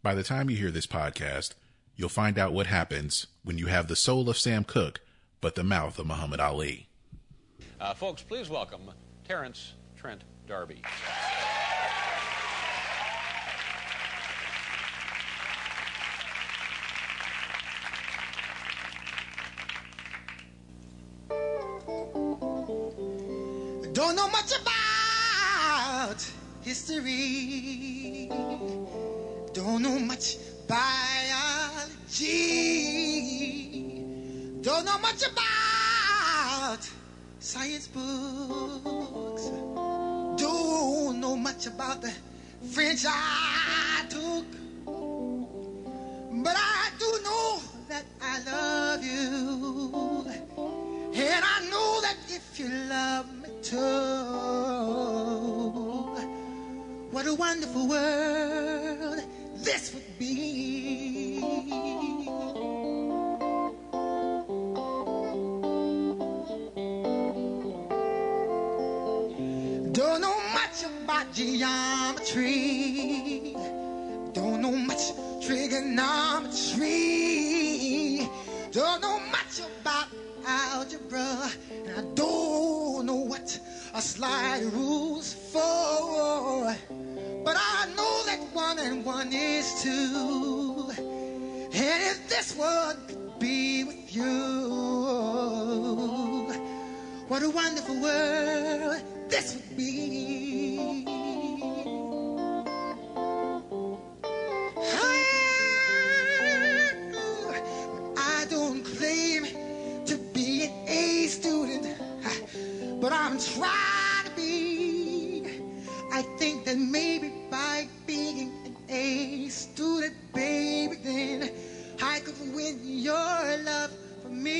By the time you hear this podcast, you'll find out what happens when you have the soul of Sam Cooke, but the mouth of Muhammad Ali. Uh, folks, please welcome Terence Trent D'Arby. Don't know much about history. Don't know much biology. Don't know much about science books. Don't know much about the French I took. But I do know that I love you. And I know that if you love me too, what a wonderful world this would be. Don't know much about geometry. Don't know much trigonometry. Don't know much about algebra. And I don't know what a slide rules for. One and one is two. And if this one could be with you, what a wonderful world this would be. I don't claim to be an A student, but I'm trying to be. I think that maybe being an baby, then I could win your love for me.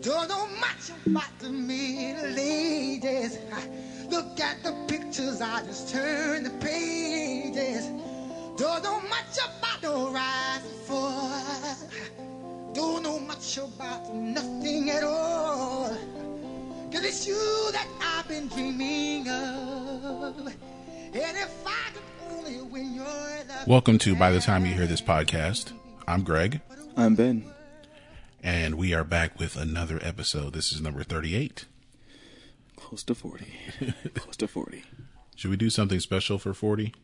Don't know much about the Middle Ages. Look at the pictures, I just turn the pages. Don't know much about the rise and. Don't know much about nothing at all. Cause it's you that I've been dreaming of. And if I could only win your love. Welcome to By the Time You Hear This Podcast. I'm Greg, I'm Ben. and we are back with another episode. This is number 38. Close to 40. Close to 40. Should we do something special for 40?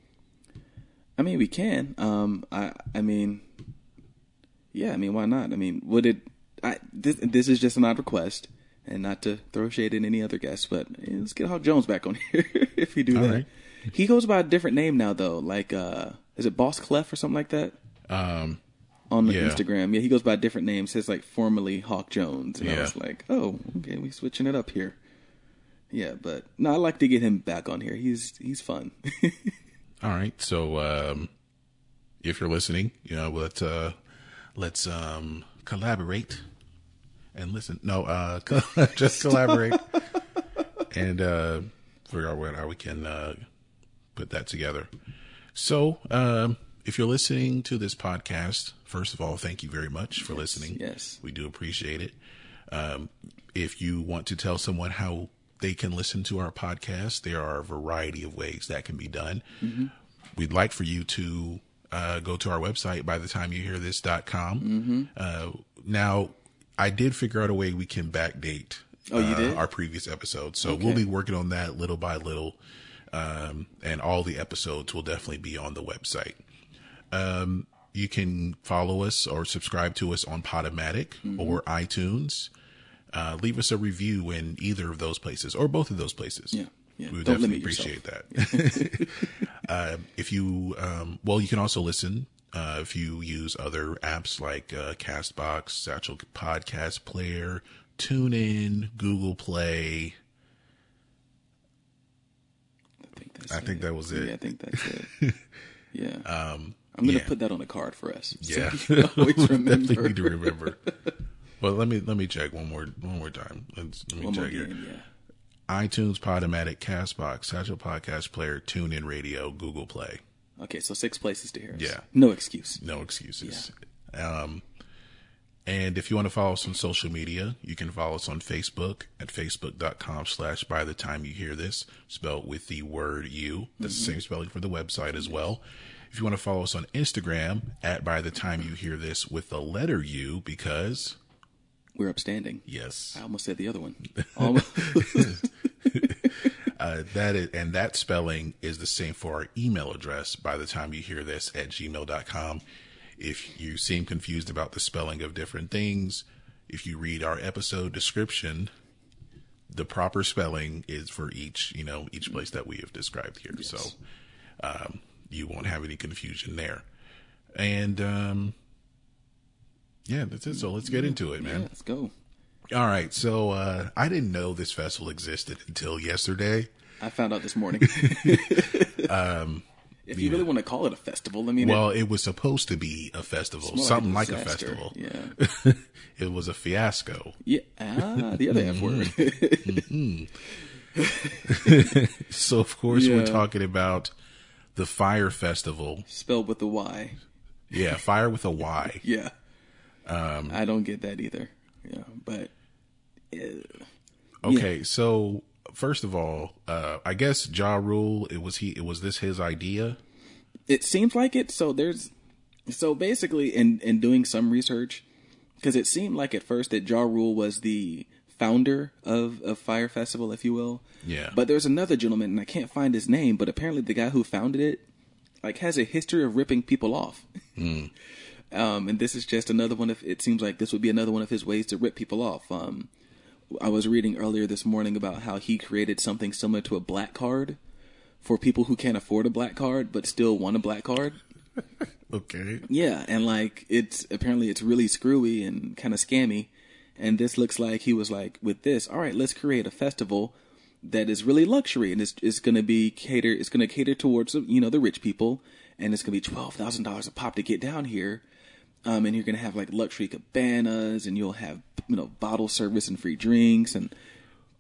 I mean, we can. Um, I, I mean, yeah. I mean, why not? I mean, would it? I this this is just an odd request, and not to throw shade at any other guests, but eh, let's get Hawk Jones back on here if we do All that. right. He goes by a different name now, though. Like, uh, is it Boss Clef or something like that? Um, on Yeah. Instagram. Yeah, he goes by a different name. Says like formerly Hawk Jones, and I was like, oh, okay, we switching it up here. Yeah, but no, I like to get him back on here. He's he's fun. all right. So, um, if you're listening, you know, let's, uh, let's, um, collaborate and listen. No, uh, just collaborate and, uh, figure out where how we can, uh, put that together. So, um, if you're listening to this podcast, first of all, thank you very much for listening. yes. We do appreciate it. Um, if you want to tell someone how they can listen to our podcast, there are a variety of ways that can be done. We'd like for you to uh, go to our website by the time you hear this.com. Uh, now, I did figure out a way we can backdate Oh, you uh, did? our previous episodes. So we'll be working on that little by little. Um, and all the episodes will definitely be on the website. Um, you can follow us or subscribe to us on Podomatic Mm-hmm. or iTunes. Uh, leave us a review in either of those places or both of those places. Yeah, yeah. We would definitely appreciate that. uh, if you, um, well, you can also listen uh, if you use other apps like uh, Castbox, Satchel Podcast Player, TuneIn, Google Play. I think that's I it. think that was it. Yeah, I think that's it. yeah. Um, I'm gonna yeah. put that on a card for us. so Yeah, always definitely need to remember. well, let me let me check one more one more time. Let's, let me One check here. yeah. iTunes, Podomatic, Castbox, Satchel Podcast Player, TuneIn Radio, Google Play. Okay, so six places to hear us. Yeah. No excuse. No excuses. Um, And if you want to follow us on social media, you can follow us on Facebook at facebook.com slash by the time you hear this, spelled with the word you. That's the same spelling for the website as well. If you want to follow us on Instagram at by the time you hear this with the letter U, because We're upstanding. yes, I almost said the other one. Almost. uh, that is, and that spelling is the same for our email address by the time you hear this at gmail.com. If you seem confused about the spelling of different things, if you read our episode description, the proper spelling is for each, you know, each place that we have described here. So, um, you won't have any confusion there. And, um, yeah, that's it. So let's get into it, yeah, man. let's go. All right. So, uh, I didn't know this festival existed until yesterday. I found out this morning. if you really want to call it a festival, I mean, Um, Well, it was supposed to be a festival, more like a something like a festival. Yeah. it was a fiasco. yeah, ah, the other F word. So, of course, we're talking about the Fyre Festival. Spelled with the Y. Yeah, Fyre with a Y. Yeah. Um, I don't get that either. Yeah, but Okay, so first of all, uh, I guess Ja Rule. It was he. It was this his idea. it seems like it. So there's, so basically, in in doing some research, because it seemed like at first that Ja Rule was the founder of of Fyre Festival, if you will. Yeah. But there's another gentleman, and I can't find his name, but apparently the guy who founded it, like, has a history of ripping people off. Um, and this is just another one of. It seems like this would be another one of his ways to rip people off. Um, I was reading earlier this morning about how he created something similar to a black card for people who can't afford a black card but still want a black card. Okay. Yeah, and like it's apparently it's really screwy and kind of scammy. And this looks like he was like, with this, all right, let's create a festival that is really luxury and it's, it's going to be cater, it's going to cater towards you know the rich people, and it's going to be twelve thousand dollars a pop to get down here. Um, and you're going to have like luxury cabanas, and you'll have you know bottle service and free drinks and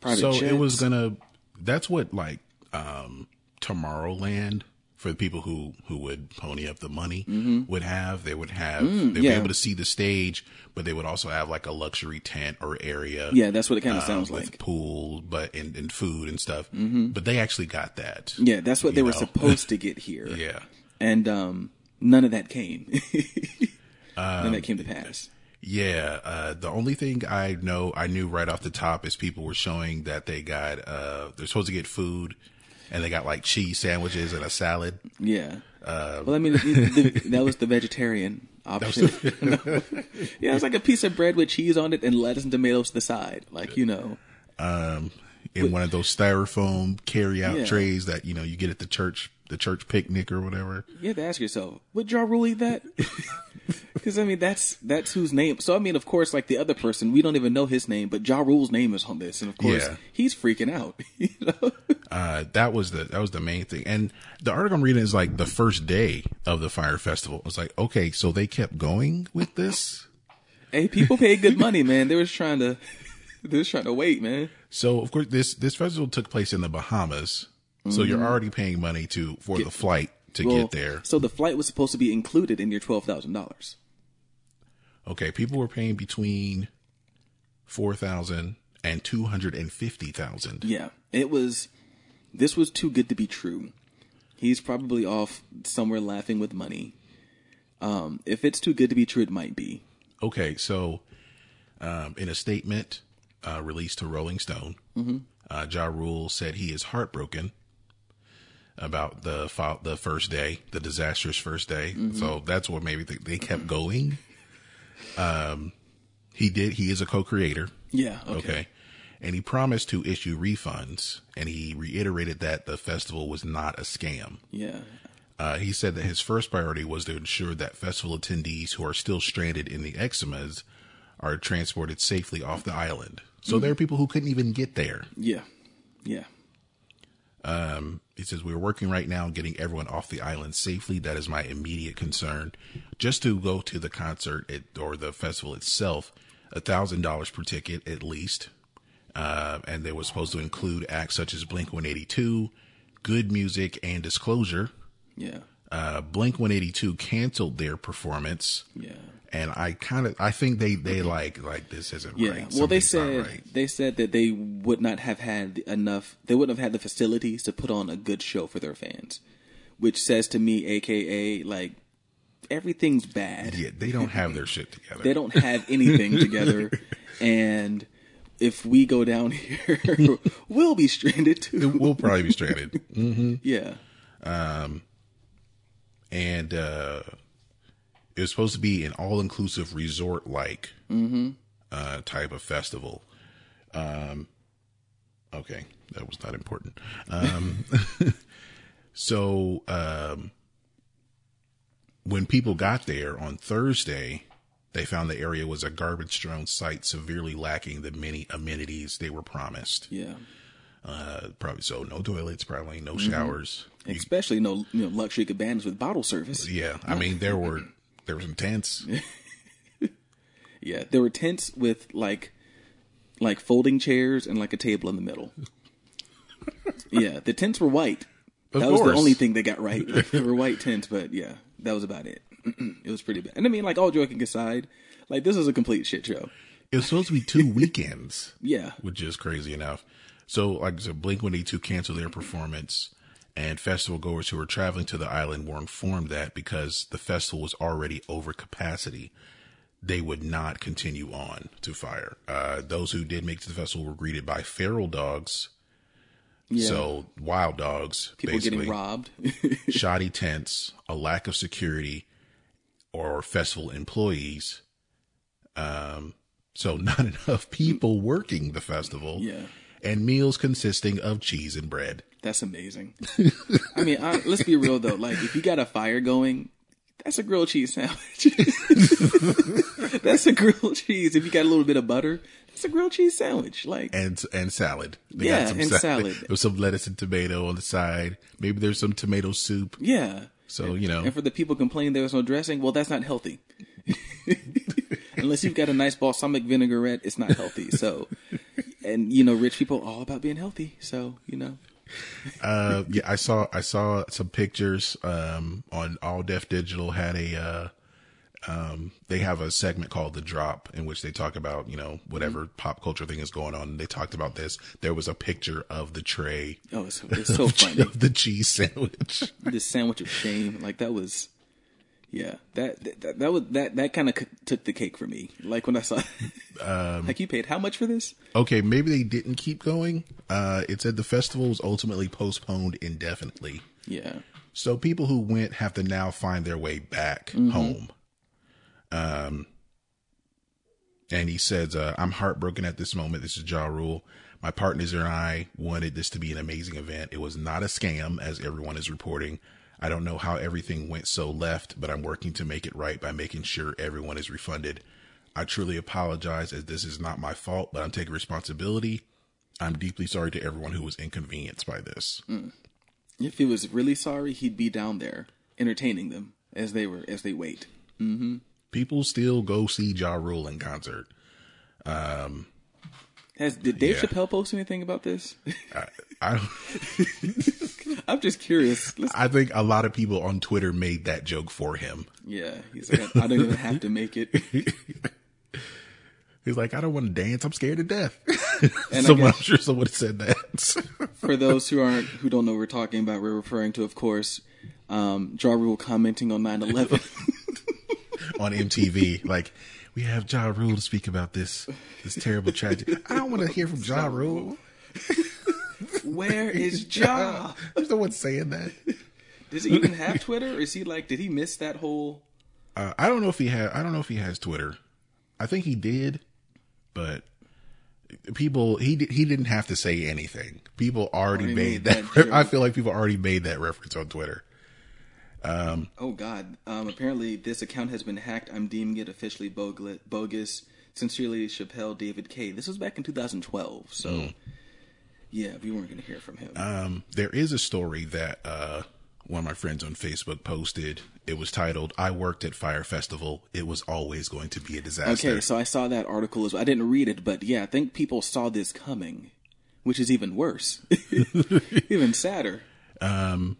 private. So it was gonna. That's what like um Tomorrowland for the people who who would pony up the money would have. They would have. they'd be Mm-hmm. Mm, yeah. able to see the stage, but they would also have like a luxury tent or area. Yeah, that's what it kind of um, sounds like. pool, but and, and food and stuff. Mm-hmm. But they actually got that. Yeah, that's what they were supposed to get here. Yeah. and um, none of that came. Um, that came to pass. Yeah, uh, the only thing I know, I knew right off the top is people were showing that they got, uh, they're supposed to get food and they got like cheese sandwiches and a salad. Yeah. uh, well, I mean, the, the, that was the vegetarian option. yeah, it was like a piece of bread with cheese on it and lettuce and tomatoes to the side, like you know. in one of those styrofoam carry out Yeah. trays that, you know, you get at the church, the church picnic or whatever. You have to ask yourself, would Ja Rule eat that? Because I mean, that's that's whose name. So I mean, of course, like the other person, we don't even know his name, but Ja Rule's name is on this, and of course, Yeah. he's freaking out. you know? Uh, that was the, that was the main thing. And the article I'm reading is like the first day of the Fyre festival. It's like, okay, so they kept going with this. Hey, people paid good money, man. They was trying to, they was trying to wait, man. So of course this, this festival took place in the Bahamas. So you're already paying money to, for the flight to Mm-hmm. Well, get there. So the flight was supposed to be included in your twelve thousand dollars. Okay, people were paying between four thousand and two hundred and fifty thousand. Yeah, it was. This was too good to be true. He's probably off somewhere laughing with money. Um, if it's too good to be true, it might be. Okay, so um, in a statement uh, released to Rolling Stone, uh, Ja Rule said he is heartbroken about the the first day, the disastrous first day. So that's what maybe they, they kept going. Um, he did. He is a co-creator. Yeah. Okay. Okay. And he promised to issue refunds, and he reiterated that the festival was not a scam. Yeah. Uh, he said that his first priority was to ensure that festival attendees who are still stranded in the Exumas are transported safely off the island. So there are people who couldn't even get there. Yeah. Yeah. He says, We're working right now on getting everyone off the island safely. That is my immediate concern. Just to go to the concert it, or the festival itself, $1,000 per ticket at least. Uh, and they were supposed to include acts such as Blink 182, G.O.O.D. Music, and disclosure. Yeah. uh, Blink 182 canceled their performance. Yeah. And I kind of, I think they, they like, like this isn't Yeah. right. well, they Something's said right. they said that they would not have had enough. They wouldn't have had the facilities to put on a good show for their fans, which says to me, AKA, like everything's bad. yeah, they don't have their shit together. They don't have anything together, and if we go down here, we'll be stranded too. We'll probably be stranded. Yeah. Um. and uh, it was supposed to be an all-inclusive resort-like uh, type of festival. Um, okay, that was not important. Um, so um, when people got there on Thursday, they found the area was a garbage-strewn site, severely lacking the many amenities they were promised. Yeah. Uh, probably so, no toilets, probably no showers. You- Especially no you know, luxury cabanas with bottle service. yeah, I mean there were there were some tents. Yeah, there were tents with like like folding chairs and like a table in the middle. yeah, the tents were white. Of that was the only thing they got right. Like, they were white tents, but yeah, that was about it. it was pretty bad. And I mean, like all joking aside, like this is a complete shit show. It was supposed to be two weekends, Yeah, which is crazy enough. So, like I said, Blink 182 canceled their performance, and festival goers who were traveling to the island were informed that because the festival was already over capacity, they would not continue on to Fyre. Uh, those who did make it to the festival were greeted by feral dogs, yeah. so wild dogs, people basically. getting robbed. shoddy tents, a lack of security, or festival employees. Um, so not enough people working the festival. Yeah. And meals consisting of cheese and bread. That's amazing. I mean, I, let's be real though. Like, if you got a fire going, that's a grilled cheese sandwich. that's a grilled cheese. If you got a little bit of butter, that's a grilled cheese sandwich. Like, And and salad. They Yeah, and salad. There was some lettuce and tomato on the side. Maybe there's some tomato soup. yeah. So, you know, And for the people complaining there was no dressing, well, that's not healthy. Unless you've got a nice balsamic vinaigrette, it's not healthy. So, and you know, rich people are all about being healthy. So, you know, uh, yeah, I saw I saw some pictures um, on All Def Digital had a uh, um, they have a segment called The Drop in which they talk about you know whatever pop culture thing is going on. They talked about this. There was a picture of the tray oh, it's, it's so funny. of the cheese sandwich. this sandwich of shame, like that was, yeah, that that, that was that that kind of took the cake for me. Like when I saw, Um, like you paid how much for this? Okay, maybe they didn't keep going. Uh, it said the festival was ultimately postponed indefinitely. Yeah, So people who went have to now find their way back home. Um, and he says, uh, "I'm heartbroken at this moment. This is Ja Rule. My partners and I wanted this to be an amazing event. It was not a scam, as everyone is reporting. I don't know how everything went so left, but I'm working to make it right by making sure everyone is refunded. I truly apologize, as this is not my fault, but I'm taking responsibility. I'm deeply sorry to everyone who was inconvenienced by this." Hmm. if he was really sorry, he'd be down there entertaining them as they were as they wait. Mm-hmm. People still go see Ja Rule in concert. Um, Has did Dave Yeah. Chappelle post anything about this? I, I don't. I'm just curious. Let's, I think a lot of people on Twitter made that joke for him. yeah, he's like, I, don't even have to make it. He's like, I don't want to dance. I'm scared to death. And someone, I'm sure someone said that. For those who aren't who don't know what we're talking about, we're referring to, of course, um, Ja Rule commenting on 9/11. on MTV, like, we have Ja Rule to speak about this this terrible tragedy. I don't want to hear from Ja Rule. Where is Ja? There's no one saying that. Does he even have Twitter? Is he like? Did he miss that whole? Uh, I don't know if he had. I don't know if he has Twitter. I think he did, but people he di- he didn't have to say anything. People already, Already made, made that. that re- I feel like people already made that reference on Twitter. Um. Oh God! Um, apparently, this account has been hacked. I'm deeming it officially bogus. Sincerely, Chappelle David K. This was back in 2012, so yeah, we weren't going to hear from him. Um, there is a story that uh, one of my friends on Facebook posted. It was titled "I worked at Fyre Festival. It was always going to be a disaster." okay, so I saw that article as well. I didn't read it, but yeah, I think people saw this coming, which is even worse, even sadder. Um,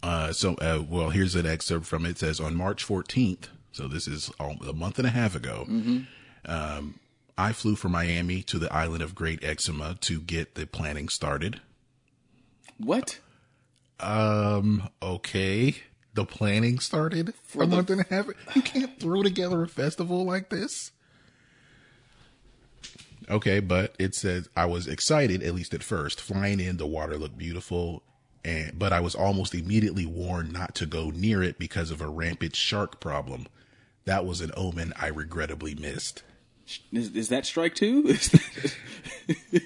Uh, so, uh, well, here's an excerpt from it. It says on March 14th, so this is a month and a half ago, um, I flew from Miami to the island of Great Exuma to get the planning started. What? Um, okay. The planning started for a the- month and a half. You can't throw together a festival like this. Okay, but it says I was excited, at least at first. Flying in, the water looked beautiful, and but I was almost immediately warned not to go near it because of a rampant shark problem. That was an omen I regrettably missed. Is, is that strike two? That-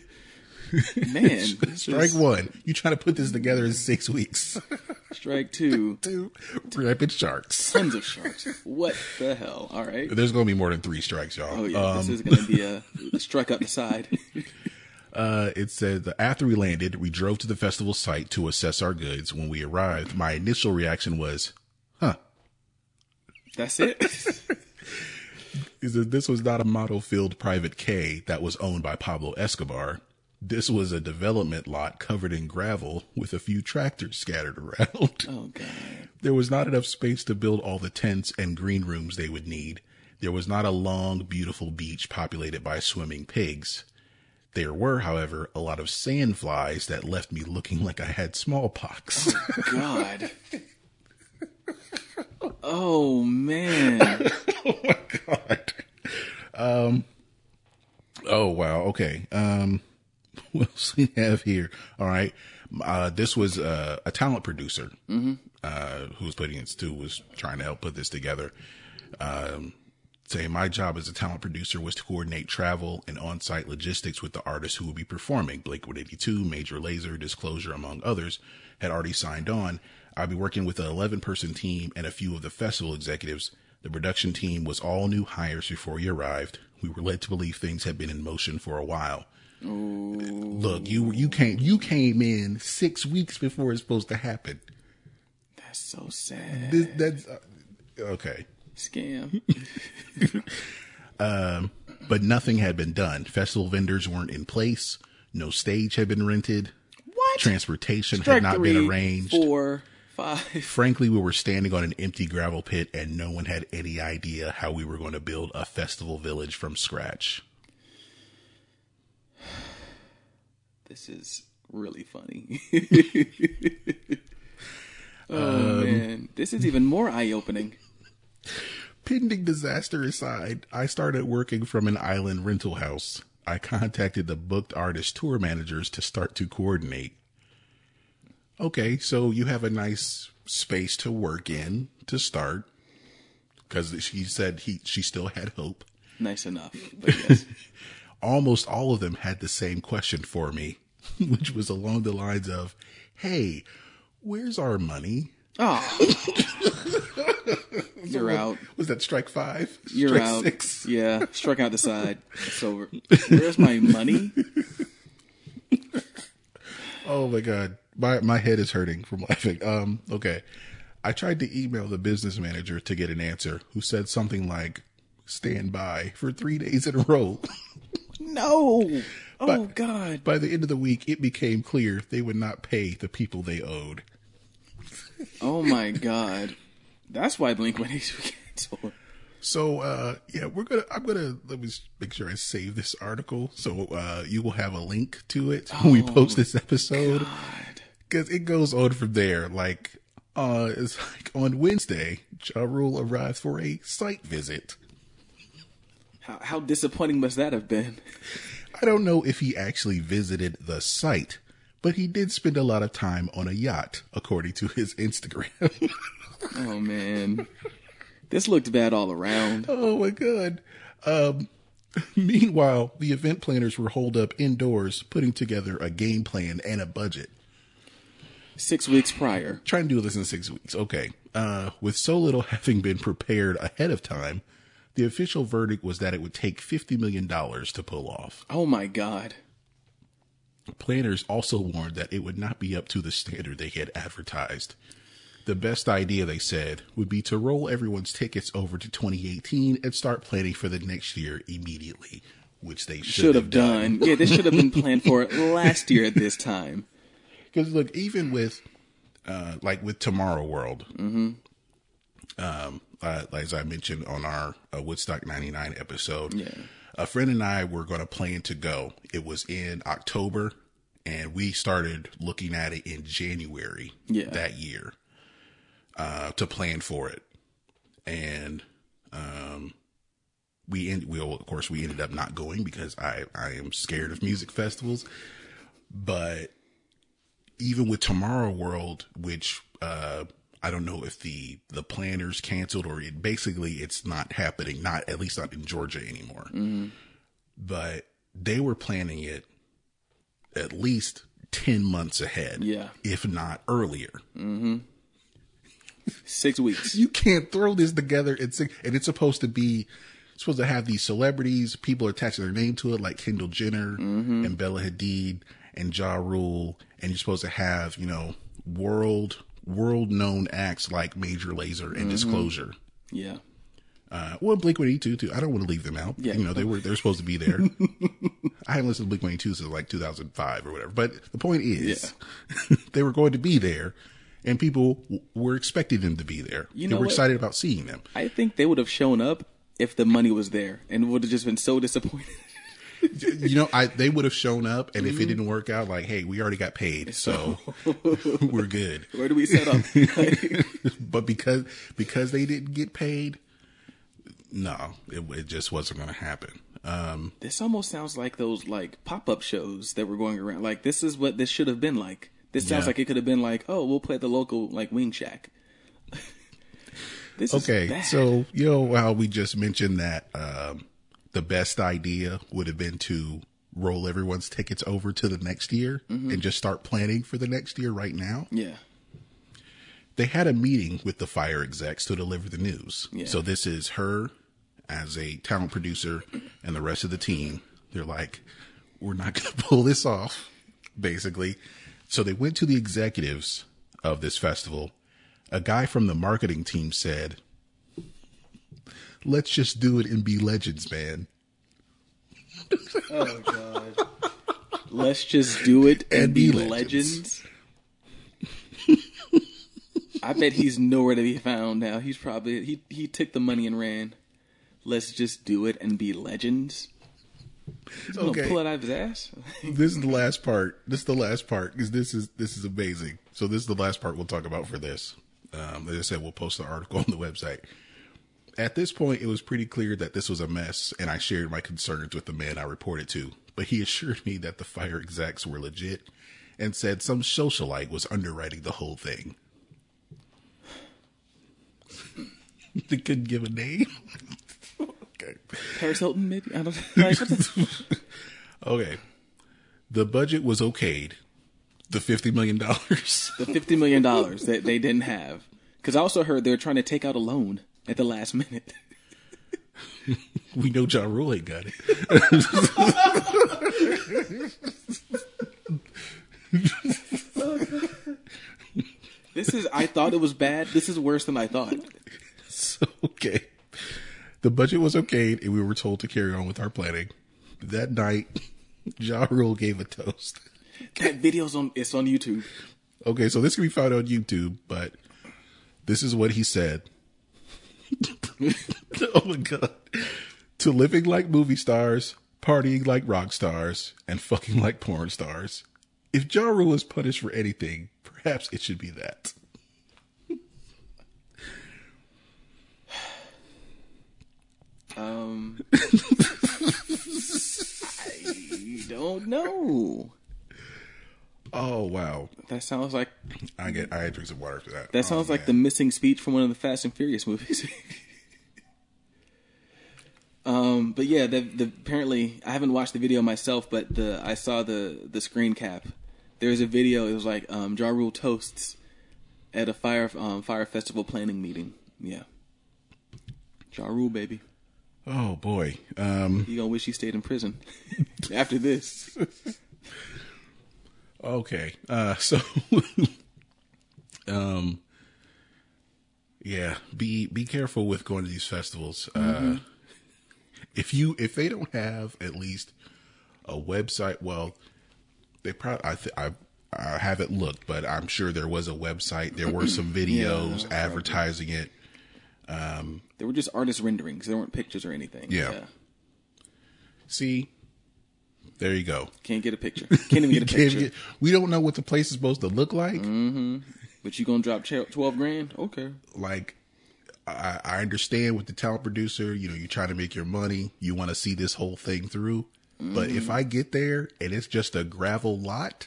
Man, Strike is- one. You try to put this together in six weeks. Strike two. Two rampant sharks. Tons of sharks. What the hell? All right. There's going to be more than three strikes, y'all. Oh yeah, Um, this is gonna be a strike up the side. Uh, it said after we landed, we drove to the festival site to assess our goods. When we arrived, my initial reaction was, huh, That's it. Is that this was not a model filled private cay that was owned by Pablo Escobar. This was a development lot covered in gravel with a few tractors scattered around. Oh god. There was not enough space to build all the tents and green rooms they would need. There was not a long, beautiful beach populated by swimming pigs. There were, however, a lot of sand flies that left me looking like I had smallpox. Oh, god. Oh man. oh my god. Um. Oh wow. Okay. Um. What else we have here? All right. Uh, this was uh, a talent producer uh, who was putting it who was trying to help put this together. Um, saying my job as a talent producer was to coordinate travel and on-site logistics with the artists who would be performing. Blink 182, Major Lazer, Disclosure, among others, had already signed on. I'd be working with an 11-person team and a few of the festival executives. The production team was all new hires before we arrived. We were led to believe things had been in motion for a while. Look, you you came you came in six weeks before it's supposed to happen. That's so sad. This, that's uh, okay. Scam. but nothing had been done. Festival vendors weren't in place. No stage had been rented. What? Transportation had not been arranged. Five. Frankly, we were standing on an empty gravel pit and no one had any idea how we were going to build a festival village from scratch. This is really funny. Um, oh man, this is even more eye opening. Pending disaster aside, I started working from an island rental house. I contacted the booked artist tour managers to start to coordinate. Okay, so you have a nice space to work in to start because she said he she still had hope. Nice enough. But yes. Almost all of them had the same question for me, which was along the lines of, "Hey, where's our money?" Oh. You're out. Was that strike five? You're strike out. Six? Yeah, struck out the side. It's over. Where's my money? Oh my god, my my head is hurting from laughing. Um, okay, I tried to email the business manager to get an answer, who said something like, "Stand by for three days in a row." No. Oh But- God. By the end of the week, it became clear they would not pay the people they owed. Oh my God. That's why Blink Two canceled. So, uh, yeah, we're gonna. I'm gonna let me make sure I save this article, so uh, you will have a link to it when we post this episode. God. Because it goes on from there. Like, uh, it's like on Wednesday, Ja Rule arrives for a site visit. How how disappointing must that have been? I don't know if he actually visited the site, but he did spend a lot of time on a yacht, according to his Instagram. Oh man. This looked bad all around. oh my god. Um, meanwhile, the event planners were holed up indoors, putting together a game plan and a budget. Six weeks prior. Trying to do this in six weeks. Okay. Uh, with so little having been prepared ahead of time, the official verdict was that it would take $50 million to pull off. Oh my God. Planners also warned that it would not be up to the standard they had advertised. The best idea, they said, would be to roll everyone's tickets over to 2018 and start planning for the next year immediately, which they should, Should have done. Yeah, this should have been planned for last year at this time. Because look, even with uh, like with Tomorrow World. Mm-hmm. Um, uh, as I mentioned on our uh, Woodstock '99 episode, Yeah. a friend and I were going to plan to go. It was in October, and we started looking at it in January Yeah. that year uh, to plan for it, and um, we end, we of course we ended up not going because I I am scared of music festivals, but even with Tomorrow World, which uh, I don't know if the the planners canceled or it basically it's not happening, not at least not in Georgia anymore. Mm-hmm. But they were planning it at least ten months ahead, Yeah. if not earlier. Mm-hmm. Six weeks. You can't throw this together and sing, and it's supposed to be it's supposed to have these celebrities, people attaching their name to it, like Kendall Jenner mm-hmm. and Bella Hadid and Ja Rule, and you're supposed to have you know world world known acts like Major Lazer and Disclosure. Yeah. Uh, well, Blink One Eighty Two too. I don't want to leave them out. Yeah. You know they were they're supposed to be there. I haven't listened to Blink One Eighty Two since like 2005 or whatever. But the point is, they were going to be there, and people w- were expecting them to be there. You they know were what? excited about seeing them. I think they would have shown up if the money was there and would have just been so disappointed. you know, I they would have shown up, and if it didn't work out, like, hey, we already got paid, so we're good. Where do we set up? But because because they didn't get paid, no, it, it just wasn't going to happen. Um, this almost sounds like those like pop up shows that were going around. Like this is what this should have been like. This sounds Yeah. like it could have been like, oh, we'll play at the local like Wing Shack. this is okay, so you know how we just mentioned that um, the best idea would have been to roll everyone's tickets over to the next year mm-hmm. and just start planning for the next year right now. yeah, they had a meeting with the Fyre execs to deliver the news. Yeah. So this is her as a talent producer and the rest of the team. They're like, we're not going to pull this off, basically. So they went to the executives of this festival. A guy from the marketing team said, let's just do it and be legends, man. Oh god. Let's just do it and, And be, be legends. I bet he's nowhere to be found now. He's probably he he took the money and ran. Let's just do it and be legends. He's gonna Okay. pull it out of his ass. this is the last part. This is the last part because this is this is amazing. So this is the last part we'll talk about for this. Um, as I said, we'll post the article on the website. At this point, it was pretty clear that this was a mess, and I shared my concerns with the man I reported to. But he assured me that the Fyre execs were legit, and said some socialite was underwriting the whole thing. they couldn't give a name. okay. Paris Hilton, maybe I don't like. Okay. The budget was okayed. The fifty million dollars. the fifty million dollars that they didn't have. Because I also heard they're trying to take out a loan at the last minute. we know Ja Rule ain't got it. This is. I thought it was bad. This is worse than I thought. So okay. The budget was okay and we were told to carry on with our planning. That night, Ja Rule gave a toast. That video's on. It's on YouTube. Okay, so this can be found on YouTube, but this is what he said. oh my god. To living like movie stars, partying like rock stars, and fucking like porn stars. If Ja Rule is punished for anything, perhaps it should be that. Um, I don't know. Oh wow. That sounds like I get I had drink some water for that. that sounds Oh, like the missing speech from one of the Fast and Furious movies. um, but yeah, the, the apparently I haven't watched the video myself, but the I saw the the screen cap. There's a video. It was like um, Ja Rule toasts at a Fyre um, Fyre festival planning meeting. Yeah, Ja Rule, baby. Oh boy. Um You gonna wish he stayed in prison after this? Okay. Uh so um yeah, be be careful with going to these festivals. Uh if you if they don't have at least a website, well, they probably I th- I I haven't looked, but I'm sure there was a website. There were some videos Yeah, advertising it. Um, they were just artist renderings. There weren't pictures or anything. Yeah. See, there you go. Can't get a picture. Can't even get a picture. get- we don't know what the place is supposed to look like. Mm-hmm. But you gonna drop twelve grand? Okay. Like, I, I understand with the talent producer, you know, you're trying to make your money, you want to see this whole thing through. But if mm-hmm. I get there and it's just a gravel lot,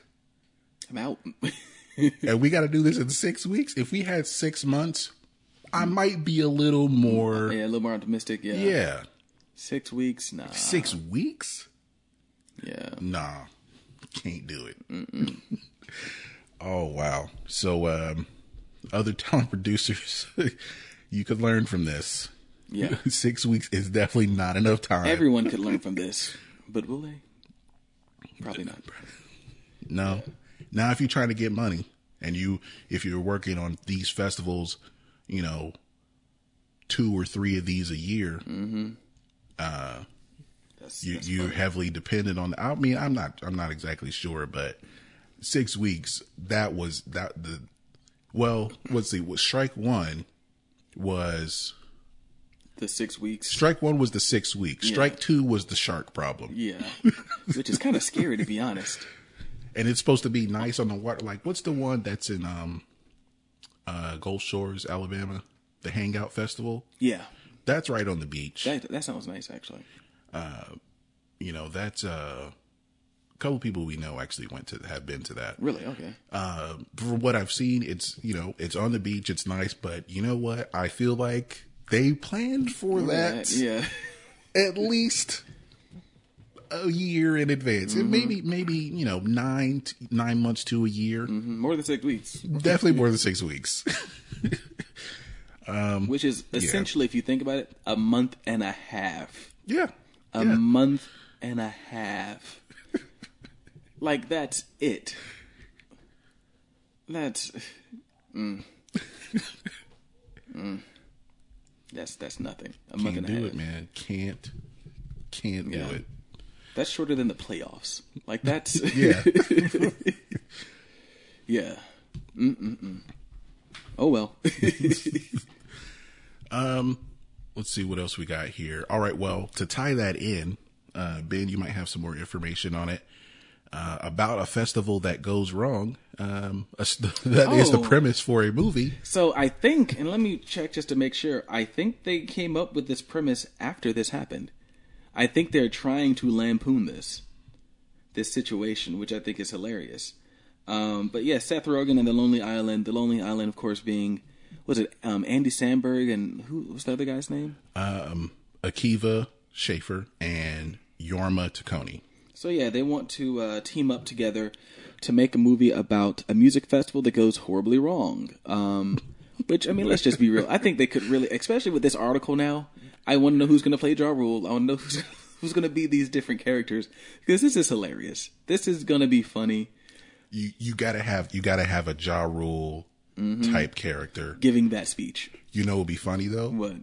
I'm out. and we got to do this in six weeks, if we had six months, I might be a little more. yeah, a little more optimistic. Yeah. Yeah. Six weeks? Nah. Six weeks? Yeah. Nah, can't do it. oh wow! So, um, other talent producers, you could learn from this. Yeah. Six weeks is definitely not enough time. Everyone could learn from this, but will they? Probably not. no. Now, if you're trying to get money, and you, if you're working on these festivals, you know, two or three of these a year, That's, you, that's you're funny. heavily dependent on. I mean, I'm not. I'm not exactly sure, but six weeks. That was that the. Well, let's see. What strike one was the six weeks. strike one was the six weeks. Strike two was the shark problem, Yeah, which is kind of scary to be honest. and it's supposed to be nice on the water. Like, what's the one that's in um, uh, Gulf Shores, Alabama, the Hangout Festival? Yeah, That's right on the beach. that that sounds nice actually. You know, that's uh, a couple people we know actually went to have been to that. Really? Okay. uh, from what I've seen, it's you know it's on the beach, it's nice, but you know what? I feel like they planned for that Yeah. at least a year in advance, Mm-hmm. and maybe maybe you know nine t- nine months to a year, More than six weeks, definitely more than six weeks. which is essentially, if you think about it, a month and a half. yeah, A yeah. month and a half. like that's it. That's. Mm. Mm. That's that's nothing. A month can't and a do half. it, man. Can't can't Yeah. do it. That's shorter than the playoffs. Like that's Yeah. yeah. Mm-mm-mm. Oh well. Let's see what else we got here. All right, well, to tie that in, uh, Ben, you might have some more information on it uh, about a festival that goes wrong. Um, a that is the Oh. premise for a movie. so I think, and let me check just to make sure. I think they came up with this premise after this happened. I think they're trying to lampoon this, this situation, which I think is hilarious. Um, but yeah, Seth Rogen and The Lonely Island. The Lonely Island, of course, being was it um, Andy Samberg and who was the other guy's name? Um, Akiva Schaffer and Jorma Taccone. So yeah, they want to uh, team up together to make a movie about a music festival that goes horribly wrong. Um, which I mean, let's just be real. I think they could really, especially with this article now. I want to know who's going to play Ja Rule. I want to know who's who's going to be these different characters because this is hilarious. This is going to be funny. You you gotta have you gotta have a Ja Rule Mm-hmm. type character. Giving that speech, You know, it'd be funny though, what?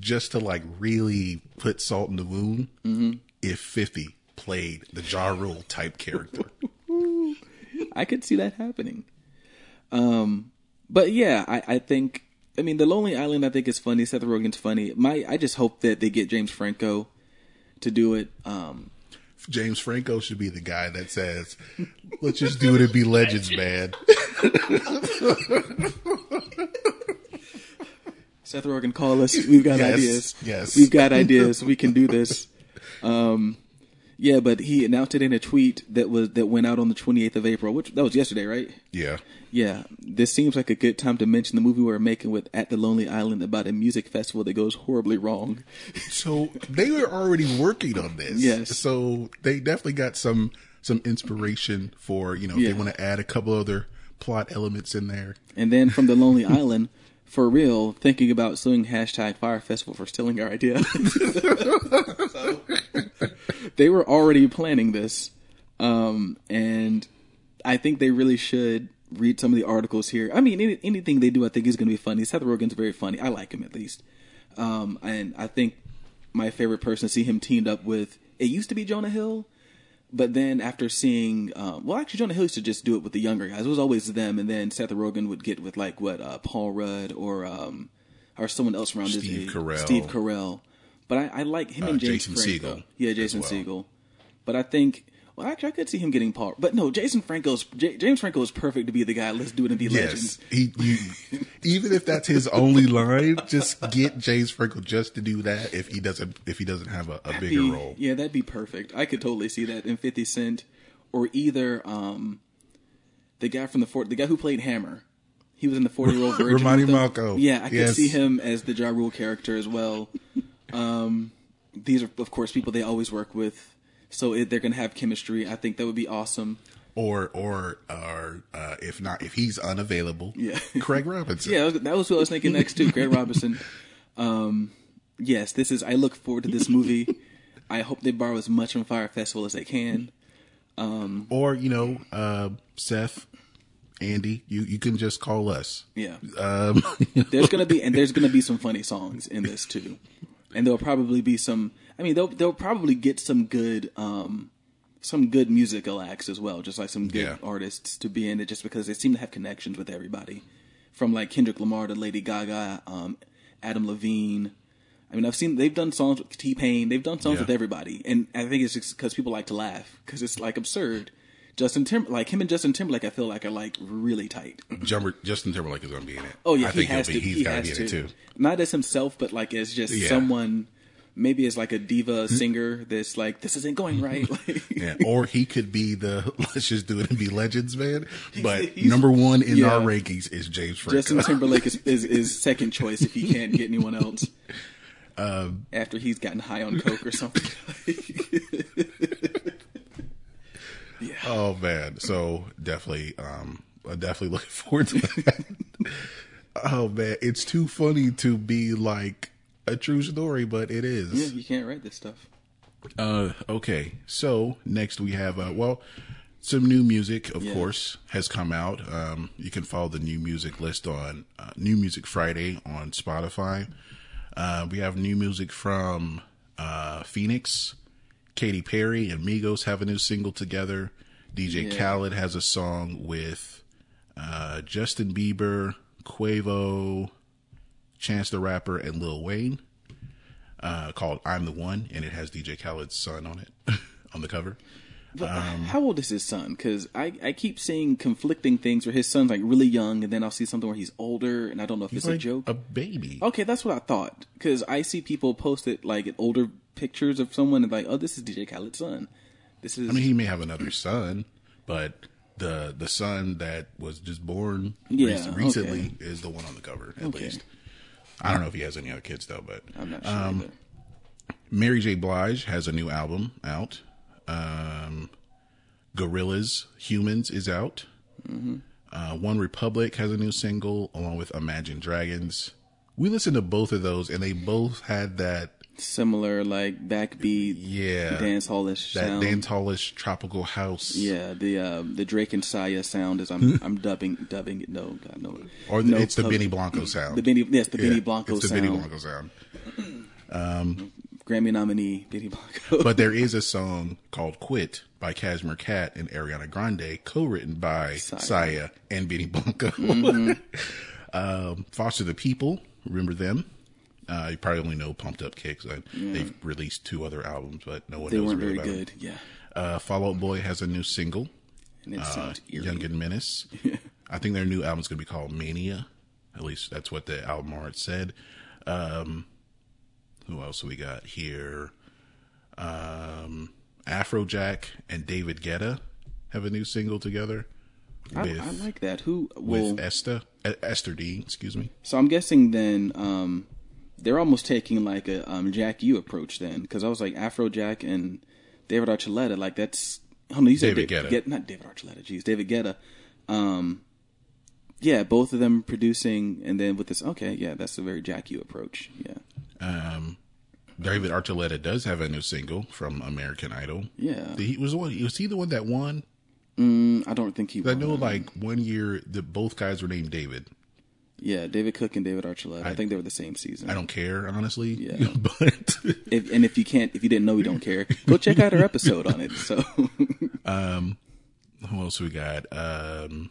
just to like really put salt in the wound. Mm-hmm. If Fifty played the Ja Rule type character. I could see that happening. Um, but yeah, I, I think. I mean, The Lonely Island. I think is funny. Seth Rogen's funny. My, I just hope that they get James Franco to do it. Um, James Franco should be the guy that says, "Let's just do it and be legends, man." Seth Rogen, call us. We've got Yes, ideas. yes. we've got ideas. We can do this. Um, yeah, but he announced it in a tweet that was that went out on the 28th of April, which that was yesterday, right? Yeah, Yeah, this seems like a good time to mention the movie we're making with At the Lonely Island about a music festival that goes horribly wrong. so they were already working on this. Yes. so they definitely got some some inspiration for you know Yeah. they want to add a couple other plot elements in there. And then from the Lonely Island, for real, thinking about suing hashtag Fyre Festival for stealing our idea. So, they were already planning this, um, and I think they really should read some of the articles here. I mean, any, anything they do, I think is going to be funny. Seth Rogen's very funny. I like him at least, um, and I think my favorite person to see him teamed up with. It used to be Jonah Hill. But then after seeing, um, well, actually, Jonah Hill used to just do it with the younger guys. It was always them, and then Seth Rogen would get with like what uh, Paul Rudd or um, or someone else around his Steve age. Carell. Steve Carell. But I, I like him Uh, and James Jason Franco. Segel Yeah, Jason well. Segel. But I think, well, actually, I could see him getting Paul. But no, Jason Franco's J- James Franco is perfect to be the guy. Let's do it and be legends. Yes, he, you, even if that's his only line, just get James Franco just to do that. If he doesn't, if he doesn't have a, a That'd bigger be- role, Yeah, that'd be perfect. I could totally see that in Fifty Cent, or either um, the guy from the fort, the guy who played Hammer. He was in the Forty Year Old Virgin. Romany. Malco. Yeah, I could Yes. see him as the Ja Rule character as well. Um, these are, of course, people they always work with, so it, they're gonna have chemistry. I think that would be awesome. or or or uh, if not, if he's unavailable, Yeah. Craig Robinson. Yeah, that was, who I was thinking next too. Craig Robinson. Um, yes, this is. I look forward to this movie. I hope they borrow as much from Fyre Festival as they can. Um, Or you know, uh, Seth, Andy, you you can just call us. Yeah. Um, there's gonna be and there's gonna be some funny songs in this too, and there'll probably be some. I mean, they'll they'll probably get some good um some good musical acts as well, just like some good Yeah. artists to be in it, just because they seem to have connections with everybody, from like Kendrick Lamar to Lady Gaga, um, Adam Levine. I mean, I've seen they've done songs with T Pain, they've done songs Yeah. with everybody, and I think it's just because people like to laugh because it's like absurd. Justin Tim like him and Justin Timberlake, I feel like are like really tight. Justin Timberlake is going to be in it. Oh yeah, I he think has he'll be. to. He's he got to be in it too. Not as himself, but like as just Yeah. someone. Maybe as like a diva singer that's like this isn't going right. Like, Yeah, or he could be the let's just do it and be legends man. But he's- number one in yeah. our rankings is James Franco. Justin Timberlake is, is is second choice if he can't get anyone else. Um, After he's gotten high on coke or something. Yeah. oh man, so definitely, um, I'm definitely looking forward to that. oh man, it's too funny to be like a true story, but it is. Yeah, you can't write this stuff. Uh, okay. So next we have uh, well, some new music, of Yeah. course, has come out. Um, you can follow the new music list on uh, New Music Friday on Spotify. Uh, we have new music from uh, Phoenix, Katy Perry and Migos have a new single together. DJ Yeah. Khaled has a song with uh, Justin Bieber, Quavo, Chance the Rapper, and Lil Wayne uh, called "I'm the One," and it has DJ Khaled's son on it on the cover. But Um, how old is his son? Because I, I keep seeing conflicting things where his son's like really young, and then I'll see something where he's older, and I don't know if it's a joke. a baby. Okay, that's what I thought. Because I see people post it like an older pictures of someone and like, oh, this is DJ Khaled's son. This is. I mean, he may have another son, but the the son that was just born Yeah, rec- recently is the one on the cover. At Okay. least, I don't know if he has any other kids though. But I'm not sure. um. Mary J. Blige has a new album out. Um, Gorillaz Humanz is out. Mm-hmm. Uh, One Republic has a new single along with Imagine Dragons. We listened to both of those, and they both had that Similar like backbeat, yeah dance hallish that sound. dance hallish tropical house. Yeah, the uh, the Drake and Sia sound is I'm I'm dubbing dubbing it. No, God no. or the, no it's the Benny Blanco sound. The Benny yes, the Yeah, Benny Blanco It's the sound. Benny Blanco sound. Grammy nominee Benny Blanco. But there is a song called "Quit" by Cashmere Cat and Ariana Grande, co-written by Sia. Mm-hmm. Sia, and Benny Blanco. um, Foster the People, remember them? Uh, you probably only know Pumped Up Kicks. Uh, They've released two other albums, but no one they knows weren't really very about good. Yeah, them. Uh, Fall Out Boy has a new single, and it uh, sounds eerie. Young and Menace. I think their new album's going to be called Mania. At least that's what the album art said. Um, who else we got here? Um, Afrojack and David Guetta have a new single together I, with I like that. Who with Esther Esther D. Excuse me. So I'm guessing then um, they're almost taking like a um, Jack U approach then, because I was like Afrojack and David Archuleta, like that's oh no, you said David Da- Guetta. Get- not David Archuleta, jeez, David Guetta. Um, yeah, both of them producing, and then with this, okay, yeah, that's a very Jack U approach. Yeah, Um, David Archuleta does have a new single from American Idol. Yeah. he was one. Was he the one that won? mm, I don't think he. I know, like one year, that both guys were named David. Yeah, David Cook and David Archuleta. I, I- think they were the same season. I don't care honestly. Yeah. but If, and if you can't, if you didn't know, we don't care. Go check out our episode on it. So um, who else we got? Um,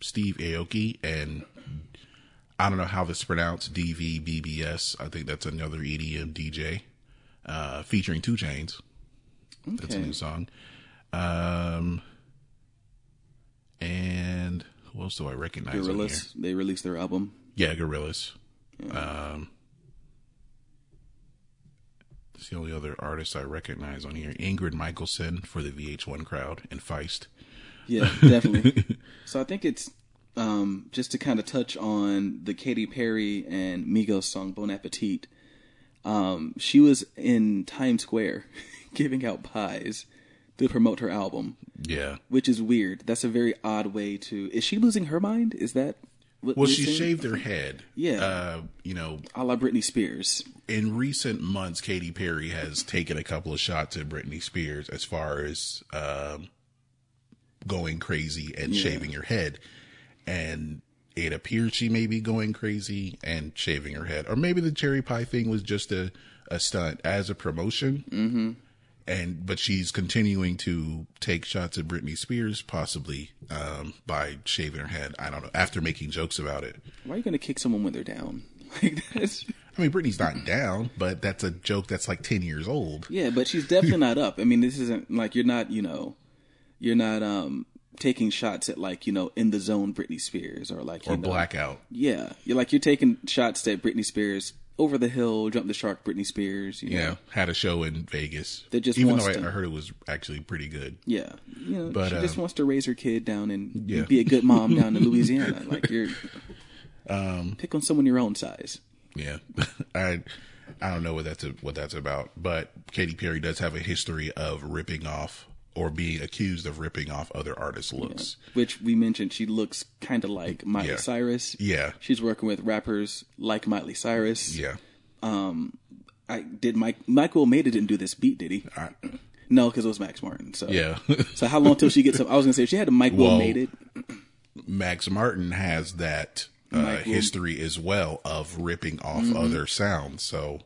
Steve Aoki and I don't know how this is pronounced. DVBBS. I think that's another EDM DJ uh, featuring 2 Chainz. That's a new song. Um, and who else do I recognize? Gorillaz, they released their album. Yeah, Gorillaz. Um, it's the only other artist I recognize on here. Ingrid Michaelson for the VH1 crowd and Feist. Yeah, definitely. so I think it's um, just to kind of touch on the Katy Perry and Migos song "Bon Appetit." Um, she was in Times Square giving out pies to promote her album, Yeah. which is weird. That's a very odd way to. Is she losing her mind? Is that what Well, she saying? shaved her head. Yeah. Uh, you know, a la Britney Spears. in recent months, Katy Perry has taken a couple of shots at Britney Spears as far as um, going crazy and Yeah. shaving her head. And it appears she may be going crazy and shaving her head. Or maybe the cherry pie thing was just a, a stunt as a promotion. Mm-hmm. And but she's continuing to take shots at Britney Spears, possibly um, by shaving her head. I don't know. After making jokes about it, Why are you going to kick someone when they're down? Like that's I mean, Britney's not down, but that's a joke that's like ten years old. Yeah, but she's definitely not up. I mean, this isn't like you're not, you know, you're not um taking shots at like, you know, in the zone Britney Spears or like you or know, blackout. Yeah, you're like you're taking shots at Britney Spears over the hill, jump the shark, Britney Spears. You Yeah, know? had a show in Vegas. That just even though I, to- I heard it was actually pretty good. yeah. You know, But, she just um, wants to raise her kid down and Yeah. be a good mom down in Louisiana. Like you're, Um, pick on someone your own size. Yeah, I I don't know what that's what that's about, but Katy Perry does have a history of ripping off or being accused of ripping off other artists' looks. Which we mentioned, she looks kind of like Miley Yeah. Cyrus. Yeah, She's working with rappers like Miley Cyrus. yeah. Um, I did Mike Michael Maida didn't do this beat, did he? I, No, because it was Max Martin. So yeah. So how long till she gets up? I was gonna say she had a Mike Will Well, made it. Max Martin has that uh, history as well of ripping off Mm-hmm. other sounds. So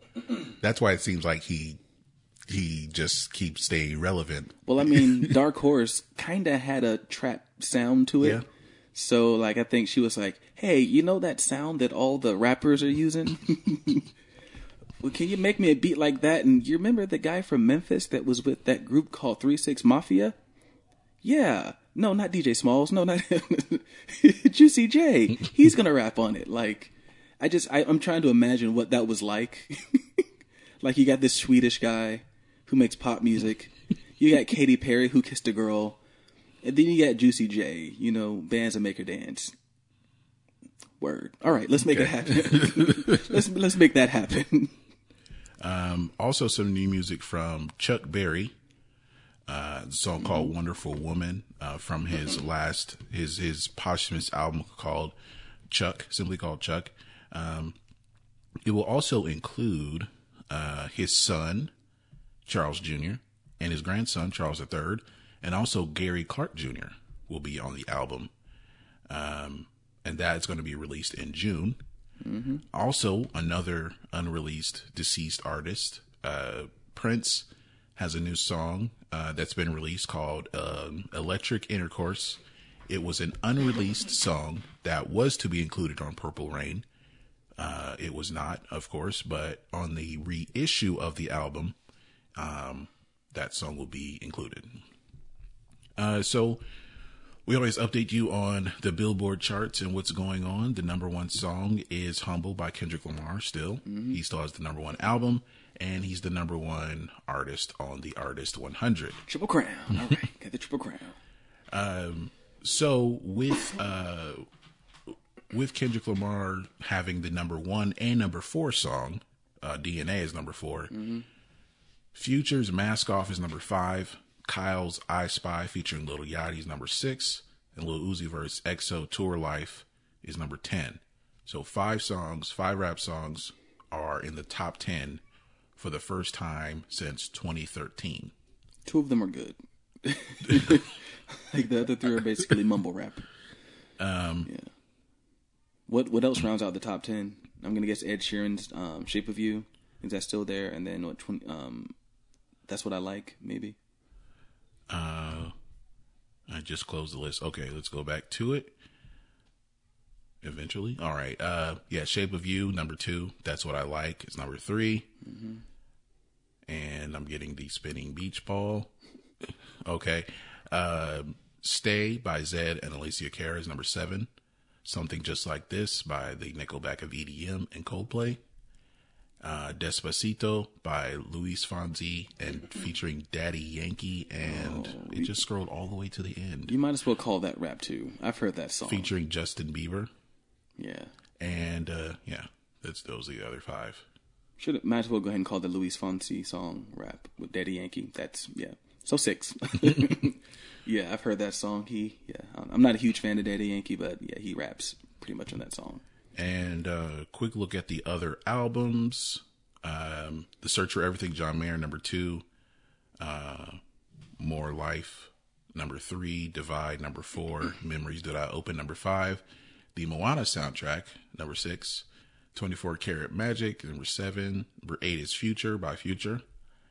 that's why it seems like he he just keeps staying relevant. Well, I mean, Dark Horse kind of had a trap sound to it. Yeah. So like, I think she was like, "Hey, you know that sound that all the rappers are using." Well, can you make me a beat like that? And you remember the guy from Memphis that was with that group called Three Six Mafia? Yeah. No, not DJ Smalls. No, not. Juicy J. He's gonna rap on it. Like, I just, I, I'm trying to imagine what that was like. like, you got this Swedish guy who makes pop music. You got Katy Perry who kissed a girl, and then you got Juicy J. You know, bands that make her dance. Word. All right, let's make it happen. let's let's make that happen. Also, some new music from Chuck Berry. Uh, song called "Wonderful Woman" uh, from his last his his posthumous album called Chuck, simply called Chuck. Um, it will also include uh, his son Charles Jr. and his grandson Charles III, and also Gary Clark Jr. will be on the album, um, and that is going to be released in June. Also, another unreleased deceased artist, uh, Prince, has a new song uh, that's been released called um, Electric Intercourse. It was an unreleased song that was to be included on Purple Rain. Uh, it was not, of course, but on the reissue of the album, um, that song will be included. Uh, so we always update you on the Billboard charts and what's going on. The number one song is Humble by Kendrick Lamar still. He still has the number one album, and he's the number one artist on the Artist 100. Triple crown. All right, got the triple crown. Um, so with uh, with Kendrick Lamar having the number one and number four song, uh, DNA is number 4 Future's Mask Off is number five. Kyle's I Spy featuring Little Yachty is number six, and Lil Uzi Vert's XO Tour Life is number ten. So five songs, five rap songs are in the top ten for the first time since 2013. Two of them are good. like the other three are basically mumble rap. Um, yeah. What what else rounds out the top ten? I'm gonna guess Ed Sheeran's um, "Shape of You." Is that still there? And then what? 20, um, that's what I like. Maybe. Uh, I just closed the list. Okay, let's go back to it. Eventually, all right. Uh, yeah, "Shape of You" number two. That's what I like. It's number 3 and I'm getting the spinning beach ball. Okay, uh, "Stay" by Zedd and Alessia Cara is number seven. Something just like this by the Nickelback of EDM and Coldplay. Uh, Despacito by Luis Fonsi and featuring Daddy Yankee, and it just scrolled all the way to the end, You might as well call that rap too. I've heard that song. featuring Justin Bieber, Yeah. and uh, yeah, that's those are the other five. Should might as well go ahead and call the Luis Fonsi song rap with Daddy Yankee. That's yeah. So six. yeah, I've heard that song. He yeah. I'm not a huge fan of Daddy Yankee, but yeah, he raps pretty much on that song. And uh, quick look at the other albums. Um, the Search for Everything, John Mayer, number two. Uh, More Life, number three. Divide, number four. Memories Do Not Open, number five. The Moana soundtrack, number six. 24 Karat Magic, number seven. Number eight is Future by Future.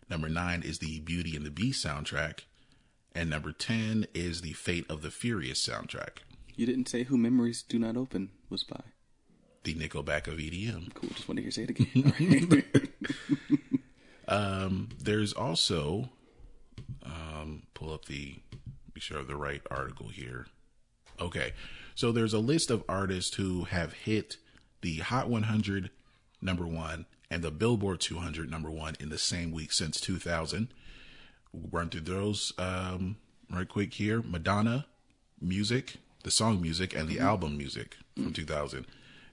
Number nine is the Beauty and the Beast soundtrack. And number 10 is the Fate of the Furious soundtrack. You didn't say who Memories Do Not Open was by. The Nickelback of EDM. Cool. Just want to hear say it again. Right. there's also um, pull up the be sure of the right article here okay so there's a list of artists who have hit the hot 100 number one and the billboard 200 number one in the same week since 2000 we'll run through those um, right quick here madonna music the song music and the album music from 2000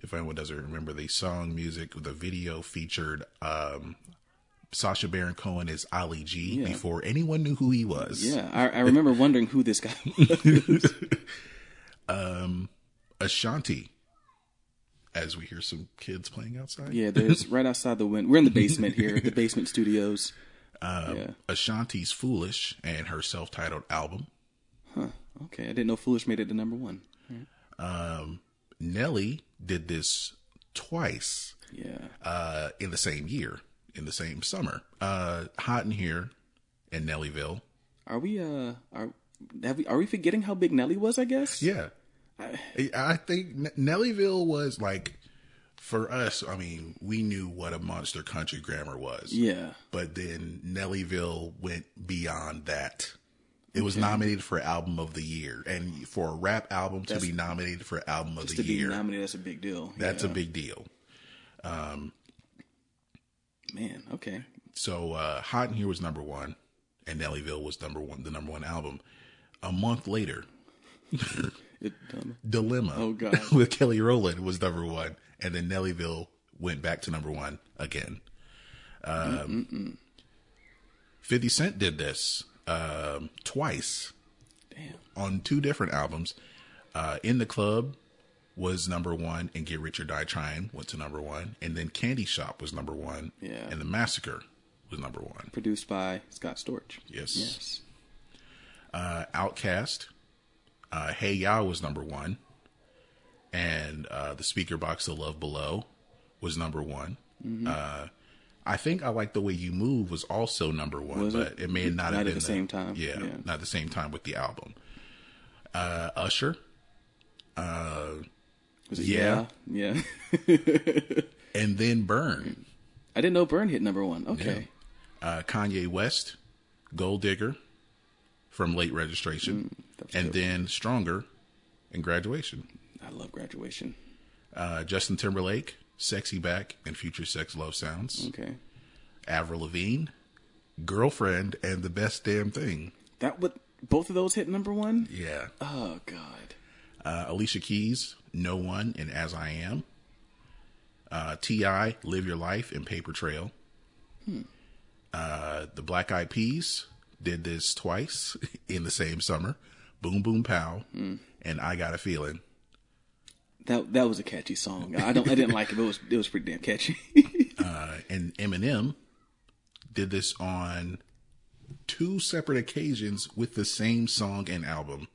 if anyone doesn't remember the song music the video featured um, Sacha Baron Cohen as Ali G Yeah. before anyone knew who he was. yeah, I, I remember wondering who this guy was. um, Ashanti, as we hear some kids playing outside. yeah, there's right outside the window. We're in the basement here, the basement studios. yeah. Ashanti's Foolish and her self titled album. Huh. Okay, I didn't know Foolish made it to number one. Nelly did this twice Yeah. uh, in the same year, in the same summer. Uh, Hot in Here and Nellyville. Are we uh are have we are we forgetting how big Nelly was? I guess. Yeah. I, I think N- Nellyville was like, for us, I mean, we knew what a monster country grammar was. Yeah. But then Nellyville went beyond that. It was nominated for album of the year, and for a rap album to be nominated for album of the year, nominated, that's a big deal. that's Yeah. a big deal. Um, man. Okay. So, uh, Hot in Here was number one, and Nellyville was number one, the number one album. A month later, It, um, Dilemma Oh, God. with Kelly Rowland was number one, and then Nellyville went back to number one again. Um, 50 Cent did this um, twice damn. on two different albums. Uh, In the Club was number one, and Get Rich or Die Trying went to number one, and then Candy Shop was number one, Yeah. and The Massacre was number one. Produced by Scott Storch. Yes. Yes. uh, OutKast. Uh, hey Ya was number one, and uh, the Speakerboxxx of Love Below was number one. Mm-hmm. Uh, I think I like the way you move was also number one, Was but it? it, may not, Not have at been the same time. Yeah, Yeah. not the same time with the album. Uh, Usher, Was it Yeah. Yeah. Yeah. and then Burn. I didn't know Burn hit number one. Okay. Uh, Kanye West, Gold Digger, from Late Registration, that's and then Stronger, and Graduation. I love graduation. uh, Justin Timberlake, Sexy Back, and Future Sex Love Sounds. Okay. Avril Lavigne, Girlfriend, and The Best Damn Thing. That would both of those hit number one? Yeah. Oh God. Uh, Alicia Keys, No One, and As I Am. Uh, T.I., Live Your Life, and Paper Trail. Uh, the Black Eyed Peas did this twice in the same summer. Boom Boom Pow, and I Got a Feeling. That that was a catchy song. I don't I didn't like it, but it was it was pretty damn catchy. Uh, and Eminem did this on two separate occasions with the same song and album.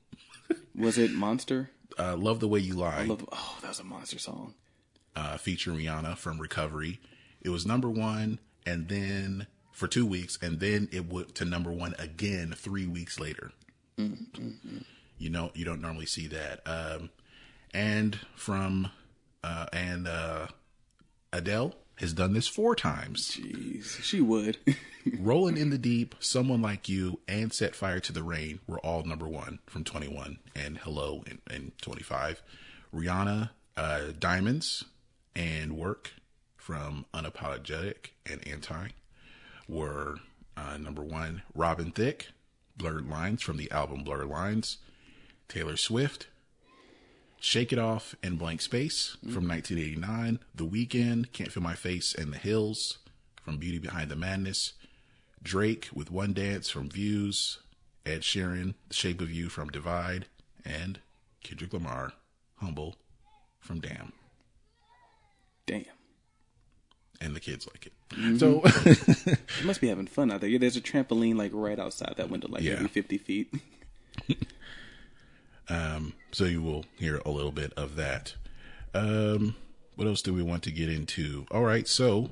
was it Monster? Uh, Love the Way You Lie oh, that was a monster song. uh, featuring Rihanna from Recovery. It was number one, and then for two weeks, and then it went to number one again three weeks later. You know, you don't normally see that. Um, and from uh, and uh, Adele has done this four times. Jeez, she would. Rolling in the Deep, Someone Like You, and Set Fire to the Rain were all number one from 21 and Hello in, in 25. Rihanna, uh, Diamonds, and Work from Unapologetic and Anti were uh, number one. Robin Thicke, Blurred Lines from the album Blurred Lines. Taylor Swift, Shake It Off and Blank Space from 1989. The Weeknd, Can't Feel My Face and the Hills from Beauty Behind the Madness. Drake with One Dance from Views. Ed Sheeran, The Shape of You from Divide. And Kendrick Lamar, Humble from Damn. Damn. And the kids like it. Mm-hmm. So, You must be having fun out there. Yeah, there's a trampoline like right outside that window, like Yeah. maybe 50 feet. um, so you will hear a little bit of that. Um, what else do we want to get into? All right, so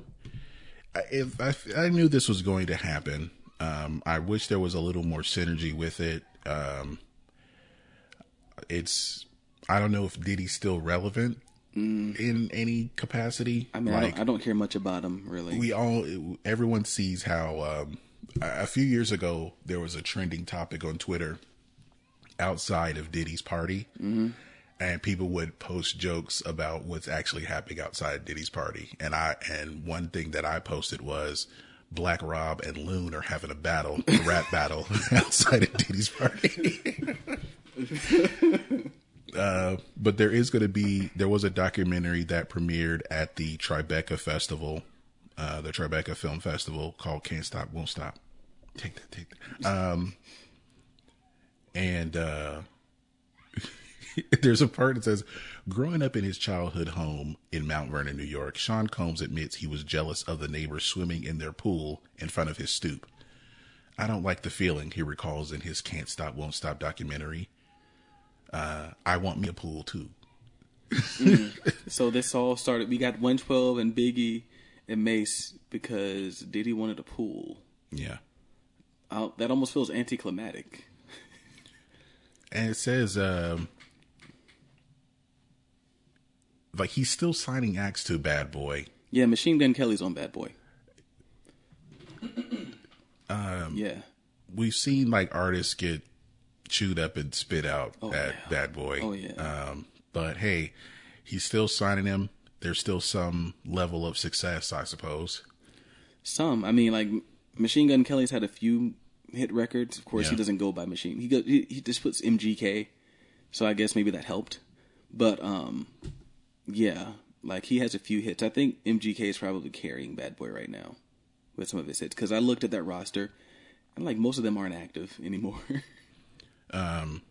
I- if I, I knew this was going to happen, um, I wish there was a little more synergy with it. Um, it's I don't know if Diddy's still relevant in any capacity. I mean, I, don't, I don't hear much about him really. we all everyone sees how um, a few years ago there was a trending topic on Twitter outside of Diddy's party, and people would post jokes about what's actually happening outside Diddy's party. And I and one thing that I posted was. Black Rob and Loon are having a battle, a rap battle outside of Diddy's party. uh, but there is going to be there was a documentary that premiered at the Tribeca Festival, uh, the Tribeca Film Festival called "Can't Stop, Won't Stop." Take that, take that. Um, and uh, there's a part that says, "Growing up in his childhood home in Mount Vernon, New York, Sean Combs admits he was jealous of the neighbors swimming in their pool in front of his stoop." I don't like the feeling, he recalls in his Can't Stop, Won't Stop documentary. Uh, I want me a pool too. so this all started. We got 112 and Biggie and Mase because Diddy wanted a pool. Yeah. Uh, that almost feels anticlimactic. And it says, um, like he's still signing acts to Bad Boy. Yeah, Machine Gun Kelly's on Bad Boy. um, yeah, We've seen like artists get chewed up and spit out Oh, at yeah. Bad Boy. Oh, yeah. Um, but hey, he's still signing him. There's still some level of success, I suppose. some. I mean, like Machine Gun Kelly's had a few hit records. Of course, he doesn't go by Machine. He go, he, he just puts MGK. So I guess maybe that helped. But um, yeah, like he has a few hits. I think MGK is probably carrying Bad Boy right now with some of his hits because I looked at that roster and like most of them aren't active anymore. Um,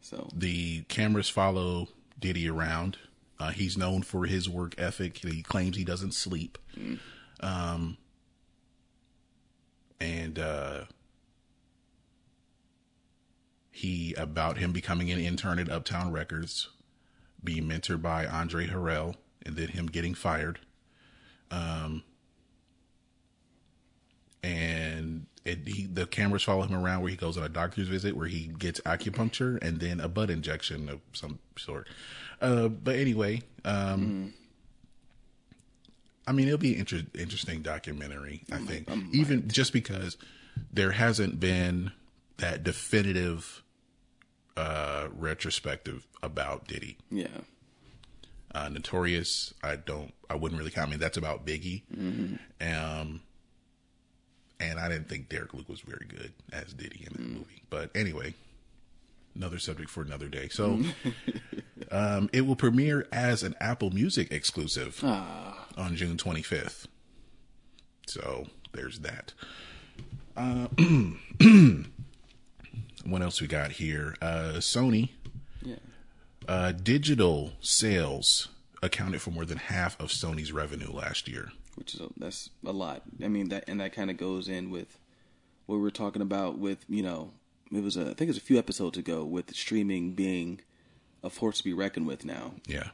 so the cameras follow Diddy around. Uh, he's known for his work ethic. He claims he doesn't sleep. Um, and uh, he about him becoming an intern at Uptown Records, being mentored by Andre Harrell, and then him getting fired. Um, and it, he, the cameras follow him around where he goes on a doctor's visit where he gets acupuncture and then a butt injection of some sort. Uh, but anyway, um, I mean, it'll be an inter- interesting documentary. I think, even just because there hasn't been that definitive uh, retrospective about Diddy. yeah, Uh, Notorious, I don't, I wouldn't really count. I mean, that's about Biggie. Um, and I didn't think Derek Luke was very good as Diddy in the movie. But anyway, another subject for another day. So, um, it will premiere as an Apple Music exclusive on June 25th. So there's that. Uh, what else we got here? Uh, Sony yeah. uh, digital sales accounted for more than half of Sony's revenue last year. which is a, that's a lot. I mean that, and that kind of goes in with what we were talking about with you know it was a, I think it was a few episodes ago with streaming being a force to be reckoned with now. Yeah.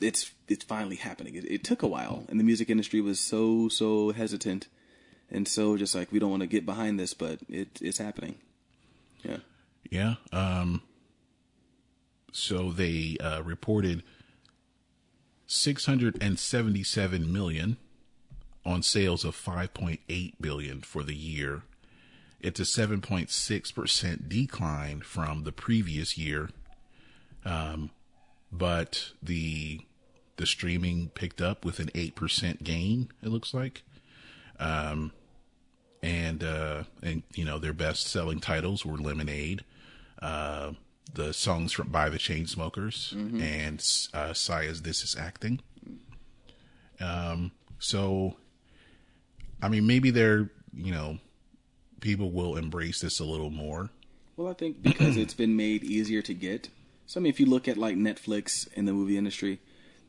it's it's finally happening. It, it took a while, and the music industry was so so hesitant, and so just like we don't want to get behind this, but it it's happening. Yeah. Yeah. Um, so they uh, reported 677 million on sales of 5.8 billion for the year. It's a 7.6% decline from the previous year. Um, but the the streaming picked up with an 8% gain, it looks like. Um, and uh, and you know their best selling titles were Lemonade, uh, the songs from by the Chainsmokers, and uh, "This Is Acting." Um, so, I mean, maybe they're you know people will embrace this a little more. Well, I think because it's been made easier to get. So, I mean, if you look at like Netflix in the movie industry,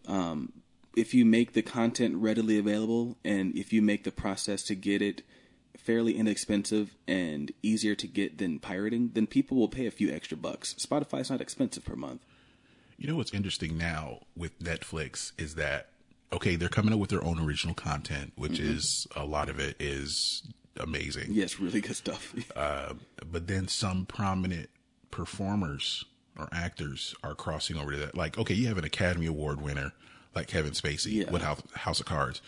um, if you make the content readily available and if you make the process to get it fairly inexpensive and easier to get than pirating, then people will pay a few extra bucks. Spotify's not expensive per month. You know what's interesting now with Netflix is that okay, they're coming up with their own original content, which is a lot of it is amazing. Yes, really good stuff. Uh, but then some prominent performers or actors are crossing over to that. Like, okay, you have an Academy Award winner like Kevin Spacey Yeah. with House, House of Cards.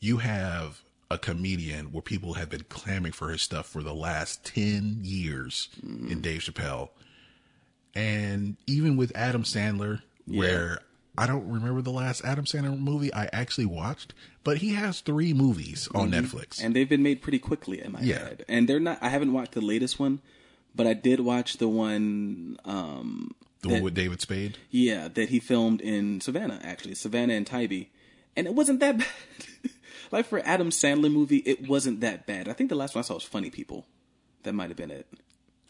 You have a comedian where people have been clamoring for his stuff for the last 10 years in Dave Chappelle. And even with Adam Sandler, where I don't remember the last Adam Sandler movie I actually watched, but he has three movies on Netflix. and they've been made pretty quickly, I might Yeah. add. And they're not. I haven't watched the latest one, but I did watch the one. Um, the that- one with David Spade. Yeah, that he filmed in Savannah, actually, Savannah and Tybee, and it wasn't that bad. Like for Adam Sandler movie, it wasn't that bad. I think the last one I saw was Funny People. That might have been it.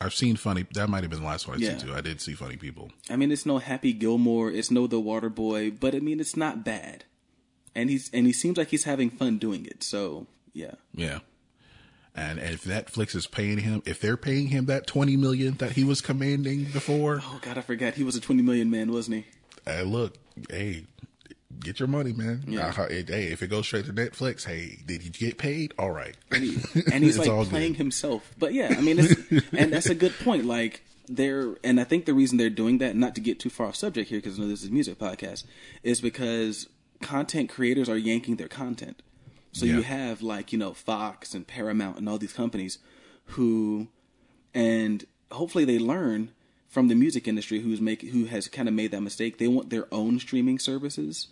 I've seen Funny. That might have been the last one I Yeah. seen too. I did see Funny People. I mean, it's no Happy Gilmore, it's no The Water Boy, but I mean, it's not bad. And he's and he seems like he's having fun doing it. So yeah, Yeah. And if Netflix is paying him, if they're paying him that twenty million that he was commanding before, oh god, I forgot he was a twenty million man, wasn't he? hey, look, hey, get your money, man. Yeah. Hey, if it goes straight to Netflix, hey, did you get paid? All right. and he's It's all like good. playing himself. But yeah, I mean, it's, and that's a good point. Like they're, and I think the reason they're doing that, not to get too far off subject here, because I know this is a music podcast, is because content creators are yanking their content. So Yeah. you have like you know Fox and Paramount and all these companies who, and hopefully they learn from the music industry who's make who has kind of made that mistake. They want their own streaming services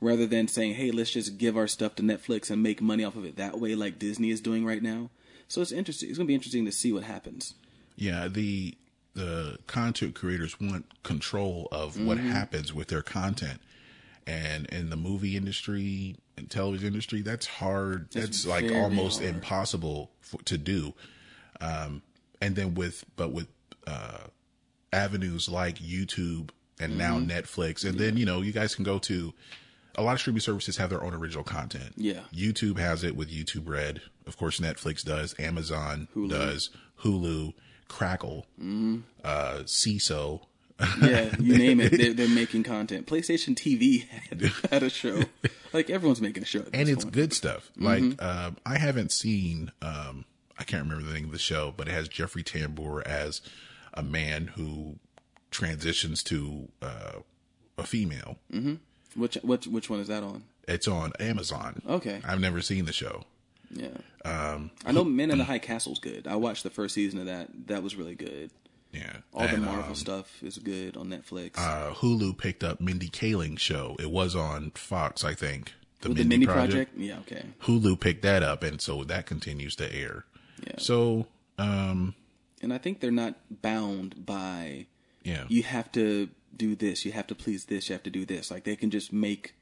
rather than saying, "Hey, let's just give our stuff to Netflix and make money off of it that way," like Disney is doing right now. So it's interesting. It's going to be interesting to see what happens. Yeah, the the content creators want control of what Mm-hmm. happens with their content. And in the movie industry and television industry, that's hard. That's, like almost hard. impossible for, to do. Um, and then with, but with, uh, avenues like YouTube and now Mm-hmm. Netflix, and then, you know, you guys can go to a lot of streaming services have their own original content. Yeah. YouTube has it with YouTube Red. Of course, Netflix does. Amazon does. Hulu, Crackle, uh, Seeso. Yeah, you name it, they're, they're making content. PlayStation TV had, had a show. Like everyone's making a show, and it's point. good stuff. Like um, I haven't seen, um, I can't remember the name of the show, but it has Jeffrey Tambor as a man who transitions to uh, a female. Which which which one is that on? It's on Amazon. Okay. I've never seen the show. Yeah, Um, I know Men in the High Castle's good. I watched the first season of that. That was really good. Yeah, All the Marvel um, stuff is good on Netflix. uh, Hulu picked up Mindy Kaling's show. It was on Fox, I think. The Mindy, the Mini Project. Project, yeah, okay. Hulu picked that up, and so that continues to air. Yeah. So, um, And I think they're not bound by yeah, you have to do this, you have to please this, you have to do this. Like they can just make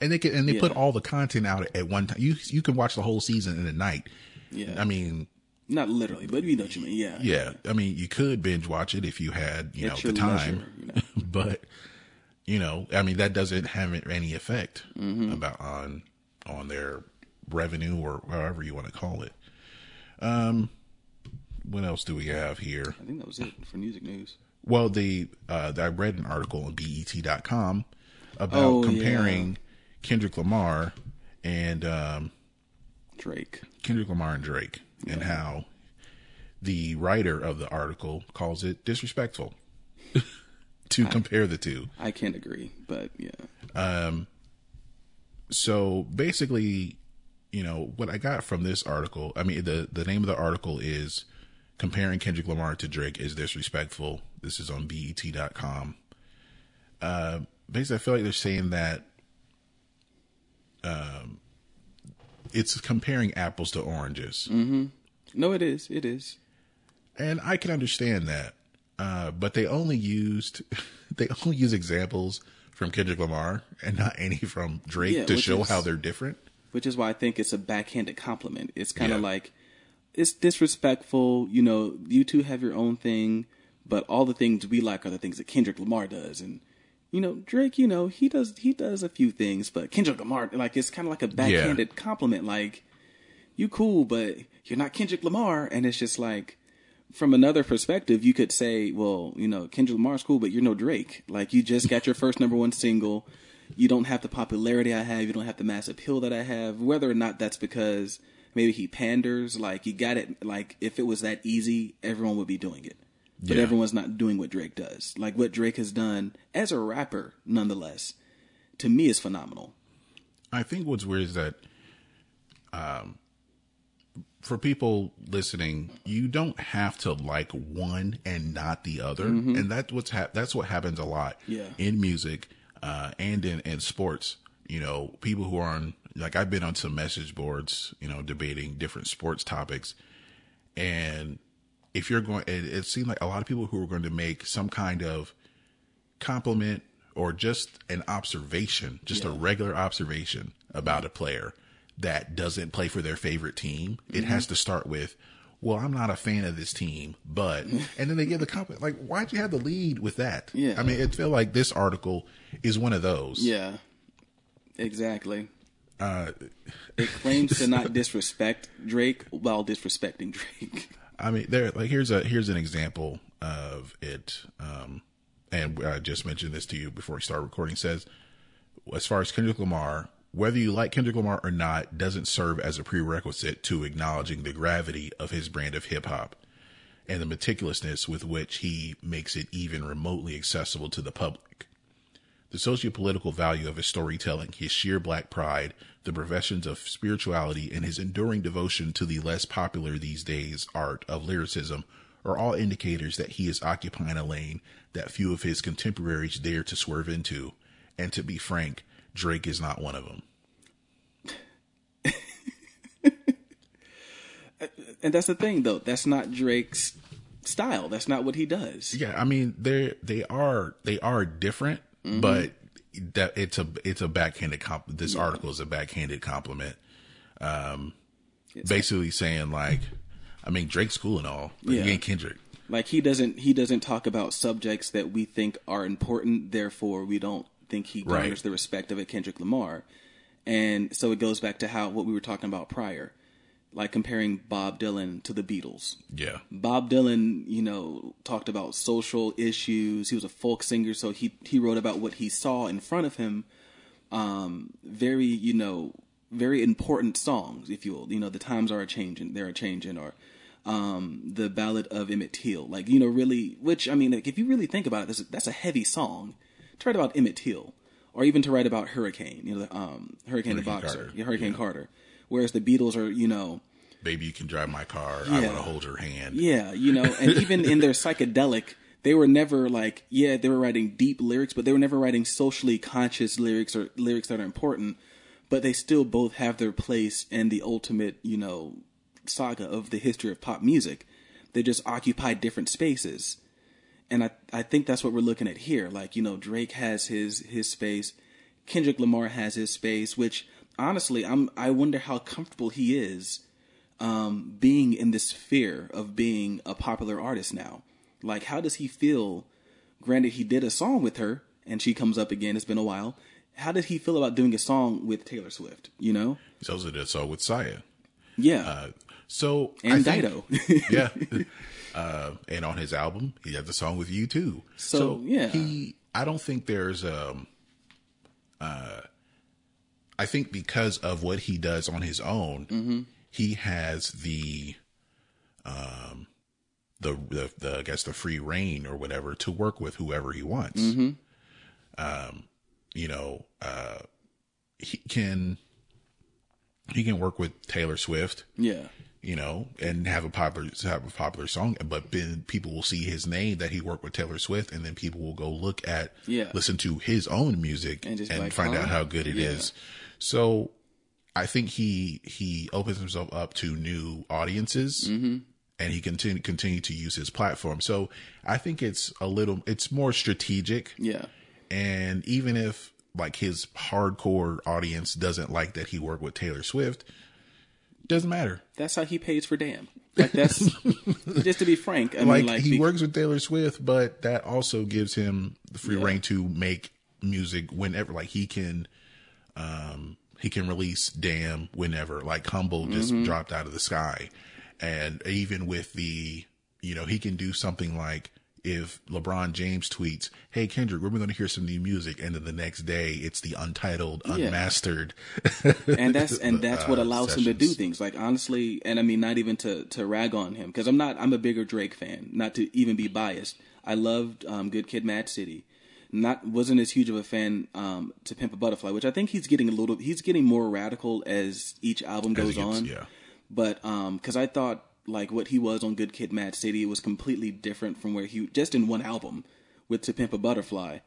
and they can and they Yeah. put all the content out at one time. You you can watch the whole season in a night. Yeah. I mean, not literally, but you know what you mean. Yeah, yeah. I mean, you could binge watch it if you had you At know the time, leisure, you know. but you know, I mean, that doesn't have any effect Mm-hmm. about on on their revenue or however you want to call it. Um, what else do we have here? I think that was it for music news. Well, the uh, I read an article on BET.com about Oh, comparing Kendrick Lamar and um, Drake. Kendrick Lamar and Drake, and how the writer of the article calls it disrespectful to compare the two. I can't agree, but yeah. Um. so basically, you know, what I got from this article, I mean, the, the name of the article is Comparing Kendrick Lamar to Drake is Disrespectful. This is on BET.com. Uh, basically, I feel like they're saying that um, it's comparing apples to oranges. No, it is. It is. And I can understand that. Uh, but they only used, they only use examples from Kendrick Lamar and not any from Drake Yeah, to show is- how they're different. which is why I think it's a backhanded compliment. It's kind of Yeah. like it's disrespectful. You know, you two have your own thing, but all the things we like are the things that Kendrick Lamar does, and you know Drake. You know he does he does a few things, but Kendrick Lamar like it's kind of like a backhanded compliment. Like you cool, but you're not Kendrick Lamar, and it's just like. From another perspective, you could say, well, you know, Kendrick Lamar's cool, but you're no Drake. Like, you just got your first number one single you don't have the popularity I have, you don't have the mass appeal that I have. Whether or not that's because maybe he panders, like you got it. Like if it was that easy, everyone would be doing it, but Yeah. everyone's not doing what Drake does. Like what Drake has done as a rapper, nonetheless, to me is phenomenal. I think what's weird is that, um, for people listening, you don't have to like one and not the other, and that's what's hap- that's what happens a lot Yeah. in music uh, and in in sports. You know, people who are on like I've been on some message boards, you know, debating different sports topics, and if you're going, it, it seemed like a lot of people who are going to make some kind of compliment or just an observation, just a regular observation about a player that doesn't play for their favorite team, Mm-hmm. it has to start with, well, I'm not a fan of this team, but, and then they give the compliment. Like, why'd you have the lead with that? Yeah. I mean, it felt like this article is one of those. Yeah, exactly. Uh, It claims to not disrespect Drake while disrespecting Drake. I mean, there. Like, here's a here's an example of it. Um, and I just mentioned this to you before we start recording. Says, as far as Kendrick Lamar, whether you like Kendrick Lamar or not, doesn't serve as a prerequisite to acknowledging the gravity of his brand of hip hop and the meticulousness with which he makes it even remotely accessible to the public. The socio-political value of his storytelling, his sheer black pride, the professions of spirituality, and his enduring devotion to the less popular these days art of lyricism are all indicators that he is occupying a lane that few of his contemporaries dare to swerve into. And to be frank, Drake is not one of them. And that's the thing, though. That's not Drake's style. That's not what he does. Yeah, I mean they they are they are different, but that it's a it's a backhanded comp. This article is a backhanded compliment. Um, basically saying like, I mean Drake's cool and all, but Yeah. he ain't Kendrick. Like he doesn't he doesn't talk about subjects that we think are important. Therefore, we don't think he Right. garners the respect of a Kendrick Lamar. And so it goes back to how what we were talking about prior, like comparing Bob Dylan to the Beatles. Yeah, Bob Dylan, you know, talked about social issues. He was a folk singer, so he he wrote about what he saw in front of him. Um, very, you know, very important songs, if you will. You know, the times are a changing, they're a changing, or um, the Ballad of Emmett Till. Like, you know, really, which I mean, like, if you really think about it, that's, that's a heavy song to write about Emmett Till, or even to write about Hurricane. You know, the, um, Hurricane, the boxer, Carter. yeah, Hurricane Carter. Whereas the Beatles are, you know, baby, you can drive my car. I want to hold your hand. yeah, you know, and even in their psychedelic, they were never like, yeah, they were writing deep lyrics, but they were never writing socially conscious lyrics or lyrics that are important. But they still both have their place in the ultimate, you know, saga of the history of pop music. They just occupy different spaces. And I, I think that's what we're looking at here. Like, you know, Drake has his his space, Kendrick Lamar has his space, which honestly, I'm I wonder how comfortable he is um, being in this fear of being a popular artist now. Like, how does he feel? Granted, he did a song with her, and she comes up again. It's been a while. How did he feel about doing a song with Taylor Swift? You know? He also did a song with Sia. Yeah. Uh, so I and think- Dido. yeah. Uh, and on his album, he had the song with U2. So, yeah. he, I don't think there's um, I think because of what he does on his own, he has the, um, the, the the I guess the free reign or whatever to work with whoever he wants. Um, you know, uh, he can he can work with Taylor Swift Yeah. you know, and have a popular have a popular song, but then people will see his name that he worked with Taylor Swift, and then people will go look at, Yeah. listen to his own music And and, like, find out how good it is. So, I think he he opens himself up to new audiences, Mm-hmm. and he continue continue to use his platform. So, I think it's a little, it's more strategic, Yeah. and even if like his hardcore audience doesn't like that he worked with Taylor Swift, doesn't matter. That's how he pays for damn. Like that's just to be frank. I like, mean, like he be- works with Taylor Swift, but that also gives him the free Yeah. reign to make music whenever. Like he can, um, he can release "Damn" whenever. Like "Humble" just Mm-hmm. dropped out of the sky, and even with the, you know, he can do something like if LeBron James tweets, "Hey Kendrick, we're going to hear some new music," and then the next day it's the untitled, Yeah. unmastered, and that's and that's what uh, allows him to do things like honestly and i mean not even to to rag on him because i'm not i'm a bigger drake fan not to even be biased i loved um, good kid mad city not wasn't as huge of a fan um, to pimp a butterfly which i think he's getting a little he's getting more radical as each album goes on. yeah. but um because i thought like what he was on good kid mad city was completely different from where he just in one album with to pimp a butterfly.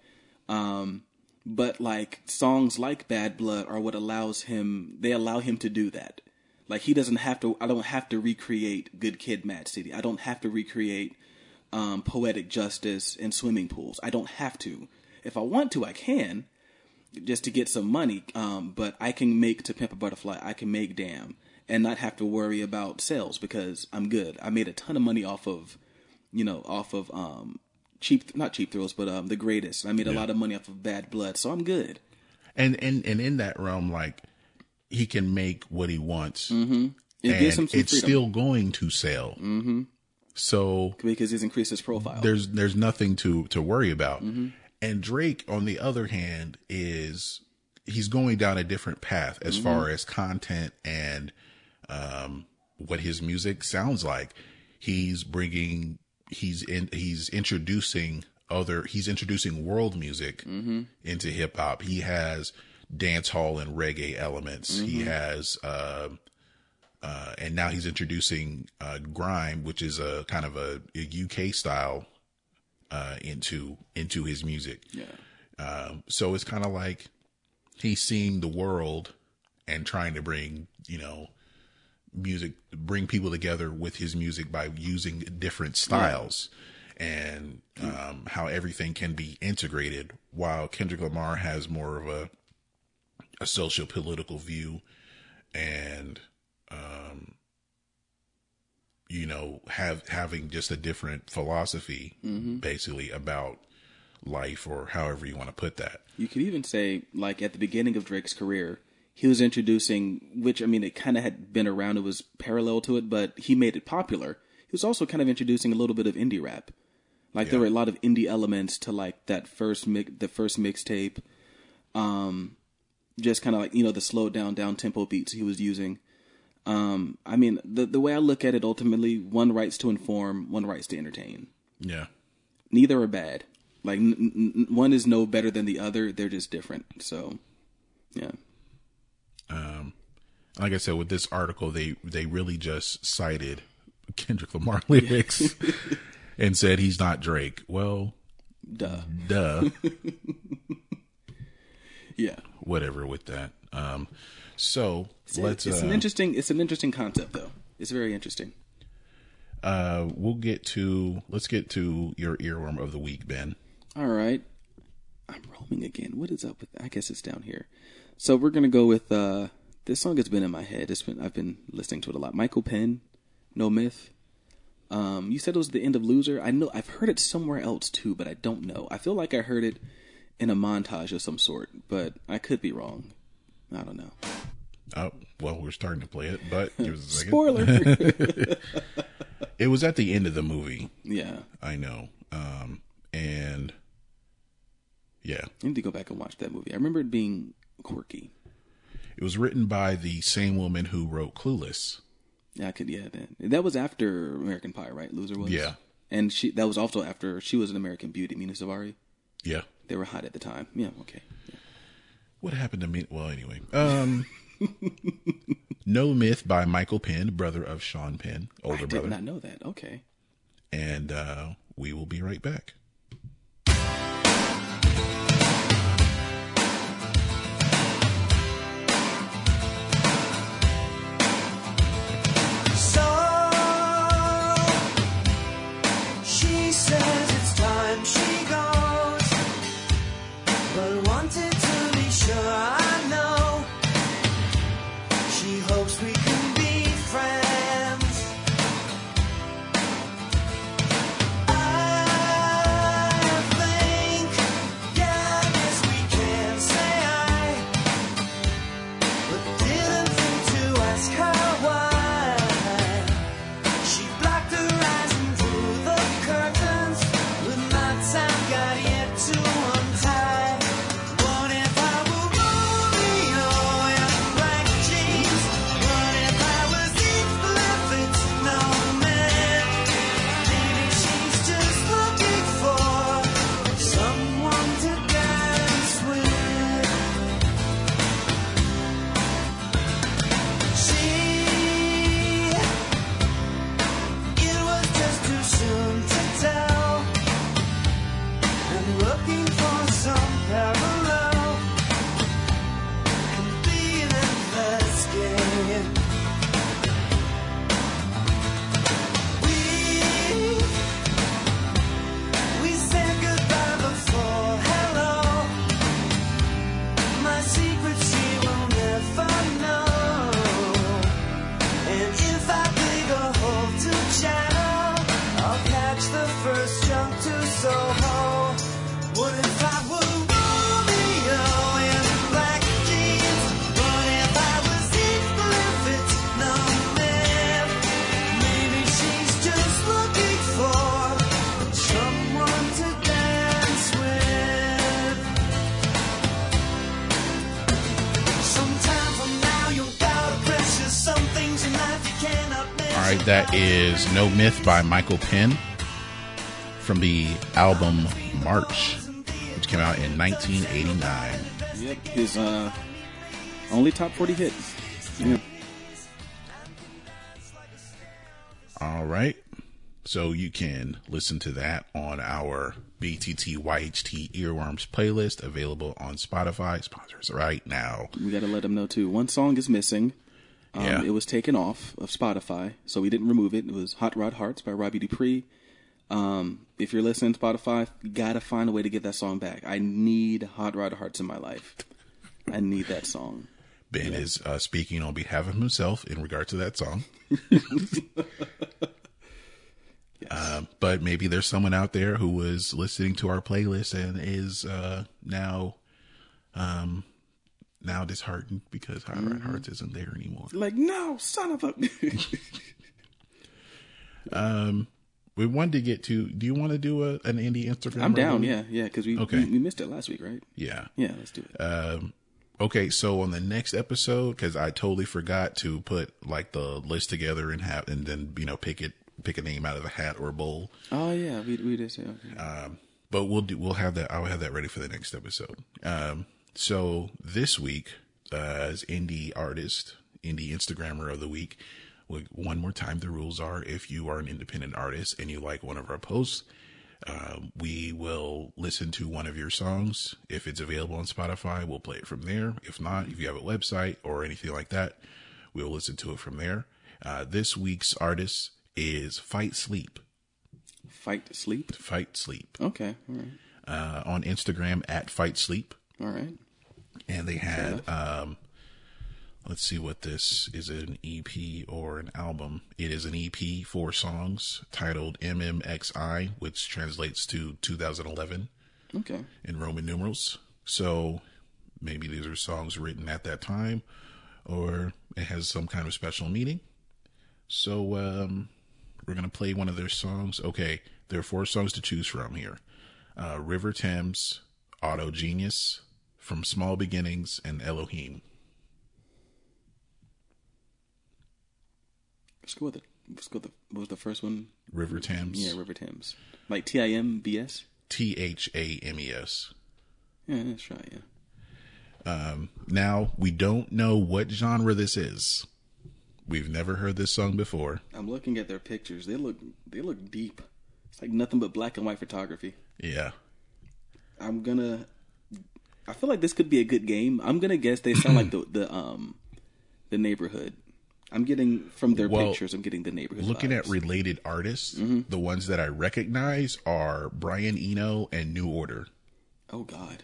Um but like songs like bad blood are what allows him they allow him to do that. Like he doesn't have to i don't have to recreate good kid mad city. I don't have to recreate um, poetic justice and swimming pools. I don't have to if i want to i can just to get some money um, but i can make to pimp a butterfly i can make damn and not have to worry about sales because i'm good i made a ton of money off of you know off of um, cheap not cheap thrills but um, the greatest i made a lot of money off of bad blood so i'm good and and and in that realm, like he can make what he wants, Mm-hmm. it gives him and some it's freedom still going to sell. Mm-hmm. So because he's increased his profile there's there's nothing to to worry about. Mm-hmm. And Drake, on the other hand, is he's going down a different path as far as content and um, what his music sounds like. He's bringing he's in he's introducing other he's introducing world music into hip hop. He has dance hall and reggae elements. He has uh, uh, and now he's introducing uh, grime, which is a kind of a, a UK style uh, into into his music. yeah Um, so it's kind of like he's seeing the world and trying to bring you know music, bring people together with his music by using different styles. And um, how everything can be integrated, while Kendrick Lamar has more of a a social political view, and um, you know have having just a different philosophy basically about life or however you want to put that You could even say, like at the beginning of Drake's career, he was introducing, which I mean, it kind of had been around. It was parallel to it, but he made it popular. He was also kind of introducing a little bit of indie rap. Like there were a lot of indie elements to like that first mix, the first mixtape. Um, just kind of like you know the slowed down, down tempo beats he was using. Um, I mean, the the way I look at it, ultimately, one writes to inform, one writes to entertain yeah neither are bad. Like n- n- one is no better than the other. They're just different. So, yeah, like i said with this article they they really just cited kendrick lamar lyrics and said he's not drake well duh. duh Yeah, whatever with that um so it's, let's it's uh, an interesting. It's an interesting concept, though. It's very interesting. uh we'll get to let's get to your earworm of the week ben All right, I'm roaming again. What is up with? I guess it's down here. So we're gonna go with uh this song has been in my head. It's been I've been listening to it a lot. Michael Penn, No Myth. Um, you said it was the end of Loser. I know I've heard it somewhere else too, but I don't know. I feel like I heard it in a montage of some sort, but I could be wrong. I don't know. oh well we're starting to play it but give us a second. Spoiler. it was at the end of the movie yeah, i know um and yeah I need to go back and watch that movie. I remember it being quirky. It was written by the same woman who wrote Clueless. Yeah, I could. Yeah, that that was after American Pie, right? Loser was. Yeah. and she that was also after she was an American Beauty. Mena Suvari. Yeah. They were hot at the time. Yeah. Okay. What happened to me? Well, anyway. Um, No Myth by Michael Penn, brother of Sean Penn, older brother. I did brother. not know that. Okay. And uh, we will be right back. Is No Myth by Michael Penn from the album March, which came out in 1989. Yep. His uh, only top forty hit. Yeah. All right. So you can listen to that on our BTT YHT Earworms playlist available on Spotify. Sponsors right now. We got to let them know too. One song is missing. Um, Yeah. It was taken off of Spotify, so we didn't remove it. It was Hot Rod Hearts by Robbie Dupree. Um, if you're listening to Spotify, you gotta find a way to get that song back. I need Hot Rod Hearts in my life. I need that song. Ben is uh, speaking on behalf of himself in regard to that song. Um, but maybe there's someone out there who was listening to our playlist and is uh, now um, now disheartened because Hot Rod Hearts isn't there anymore. Like, no, son of a. um, We wanted to get to. Do you want to do a, an indie Instagram? I'm down. review? Yeah, yeah, because we, Okay. we we missed it last week, right? Yeah. Yeah, let's do it. Um, okay, so on the next episode, because I totally forgot to put like the list together and have, and then you know pick it, pick a name out of a hat or a bowl. oh yeah, we we did say okay. But we'll do, we'll have that. I'll have that ready for the next episode. Um, so this week, uh, as indie artist, indie Instagrammer of the week. One more time, the rules are: if you are an independent artist and you like one of our posts, um, we will listen to one of your songs. If it's available on Spotify, we'll play it from there. If not, if you have a website or anything like that, we'll listen to it from there. Uh, this week's artist is Fight Sleep. Fight sleep. Fight Sleep Okay, all right, uh, on Instagram at Fight Sleep, all right. And they had um, let's see what this is an EP or an album. It is an EP, four songs titled MMXI, which translates to 2011 Okay. in Roman numerals. So maybe these are songs written at that time, or it has some kind of special meaning. So um, we're gonna play one of their songs. Okay, there are four songs to choose from here: uh, River Thames, Auto Genius, from Small Beginnings and Elohim. Let's go with it. Let's go with the, what was the first one? River Thames. Yeah, River Thames. Like T I M B S? T H A M E S. Yeah, that's right, yeah. Um, now, we don't know what genre this is. We've never heard this song before. I'm looking at their pictures. They look they look deep. It's like nothing but black and white photography. Yeah. I'm gonna I feel like this could be a good game. I'm gonna guess they sound like the the um the neighborhood. I'm getting from their Well, pictures. I'm getting the neighborhood. Looking at related artists, Mm-hmm. the ones that I recognize are Brian Eno and New Order. oh God.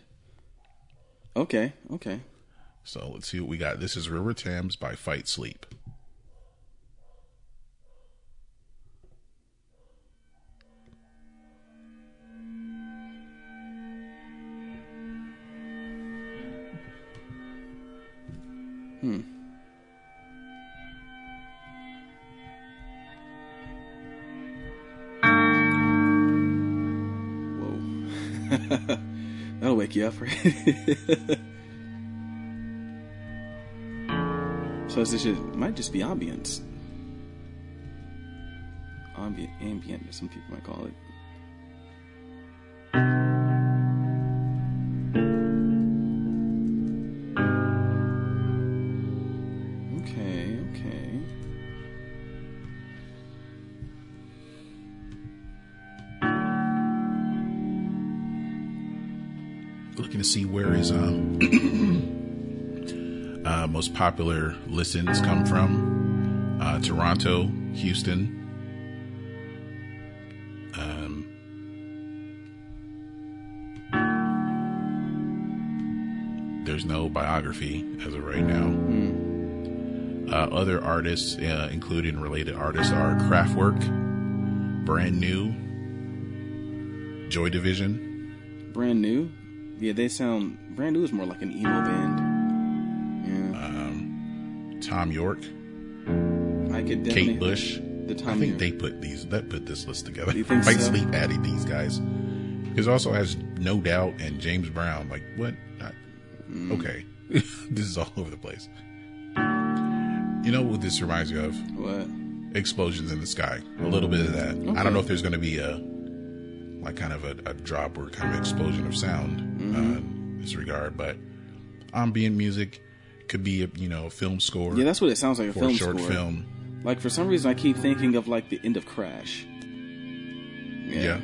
Okay. Okay. So let's see what we got. This is River Thames by Fight Sleep. Hmm. Whoa. That'll wake you up, right? so this it might just be ambience. Ambient, ambient, as some people might call it. See where his um uh, most popular listens come from. Uh, Toronto, Houston. Um, there's no biography as of right now. Uh, other artists, uh, including related artists, are Kraftwerk, Brand New, Joy Division, Brand new? Yeah, they sound. Brand new is more like an emo band. Yeah. Thom Yorke, I could definitely. Kate Bush. The I think Yorke. they put these that put this list together. You think Fight so? Sleep added these guys. It also has No Doubt and James Brown. Like what? I- Hmm. Okay, this is all over the place. You know what this reminds me of? What? Explosions in the Sky. A little bit of that. I don't know if there's going to be a like kind of a, a drop or kind of explosion of sound Mm-hmm. uh, in this regard, but ambient music could be a you know film score Yeah, that's what it sounds like a film short score. film. Like for some reason, I keep thinking of like the end of Crash. yeah.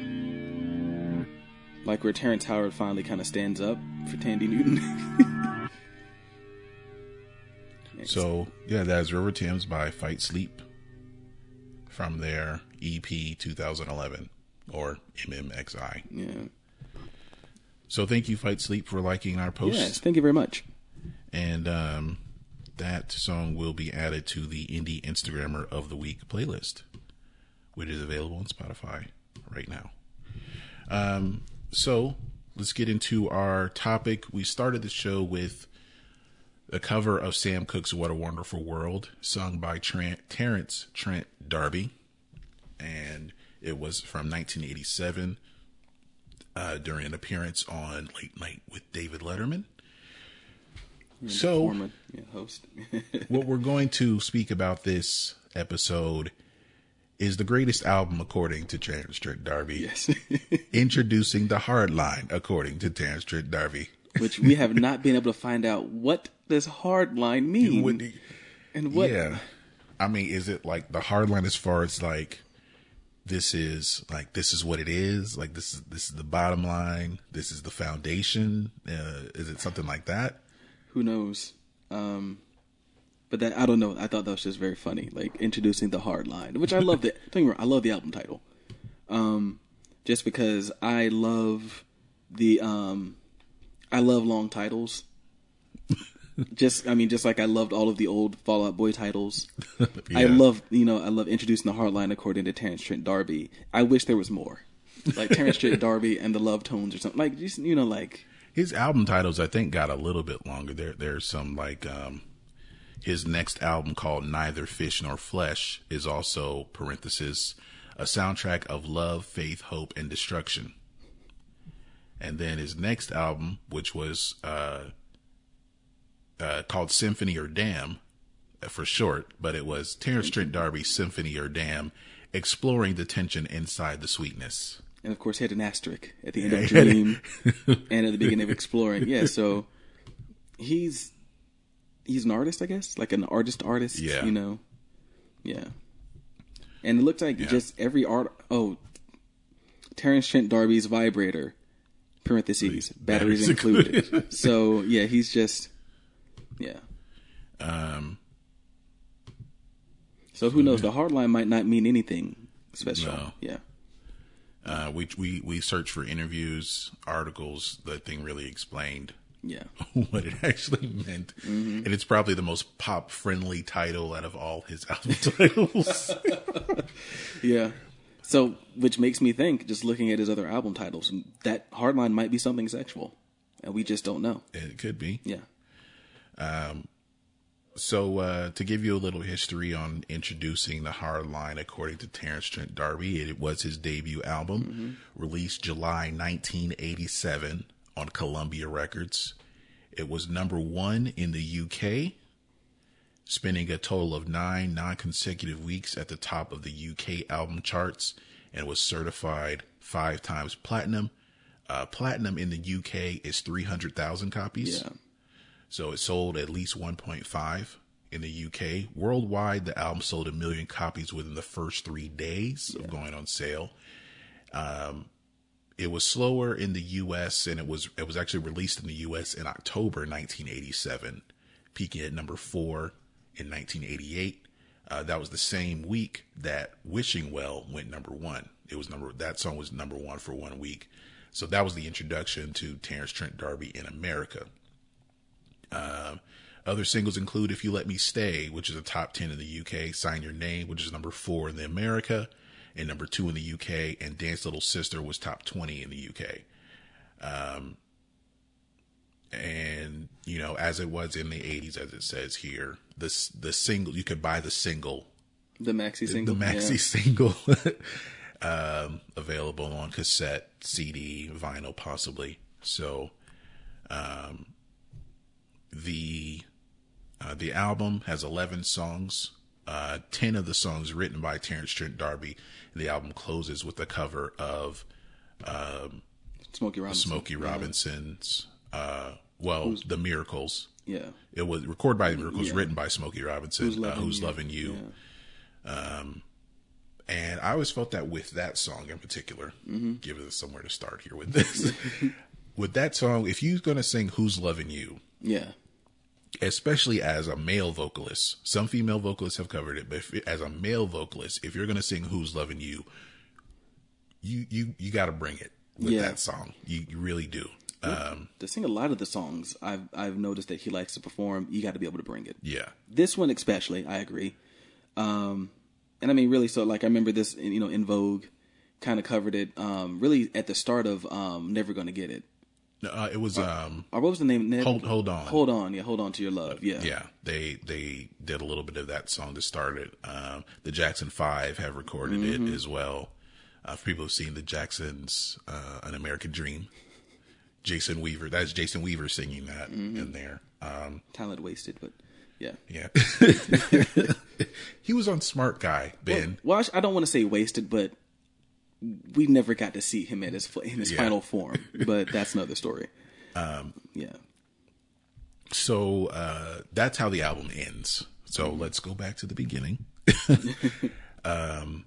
Like where Terrence Howard finally kind of stands up for Thandie Newton. So yeah, that's River Thames by Fight Sleep from their EP 2011 or MMXI. yeah. So thank you, Fight Sleep, for liking our post. Yes. Thank you very much. And um, that song will be added to the Indie Instagrammer of the Week playlist, which is available on Spotify right now. Um, so let's get into our topic. We started the show with a cover of Sam Cooke's What a Wonderful World, sung by Trent, Terence Trent D'Arby. And it was from 1987 uh, during an appearance on Late Night with David Letterman. So, Former yeah, host. what we're going to speak about this episode is the greatest album according to Terence Trent D'Arby. yes. Introducing the hard line according to Terence Trent D'Arby. Which we have not been able to find out what does hard line mean. Would and what Yeah. I mean, is it like the hard line as far as like this is like this is what it is, like this is this is the bottom line, this is the foundation? Uh, is it something like that? who knows? Um, but that I don't know. I thought that was just very funny, like introducing the hard line, which I love. The don't get wrong, I love the album title, um, just because I love the um, I love long titles. Just I mean, just like I loved all of the old Fall Out Boy titles. I love you know I love introducing the hard line according to Terence Trent D'Arby. I wish there was more, like Terence Trent D'Arby and the Love Tones or something like just you know like His album titles, I think, got a little bit longer. There, there's some like um, his next album called "Neither Fish Nor Flesh" is also parenthesis a soundtrack of love, faith, hope, and destruction. And then his next album, which was uh, uh, called "Symphony or Damn for short, but it was Terence Trent D'Arby's Symphony or Damn, exploring the tension inside the sweetness. And of course, he had an asterisk at the end of Dream and at the beginning of Exploring. Yeah, so he's he's an artist, I guess, like an artist artist. Yeah. you know, yeah. And it looked like Yeah. just every art. Oh, Terence Trent D'Arby's vibrator. Parentheses batteries, Batteries included. included. so yeah, he's just yeah. Um, So who knows? The hard line might not mean anything special. No. Yeah. uh, we we we searched for interviews, articles. The thing really explained Yeah. what it actually meant, and it's probably the most pop friendly title out of all his album titles. Yeah. So, which makes me think, just looking at his other album titles, that Hardline might be something sexual, and we just don't know. it could be. Yeah. So, uh, to give you a little history on introducing the hard line, according to Terence Trent D'Arby, it was his debut album, released July 1987 on Columbia Records. It was number one in the UK, spending a total of nine non consecutive weeks at the top of the UK album charts, and was certified five times platinum. Uh, platinum in the UK is 300,000 copies. Yeah. So it sold at least 1.5 in the UK. Worldwide, the album sold a million copies within the first three days of going on sale. Um, it was slower in the US, and it was it was actually released in the US in October 1987, peaking at number four in 1988. Uh, that was the same week that "Wishing Well" went number one. It was number that song was number one for one week. So that was the introduction to Terence Trent D'Arby in America. Um, other singles include If You Let Me Stay, which is a top 10 in the UK, Sign Your Name, which is number four in the America, and number two in the UK, and Dance Little Sister was top 20 in the UK. Um, and, you know, as it was in the 80s, as it says here, this, the single, you could buy the single The maxi single. the maxi yeah. single um, available on cassette, CD, vinyl, possibly. So, um, the uh, the album has eleven songs. Uh, Ten of the songs written by Terence Trent D'Arby. The album closes with a cover of Smokey Robinson. Smokey Yeah. Robinson's. Uh, well, The Miracles. Yeah. It was recorded by The Miracles, Yeah. written by Smokey Robinson. Who's Who's Loving uh, who's You. loving you. Um, and I always felt that with that song in particular, Mm-hmm. give us somewhere to start here with this. with that song, if you're going to sing Who's Loving You, Yeah. Especially as a male vocalist, some female vocalists have covered it, but if, as a male vocalist, if you're going to sing Who's Loving You, you, you, you got to bring it with Yeah. that song. You, you really do. Um, To sing a lot of the songs, I've I've noticed that he likes to perform. You got to be able to bring it. yeah. This one especially, I agree. Um, and I mean, really, so like I remember this, you know, En Vogue, kind of covered it. Um, really at the start of um, Never Gonna Get It. Uh, it was, um, Or what was the name? Hold- Hold On. Hold on. Yeah, hold on to your love. Yeah. yeah, they they did a little bit of that song to start it. Um, the Jackson Five have recorded Mm-hmm. it as well. Uh, for people who've seen the Jacksons, uh, "An American Dream," Jason Weaver. That's Jason Weaver singing that Mm-hmm. in there. Um, Talent wasted, but yeah. yeah, he was on Smart Guy. Ben, Well, sh- I don't want to say wasted, but we never got to see him at his in his Yeah. final form. But that's another story. Um, yeah. so uh, that's how the album ends. So let's go back to the beginning. um,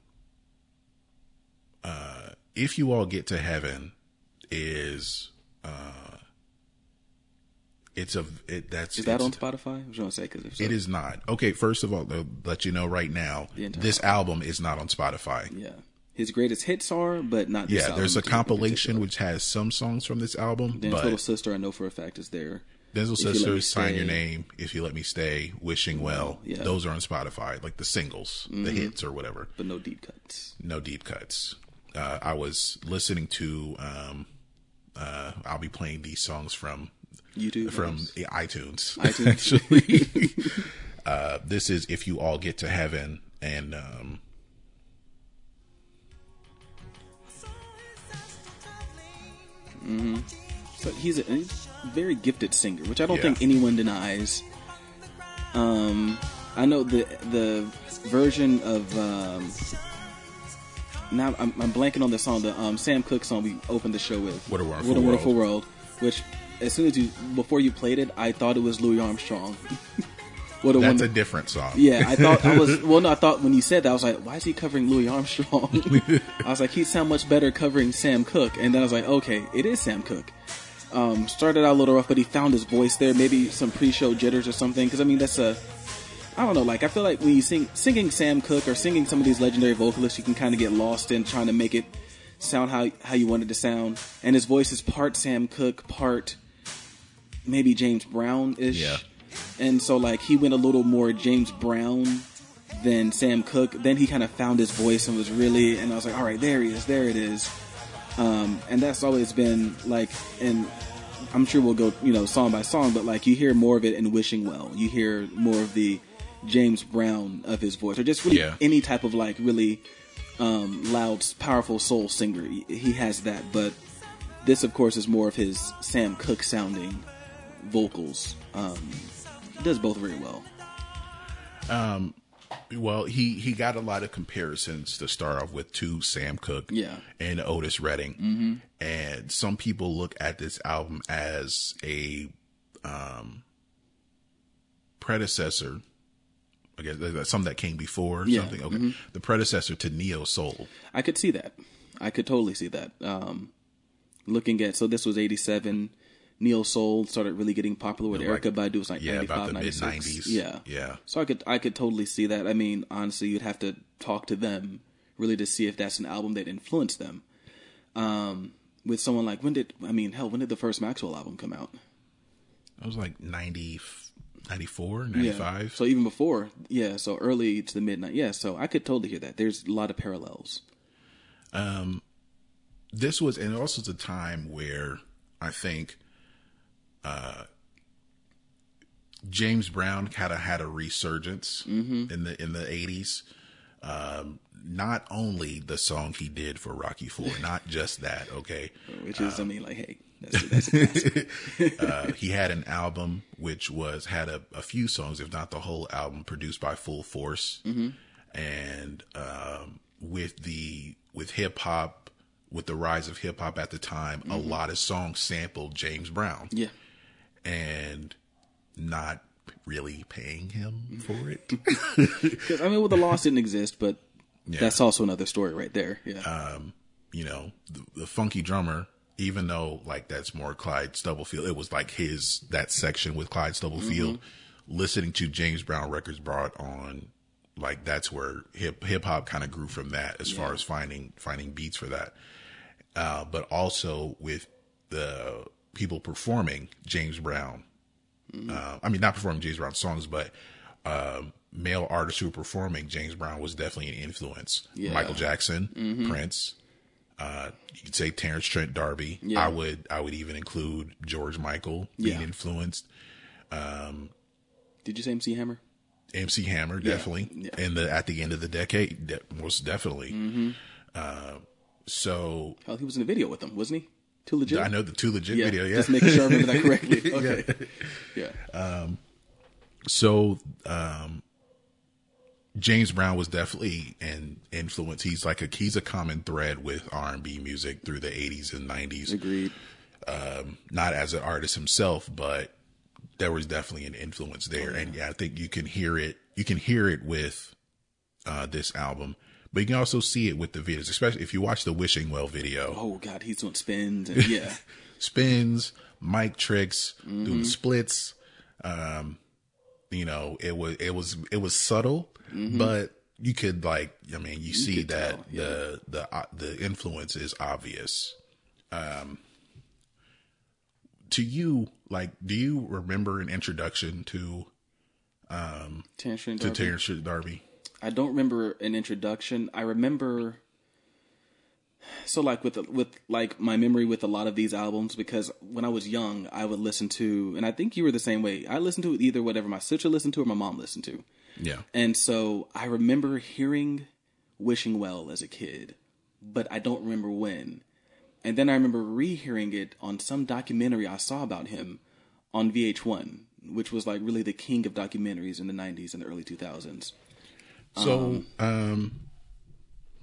uh, if you all get to heaven, is uh, it's a it that's Is that on Spotify? I was to say because so, It is not. Okay, first of all, let you know right now, this album is not on Spotify. Yeah, his greatest hits are, but not. This Yeah, there's a compilation which has some songs from this album, Dance but Little Sister, I know for a fact is there. Denzel If You Let Me Sisters, Sign Your Name, If You Let Me Stay, Wishing Well, Yeah. Mm-hmm. those are on Spotify, like the singles, the hits or whatever. but no deep cuts. No deep cuts. Uh, I was listening to, um, uh, I'll be playing these songs from YouTube from perhaps? iTunes. iTunes. Actually, uh, this is if you all get to heaven, and um, So he's a, he's a very gifted singer, which I don't Yeah. think anyone denies. Um, I know the the version of um, now I'm, I'm blanking on the song, the um, Sam Cooke song we opened the show with. What a Wonderful What a Wonderful World. World. Which, as soon as you before you played it, I thought it was Louis Armstrong. what a That's a different song. Yeah, I thought I was. Well, no, I thought when you said that, I was like, "Why is he covering Louis Armstrong?" I was like, "He'd sound much better covering Sam Cooke." And then I was like, "Okay, it is Sam Cooke." Um, started out a little rough, but he found his voice there. Maybe some pre-show jitters or something. Because I mean, that's a. I don't know. Like I feel like when you sing singing Sam Cooke or singing some of these legendary vocalists, you can kind of get lost in trying to make it sound how how you want it to sound. And his voice is part Sam Cooke, part maybe James Brown ish. Yeah. And so like he went a little more James Brown than Sam Cooke. Then he kind of found his voice and was really and I was like, all right, there he is, there it is. Um, and that's always been like, and I'm sure we'll go, you know, song by song, but like you hear more of it in Wishing Well. You hear more of the James Brown of his voice, or just really Yeah. any type of like really um, loud, powerful soul singer. He, has that, but this, of course, is more of his Sam Cooke sounding vocals. Um, does both very well. Um, well, he he got a lot of comparisons to start off with to Sam Cooke Yeah. and Otis Redding, mm-hmm. and some people look at this album as a um, predecessor. I guess some that came before Yeah, something. Okay, the predecessor to Neo Soul. I could see that. I could totally see that. Um, looking at so this was '87. Neo Soul started really getting popular with Like- Erykah Badu. Was like yeah, 95, about the mid 96. nineties. Yeah, yeah. So I could I could totally see that. I mean, honestly, you'd have to talk to them really to see if that's an album that influenced them. Um, with someone like when did I mean hell when did the first Maxwell album come out? It was like 90, 94, Yeah. 95. So even before, yeah, so early to the midnight. Yeah, so I could totally hear that. There's a lot of parallels. Um, this was and also the time where I think uh James Brown kind of had a resurgence Mm-hmm. in the in the eighties. Um, not only the song he did for Rocky Four, not just that. Okay, Which is, I mean, like, hey, that's, that's uh, he had an album which was had a, a few songs, if not the whole album, produced by Full Force, and um, with the with hip hop, with the rise of hip hop at the time, a lot of songs sampled James Brown, yeah. And not really paying him for it. Because I mean, well, the loss didn't exist, but Yeah. that's also another story right there. Yeah, you know, the, the funky drummer, even though like that's more Clyde Stubblefield, it was like his that section with Clyde Stubblefield. Listening to James Brown records brought on, like that's where hip hip hop kind of grew from that as far as finding finding beats for that. Uh, but also with the people performing James Brown. Uh, I mean, not performing James Brown songs, but um, male artists who were performing James Brown was definitely an influence. Yeah. Michael Jackson, Prince, uh, you could say Terence Trent D'Arby. Yeah. I would I would even include George Michael being Yeah. influenced. did you say MC Hammer? MC Hammer definitely Yeah. Mm-hmm. in the at the end of the decade, de- most definitely. Uh, so Hell, he was in a video with them, wasn't he? Too legit. I know the two legit Yeah, video. Yeah, just making sure I remember that correctly. Okay. yeah. so um James Brown was definitely an influence. He's like a he's a common thread with R and B music through the eighties and nineties. Agreed. Not as an artist himself, but there was definitely an influence there. And yeah, I think you can hear it you can hear it with uh this album. But you can also see it with the videos, especially if you watch the Wishing Well video. Oh God, he's doing spins and yeah. spins, mic tricks, Mm-hmm. doing splits. Um, you know, it was it was it was subtle, but you could like, I mean, you, see Mm-hmm. that tell, the the uh, the influence is obvious. Um, to you, like, do you remember an introduction to Terence Trent to. Terence D'Arby? I don't remember an introduction. I remember so like with with like my memory with a lot of these albums because when I was young I would listen to and I think you were the same way. I listened to either whatever my sister listened to or my mom listened to. Yeah, And so I remember hearing Wishing Well as a kid, but I don't remember when. And then I remember rehearing it on some documentary I saw about him on VH1. which was like really the king of documentaries in the '90s and the early 2000s. So, um,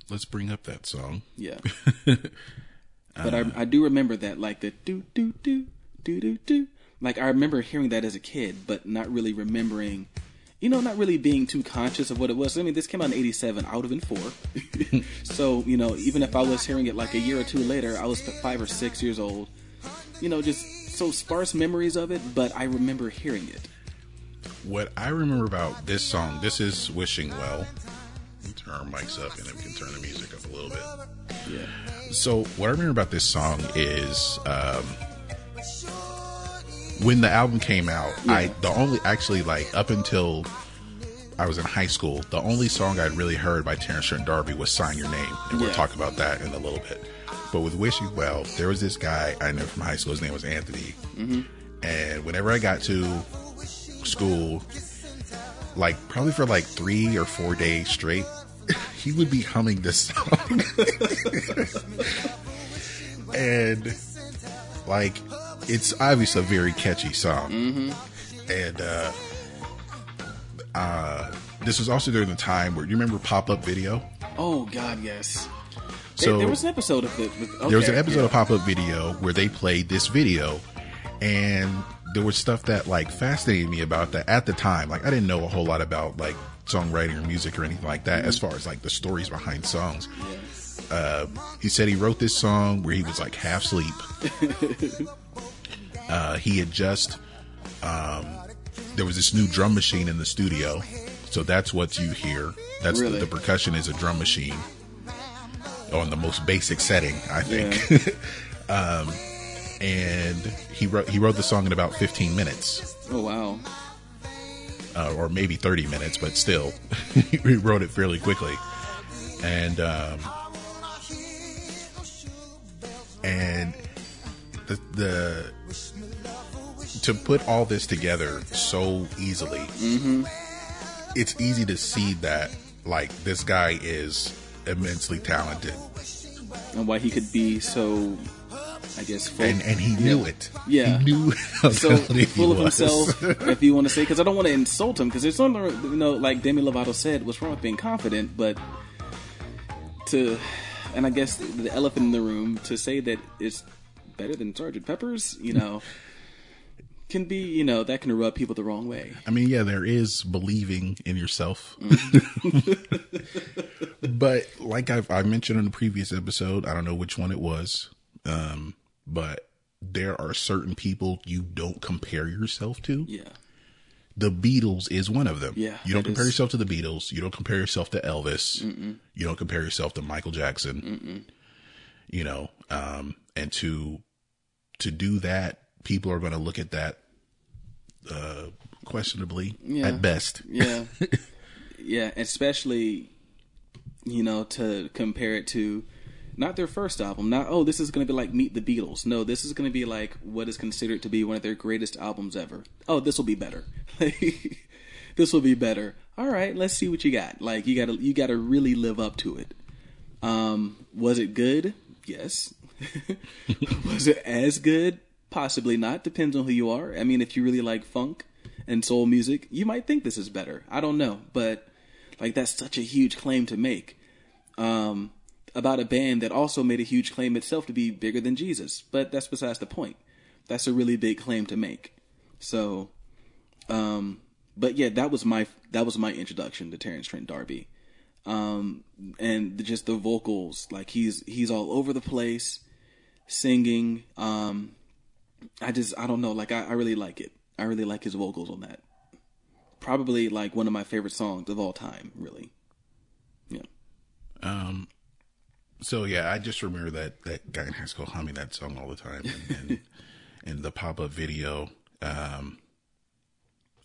let's bring up that song. Yeah. but I, I do remember that, like the do do do do do do. Like I remember hearing that as a kid, but not really remembering. You know, not really being too conscious of what it was. I mean, this came out in '87. I would have been four. so, you know, even if I was hearing it like a year or two later, I was five or six years old. You know, just so sparse memories of it, but I remember hearing it. What I remember about this song, this is Wishing Well. Let me Turn our mics up and then we can turn the music up a little bit. Yeah. So what I remember about this song is um, when the album came out. I the only actually like up until I was in high school, the only song I'd really heard by Terence Trent D'Arby was "Sign Your Name," and we'll Yeah. talk about that in a little bit. But with "Wishing Well," there was this guy I knew from high school. His name was Anthony, and whenever I got to school, like probably for like three or four days straight, he would be humming this song. and like it's obviously a very catchy song and uh uh this was also during the time where you remember pop-up video Oh God, yes. so there, there was an episode of it. With, there was an episode yeah. of pop-up video where they played this video and there was stuff that like fascinated me about that at the time. Like i didn't know a whole lot about like songwriting or music or anything like that as far as like the stories behind songs. Uh, he said he wrote this song where he was like half asleep. Uh, he had just um, there was this new drum machine in the studio. So that's what you hear. That's Really? the, the percussion is a drum machine on the most basic setting i think. Um, and he wrote he wrote the song in about 15 minutes Oh wow. uh, or maybe 30 minutes, but still, he wrote it fairly quickly. And, um, and the, the, to put all this together so easily, it's easy to see that, like, this guy is immensely talented. And why he could be so, I guess, And, and he knew it. Yeah. He knew how so full of himself, if you want to say, because I don't want to insult him, because there's something, you know, like Demi Lovato said, what's wrong with being confident, but to, and I guess the elephant in the room, to say that it's better than Sergeant Pepper's, you know, can be, you know, that can rub people the wrong way. I mean, yeah, there is believing in yourself. Mm-hmm. but like I've, I mentioned in the previous episode, I don't know which one it was, um, but there are certain people you don't compare yourself to. Yeah. The Beatles is one of them. Yeah, You don't compare is- yourself to the Beatles. You don't compare yourself to Elvis. You don't compare yourself to Michael Jackson. You know, um, and to, to do that, people are going to look at that, uh, questionably Yeah. at best. Yeah. yeah, especially you know to compare it to not their first album. Not oh, this is going to be like Meet the Beatles. No, this is going to be like what is considered to be one of their greatest albums ever. Oh, this will be better. this will be better. All right, let's see what you got. Like you got to you got to really live up to it. Um, was it good? Yes. was it as good? Possibly not. Depends on who you are. I mean, if you really like funk and soul music, you might think this is better. I don't know, but like that's such a huge claim to make. Um, about a band that also made a huge claim itself to be bigger than Jesus. But that's besides the point. That's a really big claim to make. So, um, but yeah, that was my that was my introduction to Terence Trent D'Arby. Um, and the, just the vocals, like he's he's all over the place, singing. Um, I just I don't know, like I, I really like it. I really like his vocals on that. Probably like one of my favorite songs of all time. Really, yeah. Um, so yeah, I just remember that that guy in high school humming that song all the time, and, and, and the pop up video. Um,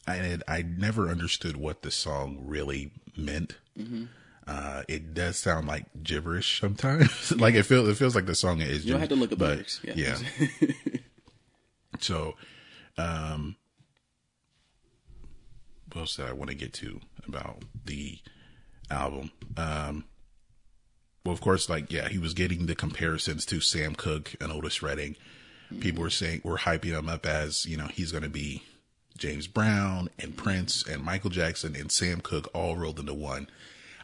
I had, I never understood what the song really meant. Uh, it does sound like gibberish sometimes. like it feels it feels like the song is. You don't have to look at the lyrics. Yeah. yeah. So, um, what else did I want to get to about the album? Um, well, of course, like, yeah, he was getting the comparisons to Sam Cooke and Otis Redding. People were saying, we're hyping him up as, you know, he's going to be James Brown and Prince and Michael Jackson and Sam Cooke all rolled into one.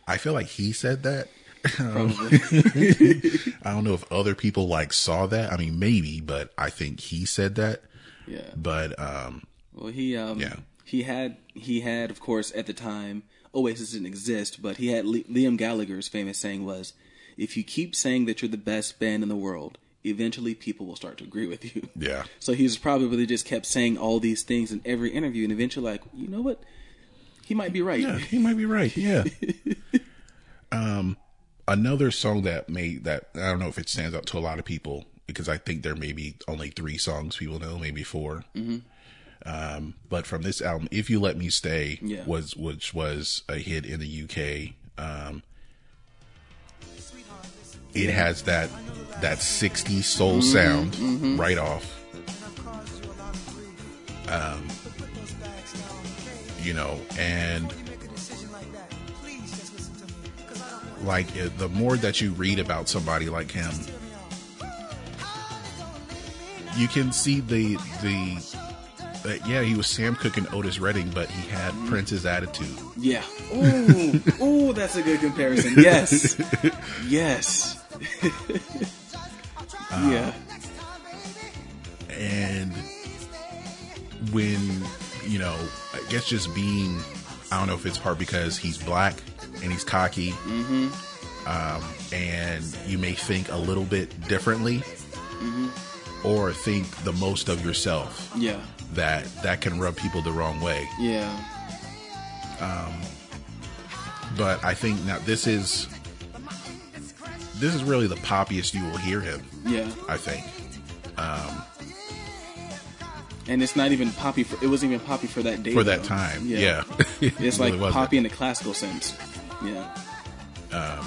I feel like he said that. I don't know if other people like saw that. I mean, maybe, but I think he said that. Yeah. But um, Well, he um Yeah. he had he had of course at the time Oasis didn't exist, but he had Li- Liam Gallagher's famous saying was, "If you keep saying that you're the best band in the world, eventually people will start to agree with you." yeah, So he's probably just kept saying all these things in every interview, and eventually, like, you know what? He might be right. yeah, he might be right. Yeah. um, another song that made that I don't know if it stands out to a lot of people because I think there may be only three songs people know, maybe 4 Mm-hmm. Um, but from this album, "If You Let Me Stay" Yeah. was which was a hit in the UK. Um, it has that that 60s soul mm-hmm. sound mm-hmm. right off. Um, you know, and like the more that you read about somebody like him, you can see the the that yeah he was Sam Cooke and Otis Redding, but he had mm-hmm. Prince's attitude. Yeah. Ooh, ooh, that's a good comparison. Yes. yes. yeah. and when you know i guess just being i don't know if it's part because he's black and he's cocky um, and you may think a little bit differently or think the most of yourself Yeah. that that can rub people the wrong way Yeah. Um, but i think now this is this is really the poppiest you will hear him Yeah. i think um, And it's not even poppy for it wasn't even poppy for that day. for that time yeah, It's It like really poppy in the classical sense. Yeah. Um,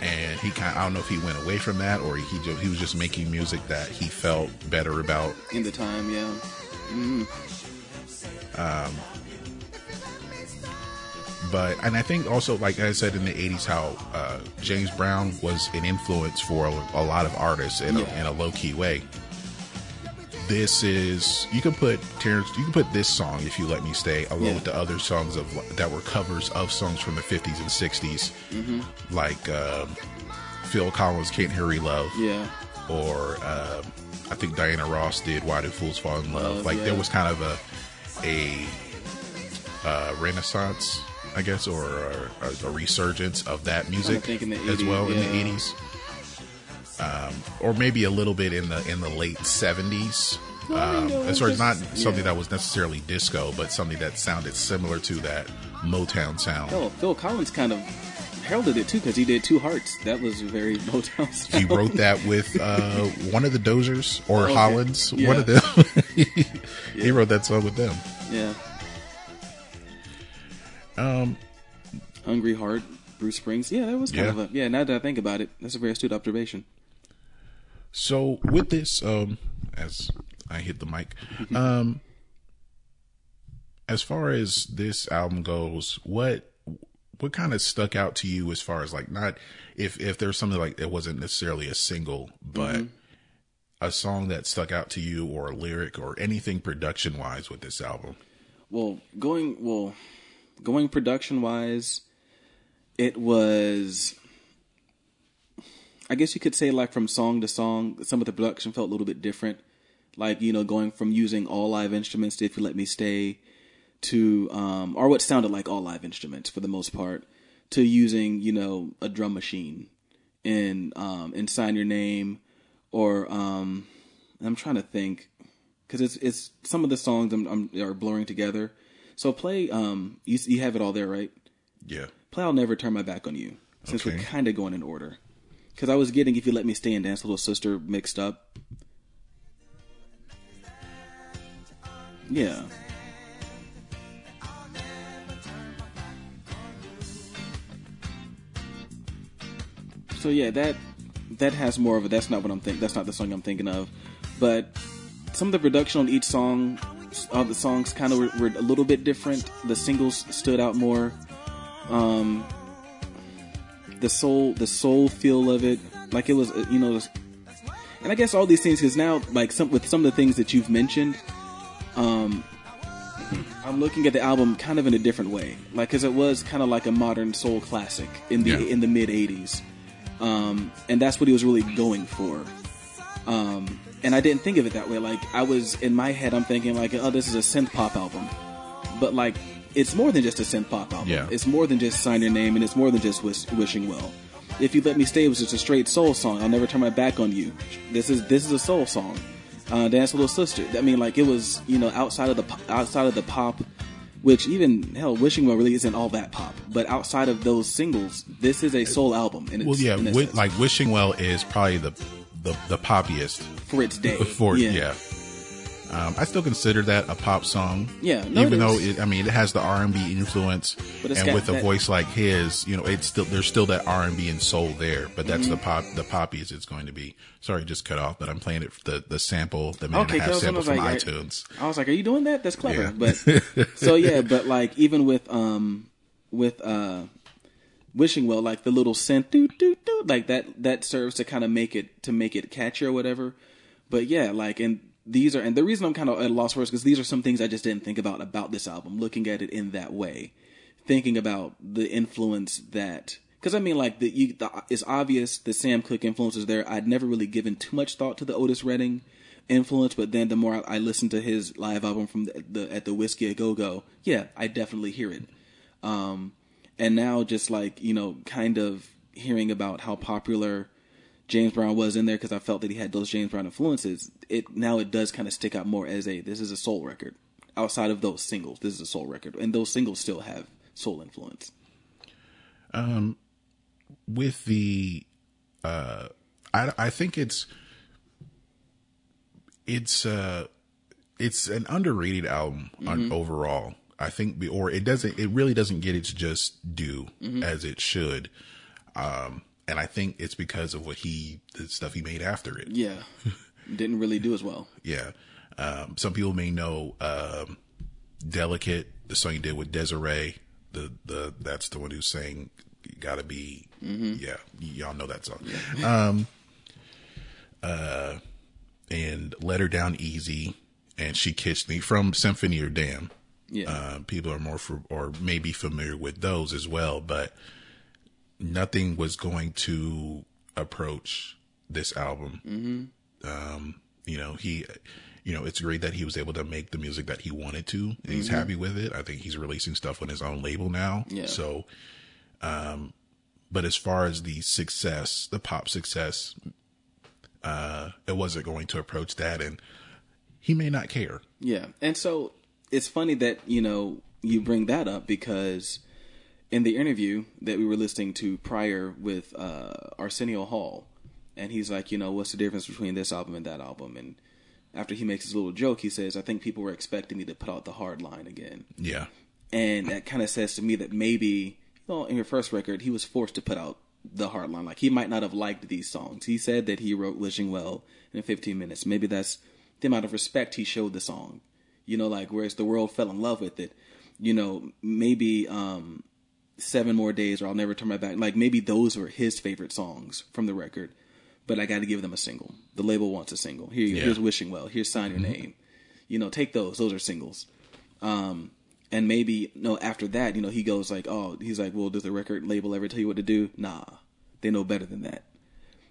and he kind I don't know if he went away from that or he just, he was just making music that he felt better about. In the time, yeah. Mm-hmm. Um, But and I think also like I said in the '80s, how uh, James Brown was an influence for a, a lot of artists in a, in a low key way. This is you can put Terence, you can put this song if you let me stay along Yeah. with the other songs of that were covers of songs from the 50s and 60s, Mm-hmm. like um, Phil Collins' "Can't Hurry Love." Yeah. or um, I think Diana Ross did "Why Do Fools Fall in Love." Love, like there was kind of a a uh, renaissance, I guess, or a, a resurgence of that music think in the as 80s, well in the eighties, um, or maybe a little bit in the in the late seventies. Well, I Um, no, as far as not something yeah. that was necessarily disco, but something that sounded similar to that Motown sound. Hell, Phil Collins kind of heralded it too because he did Two Hearts. That was very Motown. He wrote that with uh, one of the Doziers or Okay. Hollands, Yeah. one of them. he wrote that song with them. Yeah. Um, Hungry Heart, Bruce Springs. Yeah, that was kind Yeah. of a yeah. Now that I think about it, that's a very astute observation. So with this, um, as I hit the mic, um, as far as this album goes, what what kind of stuck out to you as far as like not if if there's something like it wasn't necessarily a single, but a song that stuck out to you or a lyric or anything production wise with this album? Well, going well, going production wise, it was. I guess you could say like from song to song, some of the production felt a little bit different. Like you know, going from using all live instruments to "If You Let Me Stay" to, um, or what sounded like all live instruments for the most part, to using you know a drum machine and um, and sign your name, or um, I'm trying to think because it's it's some of the songs I'm, I'm, are blurring together. So play um you you have it all there right? Yeah. Play I'll never turn my back on you since we're kind of going in order. Because I was getting if you let me stay and dance little sister mixed up. Yeah. So yeah, that that has more of a. That's not what I'm think. That's not the song I'm thinking of, but some of the production on each song, all the songs kind of were, were a little bit different. The singles stood out more. Um, the soul, the soul feel of it, like it was, uh, you know, and I guess all these things because now, like some with some of the things that you've mentioned, I'm looking at the album kind of in a different way, like because it was kind of like a modern soul classic in the Yeah. in the mid '80s, um, and that's what he was really going for. Um, and I didn't think of it that way. Like I was in my head, I'm thinking like, oh, this is a synth pop album, but like it's more than just a synth pop album. Yeah. It's more than just Sign Your Name, and it's more than just wish, Wishing Well. If you let me stay was just a straight soul song. I'll never turn my back on you. This is this is a soul song. Uh, Dance with Little Sister. I mean, like it was you know outside of the outside of the pop, which even hell, Wishing Well really isn't all that pop. But outside of those singles, this is a soul album. And Well, yeah, wi- like Wishing Well is probably the the, the poppiest for its day. for yeah. Um, I still consider that a pop song. Yeah, no, even it though it, I mean it has the R and B influence, and with a voice like his, you know, it's still there's still that R and B and soul there. But that's Mm-hmm. the pop the poppiest it's going to be. Sorry, just cut off, but I'm playing it the the sample the minute Okay, and a half sample from like, iTunes. I was like, "Are you doing that? That's clever." Yeah. But so yeah, but like even with um with uh wishing well, like the little scent, doo doo doo, like that that serves to kind of make it to make it catchy or whatever. But yeah, like and these are and the reason I'm kind of at a loss for is because these are some things I just didn't think about about this album. Looking at it in that way, thinking about the influence that. Because I mean, like the, you, the it's obvious the Sam Cooke influence is there. I'd never really given too much thought to the Otis Redding influence, but then the more I, I listened to his live album from the, the at the Whisky a Go Go, yeah, I definitely hear it. Um, and now just like you know, kind of hearing about how popular James Brown was in there because I felt that he had those James Brown influences. It now it does kind of stick out more as a this is a soul record. Outside of those singles, this is a soul record, and those singles still have soul influence. Um, with the uh I I think it's it's uh it's an underrated album on overall. I think or it doesn't it really doesn't get its just due as it should. Um and I think it's because of what he the stuff he made after it. Yeah, didn't really do as well. Yeah. Um, some people may know um, "Delicate," the song he did with Des'ree. The the that's the one who sang "Gotta Be." Yeah, y- y'all know that song. Um, uh, and "Let Her Down Easy" and "She Kissed Me" from Symphony or Damn. Yeah, Uh, people are more for, or maybe familiar with those as well, but nothing was going to approach this album. Mm-hmm. Um, you know, he, you know, it's great that he was able to make the music that he wanted to, and he's happy with it. I think he's releasing stuff on his own label now. Yeah. So, um, but as far as the success, the pop success, uh, it wasn't going to approach that, and he may not care. Yeah, and so it's funny that you know you bring that up because in the interview that we were listening to prior with uh, Arsenio Hall, and he's like, you know, what's the difference between this album and that album? And after he makes his little joke, he says, I think people were expecting me to put out the hard line again, Yeah. and that kind of says to me that maybe you know in your first record he was forced to put out the hard line. Like he might not have liked these songs. He said that he wrote "Wishing Well" in 15 minutes. Maybe that's the amount of respect he showed the song. You know, like whereas the world fell in love with it. You know, maybe um, seven more days or I'll never turn my back. Like maybe those were his favorite songs from the record. But I got to give them a single. The label wants a single. Here, Yeah. here's "Wishing Well." Here's "Sign Your Name." You know, take those. Those are singles Um, and maybe no after that you know he goes like oh he's like well does the record label ever tell you what to do nah they know better than that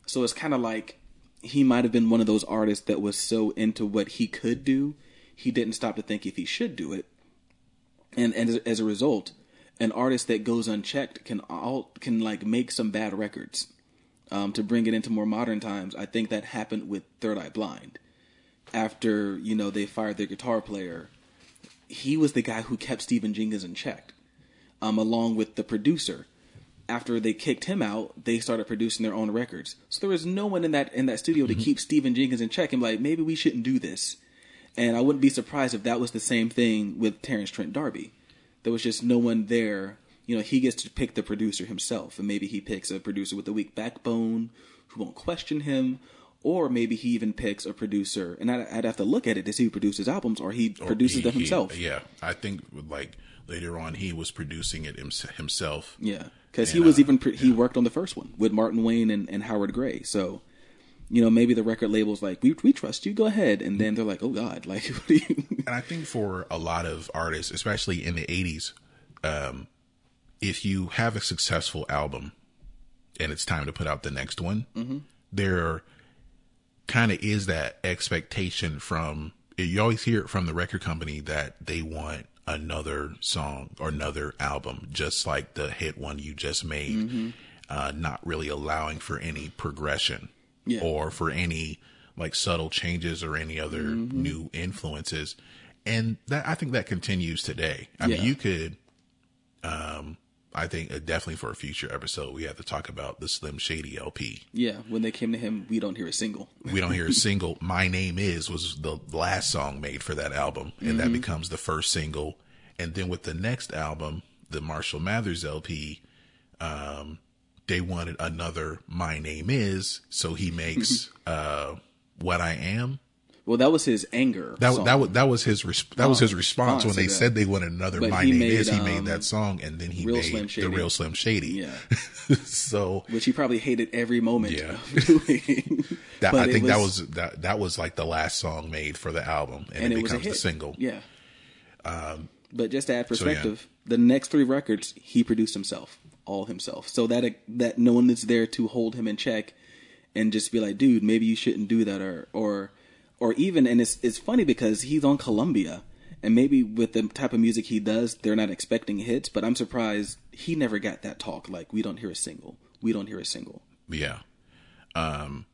so it's kind of like he might have been one of those artists that was so into what he could do he didn't stop to think if he should do it and and as, as a result an artist that goes unchecked can all can like make some bad records um, to bring it into more modern times i think that happened with third eye blind after you know they fired their guitar player he was the guy who kept Stephan Jenkins in check, um, along with the producer. After they kicked him out, they started producing their own records. So there was no one in that in that studio to keep Stephan Jenkins in check. And like, maybe we shouldn't do this. And I wouldn't be surprised if that was the same thing with Terence Trent D'Arby. There was just no one there. You know, he gets to pick the producer himself, and maybe he picks a producer with a weak backbone who won't question him, or maybe he even picks a producer. And I'd, I'd have to look at it to see who produces albums, or he Or produces he- them he- himself. yeah, I think like later on he was producing it hims- himself. Yeah, because he was uh, even he worked on the first one with Martyn Ware and, and Howard Gray. So you know, maybe the record label's like, we we trust you, go ahead, and then they're like, oh God, like, what do you? And I think for a lot of artists, especially in the 80s, um, if you have a successful album and it's time to put out the next one, there kind of is that expectation from, you always hear it from the record company that they want another song or another album, just like the hit one you just made, uh, not really allowing for any progression Yeah. or for any like subtle changes or any other new influences. And that I think that continues today. I mean, you could, um, I think uh, definitely for a future episode, we have to talk about the Slim Shady LP. yeah, when they came to him, we don't hear a single. We don't hear a single. My Name Is was the last song made for that album, and that becomes the first single. And then with the next album, the Marshall Mathers LP, um, they wanted another My Name Is, so he makes uh, What I Am. Well, that was his anger. That song. that was that was his res- that was his response Oh, when they that. said they wanted another But My Name made, Is. He um, made that song, and then he Real made the Real Slim Shady. Yeah. so which he probably hated every moment. Yeah. of doing. that, I think that was that that was like the last song made for the album, and, and it, it becomes the single. Yeah. Um, but just to add so, yeah. perspective, the next three records he produced himself, all himself, so that that no one is there to hold him in check and just be like, dude, maybe you shouldn't do that, or or or even. And it's it's funny because he's on Columbia, and maybe with the type of music he does, they're not expecting hits. But I'm surprised he never got that talk. Like we don't hear a single. We don't hear a single. Yeah. Um,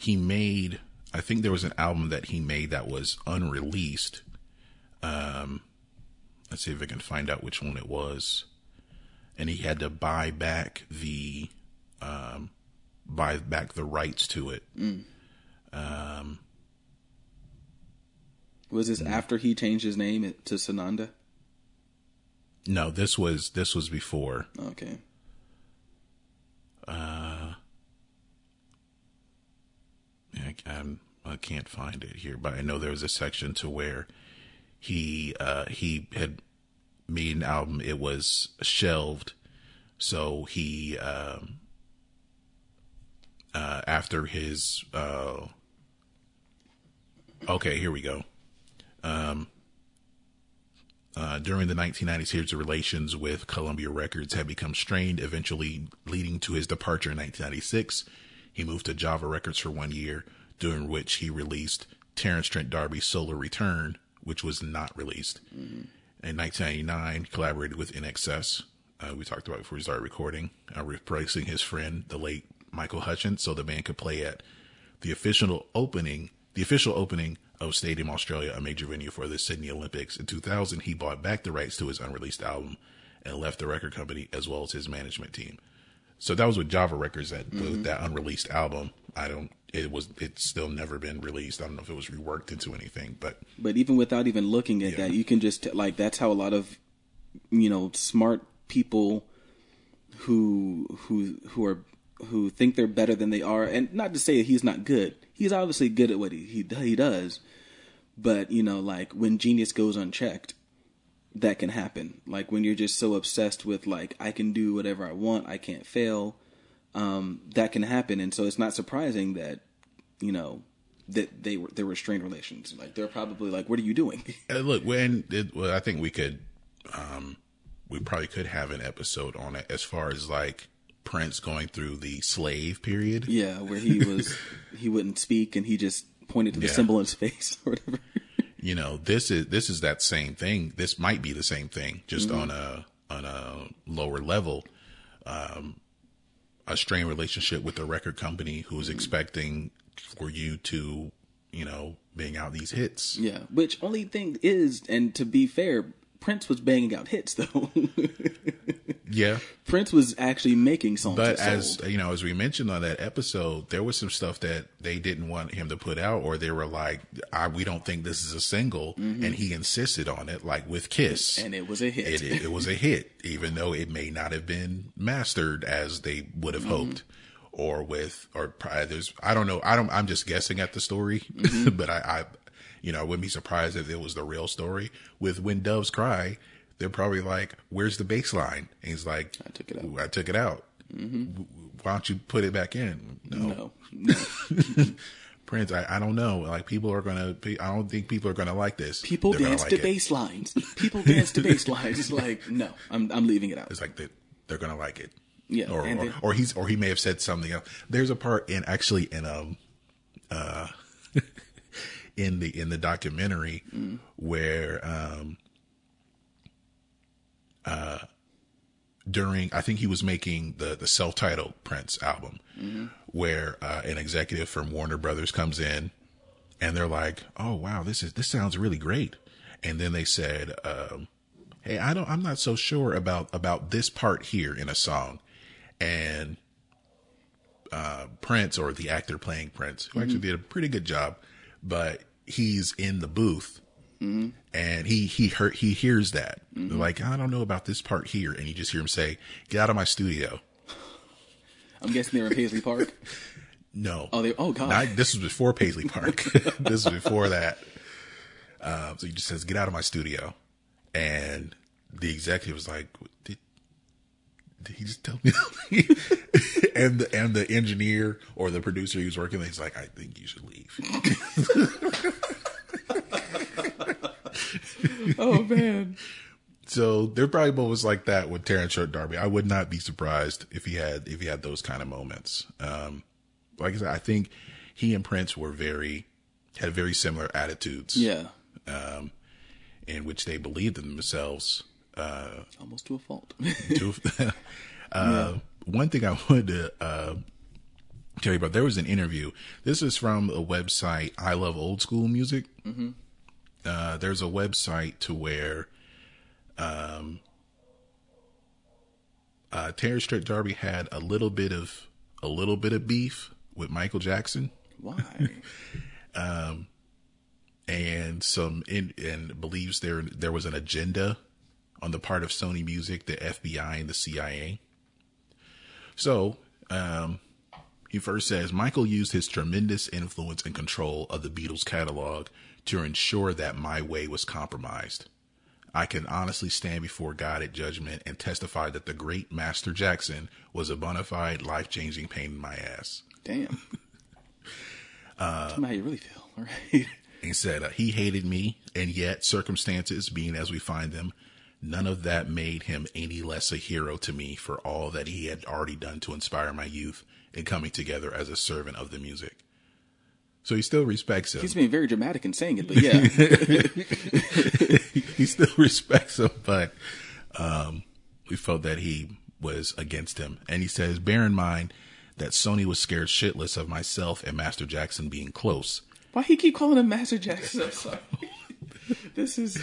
he made, I think there was an album that he made that was unreleased. Um, let's see if I can find out which one it was. And he had to buy back the, um, buy back the rights to it. Was Mm. this after he changed his name to Sananda? No, this was, this was before. Okay. I, I'm, I can't find it here, but I know there was a section to where he uh, he had made an album. It was shelved, so he um, uh, after his uh, okay, here we go. Um, uh, during the 1990s, his relations with Columbia Records had become strained, eventually leading to his departure in 1996. He moved to Java Records for one year, during which he released Terence Trent D'Arby's Solar Return, which was not released. In 1999, collaborated with INXS. Uh, we talked about before we started recording, uh, replacing his friend, the late Michael Hutchence, so the band could play at the official opening, the official opening of Stadium Australia, a major venue for the Sydney Olympics. In 2000, he bought back the rights to his unreleased album and left the record company as well as his management team. So that was with Java Records that with mm-hmm. that unreleased album. I don't. It was. It's still never been released. I don't know if it was reworked into anything, but But even without even looking at that, you can just like that's how a lot of you know smart people who who who are who think they're better than they are, and not to say he's not good. He's obviously good at what he he, he does, but you know, like when genius goes unchecked, that can happen. Like when you're just so obsessed with like I can do whatever I want, I can't fail. Um, that can happen, and so it's not surprising that you know that they were there were strained relations. Like they're probably like, "What are you doing?" Uh, look, when it, well, I think we could, um, we probably could have an episode on it as far as like Prince going through the slave period. yeah, where he was he wouldn't speak and he just pointed to the Yeah. symbol in his face or whatever. You know, this is this is that same thing. This might be the same thing, just on a on a lower level. Um, a strained relationship with the record company who's expecting for you to, you know, bang out these hits. yeah, which only thing is, and to be fair, Prince was banging out hits though. Yeah. Prince was actually making songs. But as you know, as we mentioned on that episode, there was some stuff that they didn't want him to put out, or they were like, I, "We don't think this is a single," and he insisted on it, like with Kiss, Mm-hmm. and it was a hit. it, it, it was a hit, even though it may not have been mastered as they would have Mm-hmm. hoped, or with, or there's, I don't know, I don't, I'm just guessing at the story, Mm-hmm. but I, I, you know, I wouldn't be surprised if it was the real story. With When Doves Cry, they're probably like, "Where's the bass line?" And he's like, I took it out. I took it out." w- why don't you put it back in? No, no. Prince, I, I don't know. Like people are gonna. I don't think people are gonna like this. People They're dance like to it. bass lines. People dance to bass lines. It's like no, I'm I'm leaving it out. It's like they, they're gonna like it. Yeah, or or, or he's or he may have said something else. There's a part in actually in um uh in the in the documentary Mm. where um uh during I think he was making the the self titled Prince album Mm-hmm. where uh, an executive from Warner Brothers comes in and they're like, "Oh wow, this is this sounds really great," and then they said. Um, hey i don't i'm not so sure about about this part here in a song and uh prince or the actor playing prince who actually did a pretty good job but he's in the booth and he he heard he hears that. They're like i don't know about this part here. And you just hear him say get out of my studio. I'm guessing they're in Paisley Park. no. Oh, they. Oh God. Not- this was before paisley park. This was before that. Uh, so he just says get out of my studio. And the executive was like did, he just tell me and the and the engineer or the producer he was working with he's like i think you should leave oh man. so there probably was like that with terence short darby i would not be surprised if he had if he had those kind of moments um like i said i think he and prince were very had very similar attitudes Yeah. um, in which they believed in themselves. Uh, Almost to a fault. to, uh, One thing I wanted to uh, tell you about, there was an interview. This is from a website, I Love Old School Music. Mm-hmm. Uh, there's a website to where um, uh, Terry Strick Darby had a little bit of a little bit of beef with Michael Jackson. Why? um, and some in, and believes there there was an agenda on the part of Sony Music, the FBI, and the CIA. So, um, he first says Michael used his tremendous influence and control of the Beatles catalog to ensure that my way was compromised. I can honestly stand before God at judgment and testify that the great Master Jackson was a bona fide life changing pain in my ass. Damn. Uh, Tell me how you really feel. All right. He said uh, he hated me, and yet circumstances being as we find them, none of that made him any less a hero to me for all that he had already done to inspire my youth in coming together as a servant of the music. So he still respects him. He's being very dramatic in saying it, but yeah. he still respects him, but um, we felt that he was against him. And he says, bear in mind that Sony was scared shitless of myself and Master Jackson being close. Why he keep calling him Master Jackson? I'm sorry. this is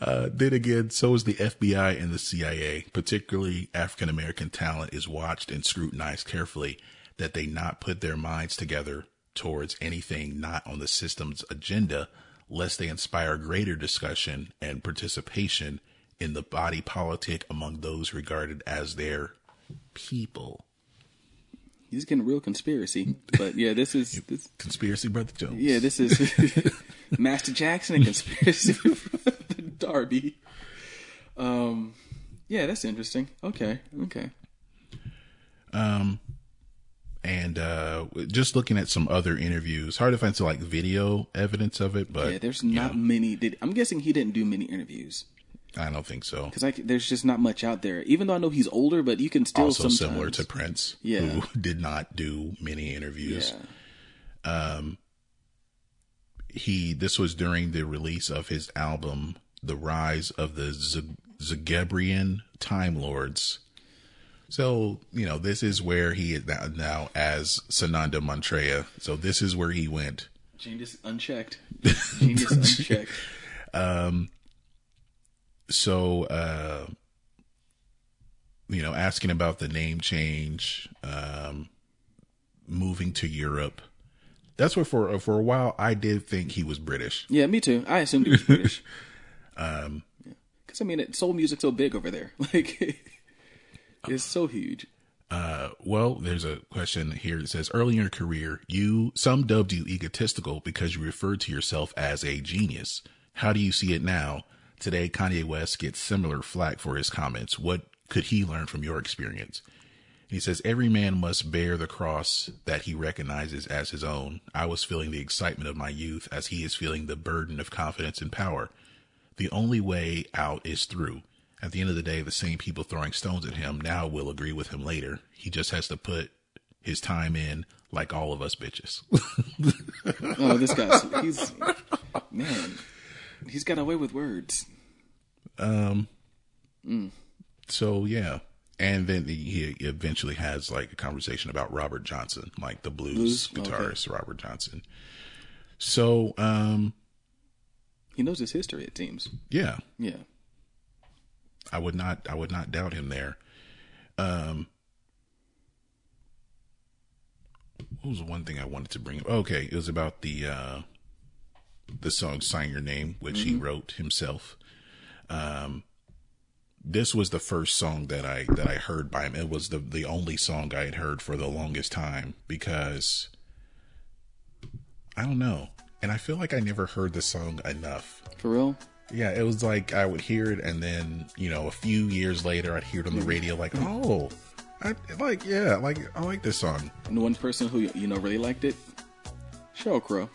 Uh, then again, so is the FBI and the CIA. Particularly African American talent is watched and scrutinized carefully that they not put their minds together towards anything not on the system's agenda, lest they inspire greater discussion and participation in the body politic among those regarded as their people. He's getting real conspiracy. But yeah, this is this. Conspiracy, Brother Jones. Yeah, this is Master Jackson and conspiracy Darby. Um, yeah, that's interesting. Okay, okay. Um, and uh, just looking at some other interviews, hard to find some like video evidence of it, but Yeah, there's not know, many. Did I'm guessing he didn't do many interviews I don't think so. because there's just not much out there. Even though I know he's older, but you can still also sometimes, similar to Prince, Yeah. who did not do many interviews. Yeah. Um, he this was during the release of his album, "The Rise of the Z- Zugebrian Time Lords." So you know this is where he is now, now as Sananda Maitreya. So this is where he went. Genius unchecked. Genius unchecked. Um, so uh you know asking about the name change um moving to europe that's where for for a while i did think he was british Yeah, me too. I assumed he was British. um, because I mean, it, soul music's so big over there. Like, it's so huge. uh well there's a question here that says early in your career you some dubbed you egotistical because you referred to yourself as a genius how do you see it now today kanye west gets similar flack for his comments what could he learn from your experience He says, Every man must bear the cross that he recognizes as his own. I was feeling the excitement of my youth as he is feeling the burden of confidence and power. The only way out is through. At the end of the day, the same people throwing stones at him now will agree with him later. He just has to put his time in like all of us bitches. Oh, this guy's he's man. He's got away with words. Um so yeah. And then he eventually has like a conversation about Robert Johnson, like the blues, Blues? Okay. guitarist Robert Johnson. So, um, He knows his history. It seems. yeah, Yeah. I would not I would not doubt him there. Um what was the one thing I wanted to bring up? Okay, it was about the uh the song Sign Your Name, which he wrote himself. Um this was the first song that I that I heard by him. It was the the only song I had heard for the longest time because I don't know. And I feel like I never heard the song enough. For real. Yeah, it was like I would hear it, and then you know, a few years later, I'd hear it on the radio. Like, oh, I like, yeah, like I like this song. And the one person who you know really liked it, Sheryl Crow.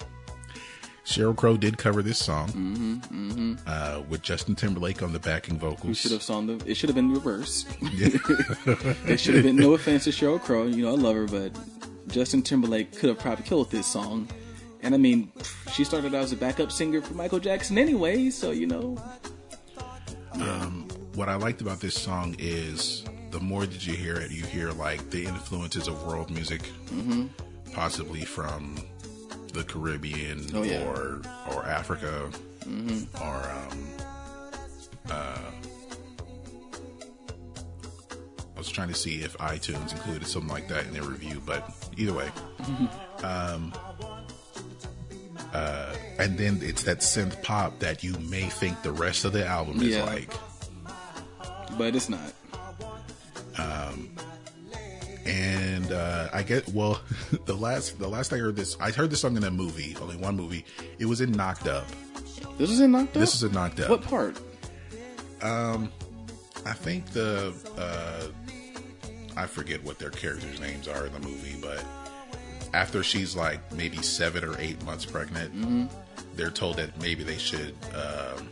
Sheryl Crow did cover this song mm-hmm, mm-hmm. Uh, with Justin Timberlake on the backing We vocals. should have sung the. It should have been reversed. it should have been. No offense to Sheryl Crow, you know I love her, but Justin Timberlake could have probably killed this song. And I mean, she started out as a backup singer for Michael Jackson anyway, so you know. Um, what I liked about this song is the more that you hear it, you hear like the influences of world music, mm-hmm. possibly from the Caribbean Mm-hmm. Oh, yeah. or or Africa or um, uh, I was trying to see if iTunes included something like that in their review, but either way. um, uh, and then it's that synth pop that you may think the rest of the album is Yeah. like. But it's not. Uh, I get well. The last the last I heard this, I heard this song in a movie, only one movie. It was in Knocked Up. This was in Knocked Up. This is in Knocked Up. what part? Um, I think the uh, I forget what their characters' names are in the movie, but after she's like maybe seven or eight months pregnant, they're told that maybe they should um,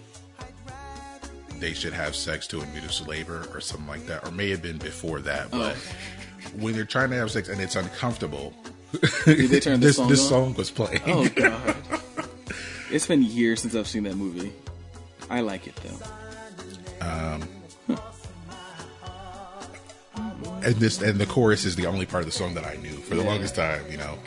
they should have sex to induce labor or something like that, or may have been before that. But when they're trying to have sex and it's uncomfortable, Did they turn this this song this on? song was playing. Oh god. it's been years since I've seen that movie. I like it though. Um and this and the chorus is the only part of the song that I knew for the Yeah. longest time, you know.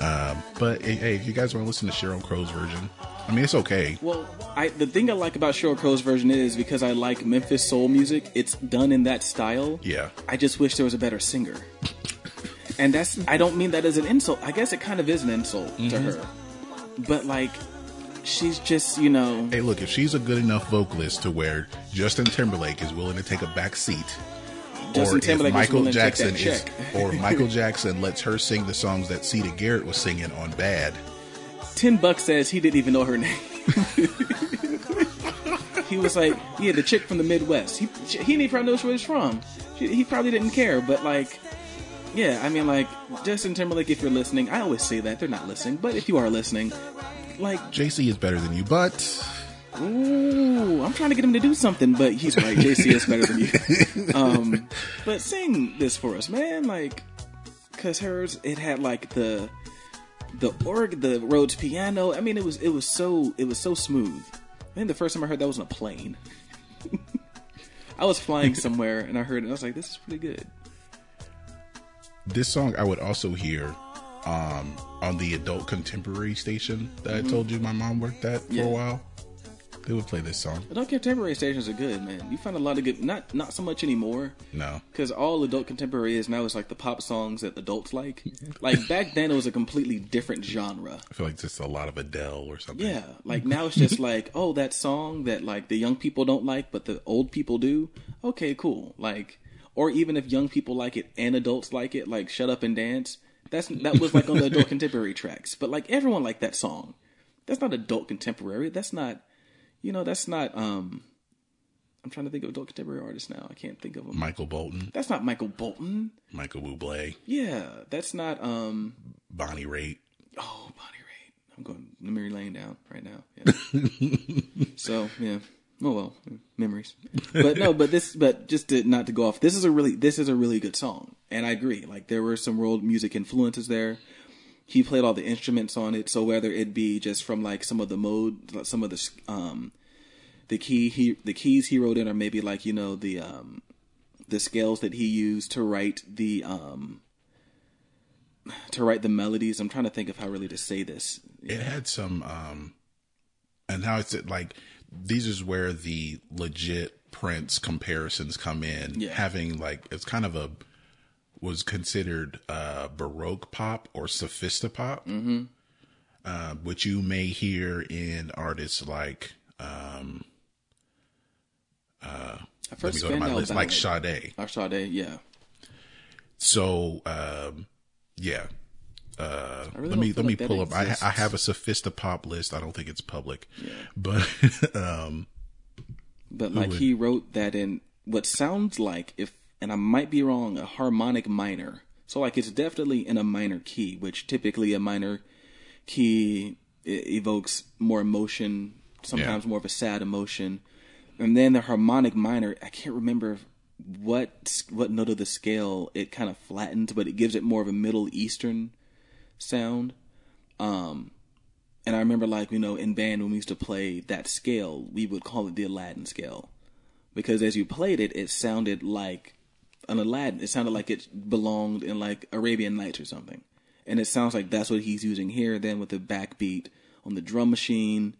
Um, but hey, hey, if you guys want to listen to Sheryl Crow's version, I mean it's okay. Well, I the thing I like about Sheryl Crow's version is because I like Memphis soul music. It's done in that style. Yeah. I just wish there was a better singer. and that's I don't mean that as an insult. I guess it kind of is an insult to Mm-hmm. her. But like she's just, you know, Hey, look, if she's a good enough vocalist to where Justin Timberlake is willing to take a back seat, Justin or Timberlake if Michael Jackson is, or Michael Jackson lets her sing the songs that Siedah Garrett was singing on Bad, Ten Bucks says he didn't even know her name. he was like, yeah, the chick from the Midwest. He he didn't even know where she's from. She, he probably didn't care, but like, yeah, I mean, like Justin Timberlake. If you're listening, I always say that they're not listening, but if you are listening, like, JC is better than you, but ooh, I'm trying to get him to do something, but he's right. JC is better than you. Um, but sing this for us, man, like, cause hers it had like the the org, the Rhodes piano. I mean, it was it was so it was so smooth. I think the first time I heard that was on a plane. I was flying somewhere and I heard it. and I was like, "This is pretty good." this song I would also hear um, on the adult contemporary station that I told you my mom worked at for Mm-hmm. Yeah. a while. They would play this song. Adult contemporary stations are good, man. You find a lot of good. Not not so much anymore. No. Because all adult contemporary is now is like the pop songs that adults like. Like back then, it was a completely different genre. I feel like just a lot of Adele or something. Yeah, like now it's just like, oh, that song that like the young people don't like, but the old people do. Okay, cool. Like, or even if young people like it and adults like it, like "Shut Up and Dance." That's that was like on the adult contemporary tracks, but like everyone liked that song. That's not adult contemporary. That's not, you know, that's not um, I'm trying to think of a contemporary artist now. I can't think of them. Michael Bolton, That's not Michael Bolton. Michael Bublé, Yeah, that's not. um Bonnie Raitt. Oh, Bonnie Raitt. I'm going memory lane down right now. Yeah. so yeah. Oh well, memories. But no, but this, but just to, not to go off. This is a really, this is a really good song, and I agree. Like there were some world music influences there. He played all the instruments on it, so whether it be just from like some of the mode, some of the um, the key he, the keys he wrote in, or maybe like you know the um, the scales that he used to write the um, to write the melodies. I'm trying to think of how really to say this. It had some, um, and how it's like these is where the legit Prince comparisons come in. Yeah. Having like it's kind of a was considered uh, baroque pop or sophisti-pop, mm-hmm. uh, which you may hear in artists like um, uh, I've let me go to my list, like Ballet. Sade. Or Sade, yeah. So um, yeah. Uh, really let me let me like pull up. I. I have a sophisti-pop list. I don't think it's public, Yeah. but um, But like would- he wrote that in what sounds like if and I might be wrong, a harmonic minor. So like it's definitely in a minor key, which typically a minor key evokes more emotion, sometimes more of a sad emotion. And then the harmonic minor, I can't remember what what note of the scale it kind of flattens, but it gives it more of a Middle Eastern sound. Um, and I remember, like, you know, in band when we used to play that scale, we would call it the Aladdin scale. Because as you played it, it sounded like an Aladdin. It sounded like it belonged in, like, Arabian Nights or something. And it sounds like that's what he's using here. Then with the backbeat on the drum machine,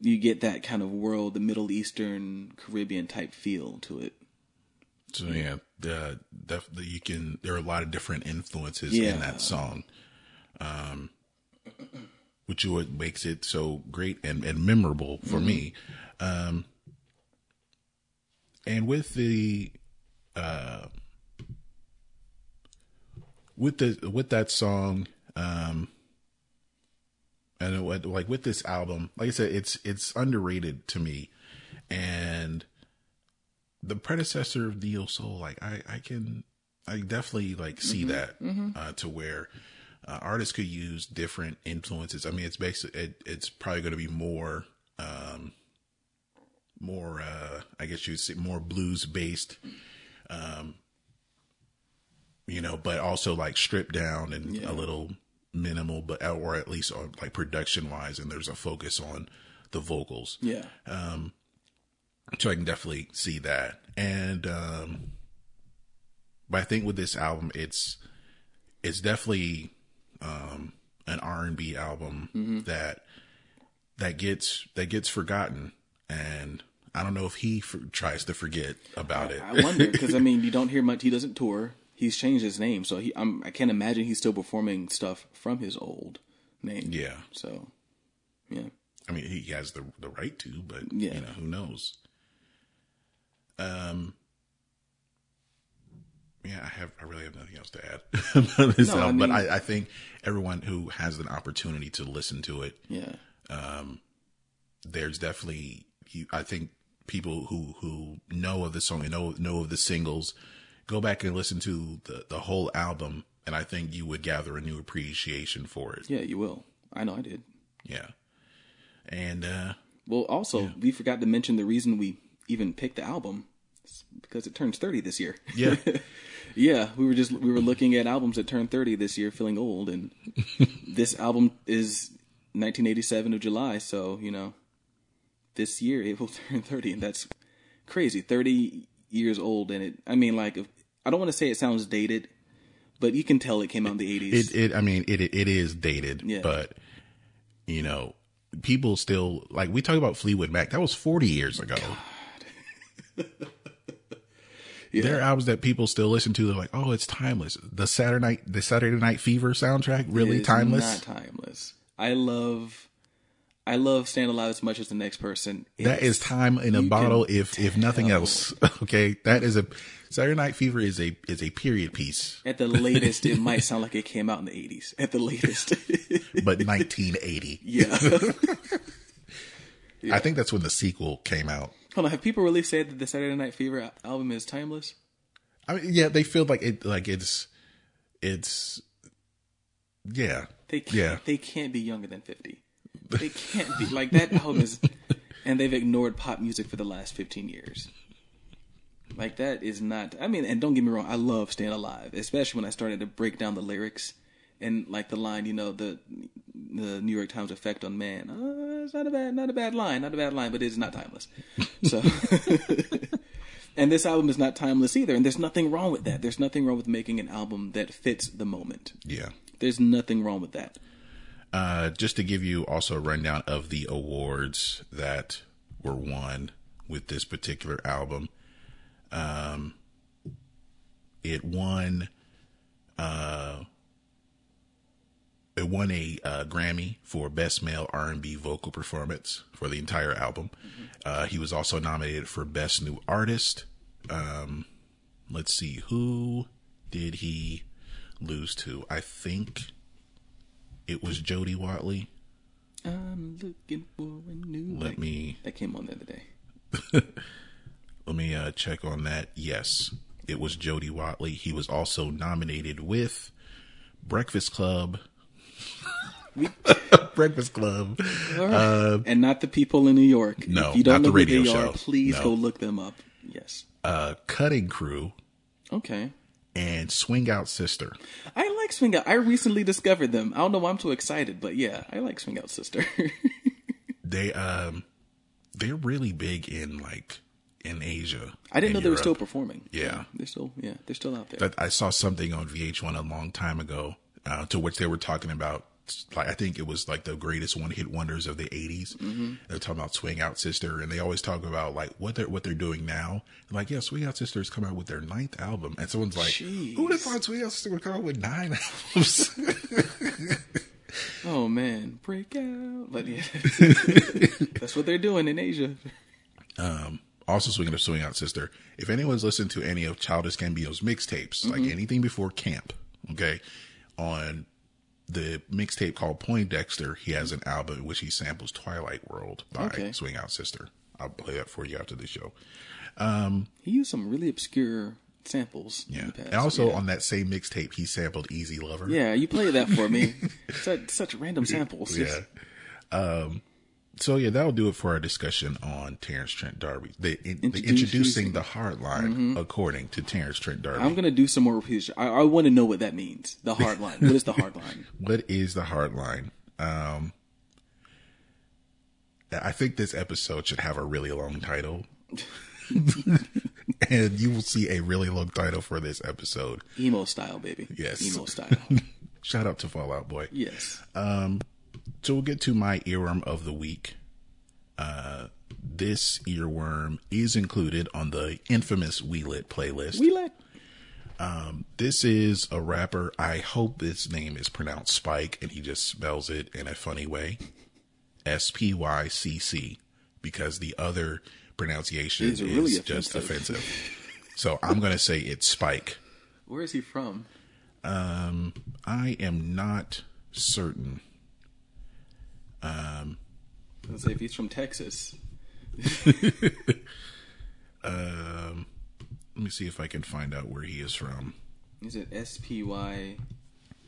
you get that kind of world, the Middle Eastern, Caribbean type feel to it. so yeah, the definitely you can. There are a lot of different influences Yeah. in that song, um, which is what makes it so great and and memorable for me. Um, and with the uh, with the with that song, um, and what like with this album, like I said, it's it's underrated to me, and the predecessor of Neo Soul, like I I can I definitely like see that uh, to where uh, artists could use different influences. I mean, it's basically it, it's probably going to be more um more uh I guess you'd say more blues based um you know, but also like stripped down and Yeah. a little minimal, but or at least on like production wise, and there's a focus on the vocals. Yeah. Um, So I can definitely see that. And um but I think with this album it's it's definitely um an R&B album that that gets that gets forgotten and I don't know if he for, tries to forget about it. I wonder because I mean, you don't hear much. He doesn't tour. He's changed his name, so he. I'm, I can't imagine he's still performing stuff from his old name. yeah. So, yeah. I mean, he has the the right to, but Yeah. you know, who knows? Um, yeah, I have. I really have nothing else to add about this No, I album, but I, I think everyone who has an opportunity to listen to it, Yeah. Um, there's definitely. I think people who who know of the song and know know of the singles, go back and listen to the the whole album, and I think you would gather a new appreciation for it. Yeah, you will. I know I did. Yeah, and uh Well, also, we forgot to mention the reason we even picked the album It's because it turns 30 this year. yeah. yeah, we were just we were looking at albums that turned 30 this year, feeling old, and this album is 1987 of July, so you know, this year it will turn 30, and that's crazy. 30 years old, and it. I mean, like, if, I don't want to say it sounds dated, but you can tell it came out in the 80s. it, it I mean it it is dated, Yeah. but you know, people still like we talk about Fleetwood Mac. That was forty years ago. yeah. There are albums that people still listen to. They're like, oh, it's timeless. The Saturday night, the Saturday Night Fever soundtrack, really timeless. Not timeless. I love, I love "Stand Alive" as much as the next person. that It's- is time in a bottle, can if if nothing else. Okay, that is a Saturday Night Fever is a is a period piece, At the latest, it might sound like it came out in the 80s. At the latest. but 1980. yeah. I think that's when the sequel came out. Hold on, have people really said that the Saturday Night Fever album is timeless? I mean, yeah, they feel like it, like it's, it's, yeah, They can't, yeah. they can't be younger than fifty. They can't be like that album is, and they've ignored pop music for the last fifteen years. Like that is not. I mean, and don't get me wrong, I love "Staying Alive," especially when I started to break down the lyrics and like the line, you know, the the New York Times effect on man. Uh, it's not a bad, not a bad line, not a bad line, but it's not timeless. So. And this album is not timeless either, and there's nothing wrong with that. There's nothing wrong with making an album that fits the moment. yeah. There's nothing wrong with that. Uh, just to give you also a rundown of the awards that were won with this particular album. Um, it won, uh, it won a uh, Grammy for Best Male R&B Vocal Performance for the entire album. Uh, he was also nominated for Best New Artist. Um, let's see, who did he lose to? I think it was Jody Watley. I'm looking for a new. Let me That came on the other day. let me uh, check on that. Yes, it was Jody Watley. He was also nominated with Breakfast Club. Breakfast Club. and not the people in New York. no, if you don't not know the radio who they show. are, please No. go look them up. Yes. Uh, Cutting Crew Okay. And Swing Out Sister. I like Swing Out. I recently discovered them. I don't know why I'm too excited, but yeah, I like Swing Out Sister. They um, they're really big in like in Asia. I didn't know they were still performing. Yeah. they're still yeah they're still out there. I saw something on VH1 a long time ago, uh, to which they were talking about. Like I think it was like the greatest one hit wonders of the 80s. Mm-hmm. They're talking about Swing Out Sister, and they always talk about like what they're what they're doing now. Like yeah, Swing Out Sister has come out with their ninth album, and someone's like, Jeez. "Who would have thought Swing Out Sister would come out with nine albums?" oh man, break out! But yeah, that's what they're doing in Asia. also, speaking of Swing Out Sister, if anyone's listened to any of Childish Gambino's mixtapes, like anything before camp, okay, on the mixtape called Poindexter, he has an album in which he samples Twilight World by Okay. Swing Out Sister. I'll play that for you after the show. He used some really obscure samples. in Yeah. the past. And also yeah. on that same mixtape, he sampled Easy Lover. Yeah, you played that for me. such, such random samples. Yeah. Um, so yeah, that'll do it for our discussion on Terence Trent D'Arby. The, in, the introducing the hard line according to Terence Trent D'Arby. I'm gonna do some more repetition. I, I want to know what that means. The hard line. What is the hard line? What is the hard line? Um, I think this episode should have a really long title. and you will see a really long title for this episode. Emo style, baby. Yes. Emo style. Shout out to Fall Out Boy. Yes. So we'll get to my earworm of the week. Uh, this earworm is included on the infamous We Lit playlist. we like. This is a rapper. I hope his name is pronounced Spike and he just spells it in a funny way. S P Y C C. Because the other pronunciation Is is, really just offensive. offensive. so I'm going to say it's Spike. Where is he from? Um, I am not certain. Let's say if he's from Texas. Um, let me see if I can find out where he is from. Is it S P Y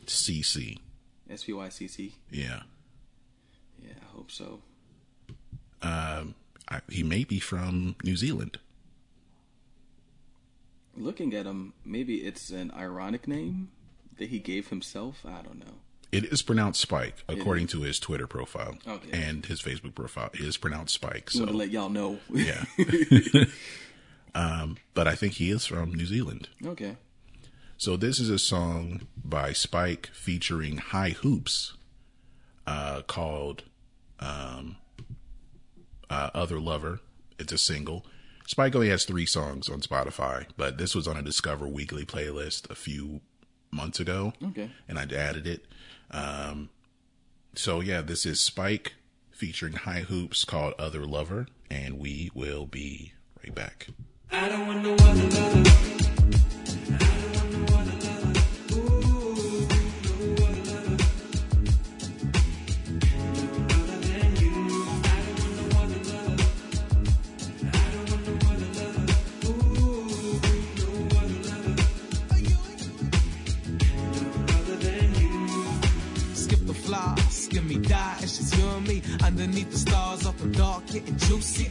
CC. S P Y C C? Yeah. Yeah, I hope so. Um, I, he may be from New Zealand. Looking at him, maybe it's an ironic name that he gave himself. I don't know. It is pronounced Spike, according to his Twitter profile Okay. and his Facebook profile. It is pronounced Spike. So to let y'all know. yeah. um, but I think he is from New Zealand. okay. So this is a song by Spycc featuring High Hoops, uh, called um, uh, "Other Lover." It's a single. Spycc only has three songs on Spotify, but this was on a Discover Weekly playlist a few months ago, Okay. and I'd added it. Um, so yeah, this is Spycc featuring High Hoops called "Other Lover," and we will be right back. Underneath the stars, off the dark, getting juicy.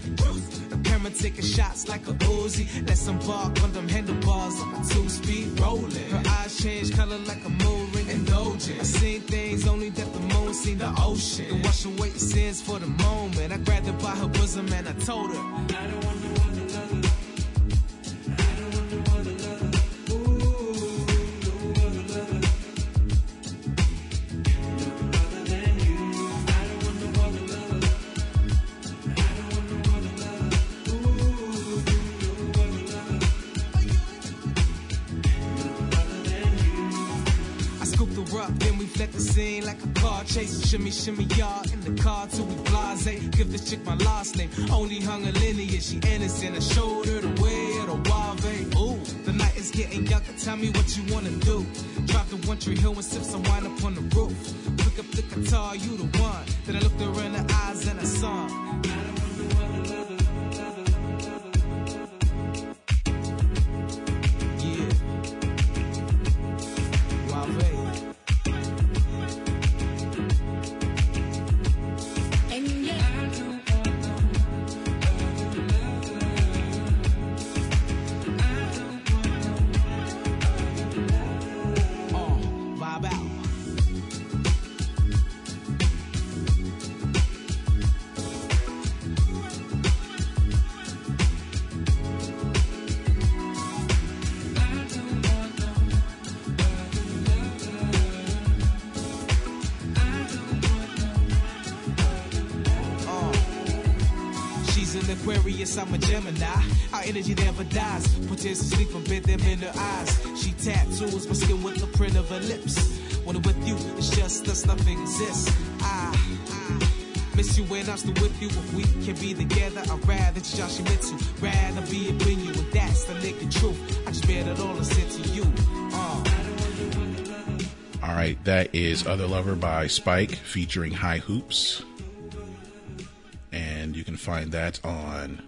The camera taking shots like a Uzi. Let's embark on them handlebars on a two-speed rolling. Her eyes change color like a moon ring indulgent. I seen things only that the moon seen the ocean. To wash away sins for the moment. I grabbed her by her bosom and I told her. I don't want Shimmy, shimmy, y'all in the car till we blase. Give this chick my last name. Only hung a lineage, she innocent. I showed her the way of the wave. Ooh, the night is getting younger. Tell me what you wanna do. Drop the one tree hill and sip some wine up on the roof. Pick up the guitar, you the one. Then I looked her in the eyes and I saw. I them in her eyes. She tattoos my skin with the print of her lips. When I'm with you, it's just us, nothing exists. I, I miss you when I'm still with you. If we can be together, I'd rather just Josh Mitsu. Rather be in you, and that's the naked truth. I just bet it all and said to you. Uh. All right, that is Other Lover by Spycc featuring High Hoops. And you can find that on,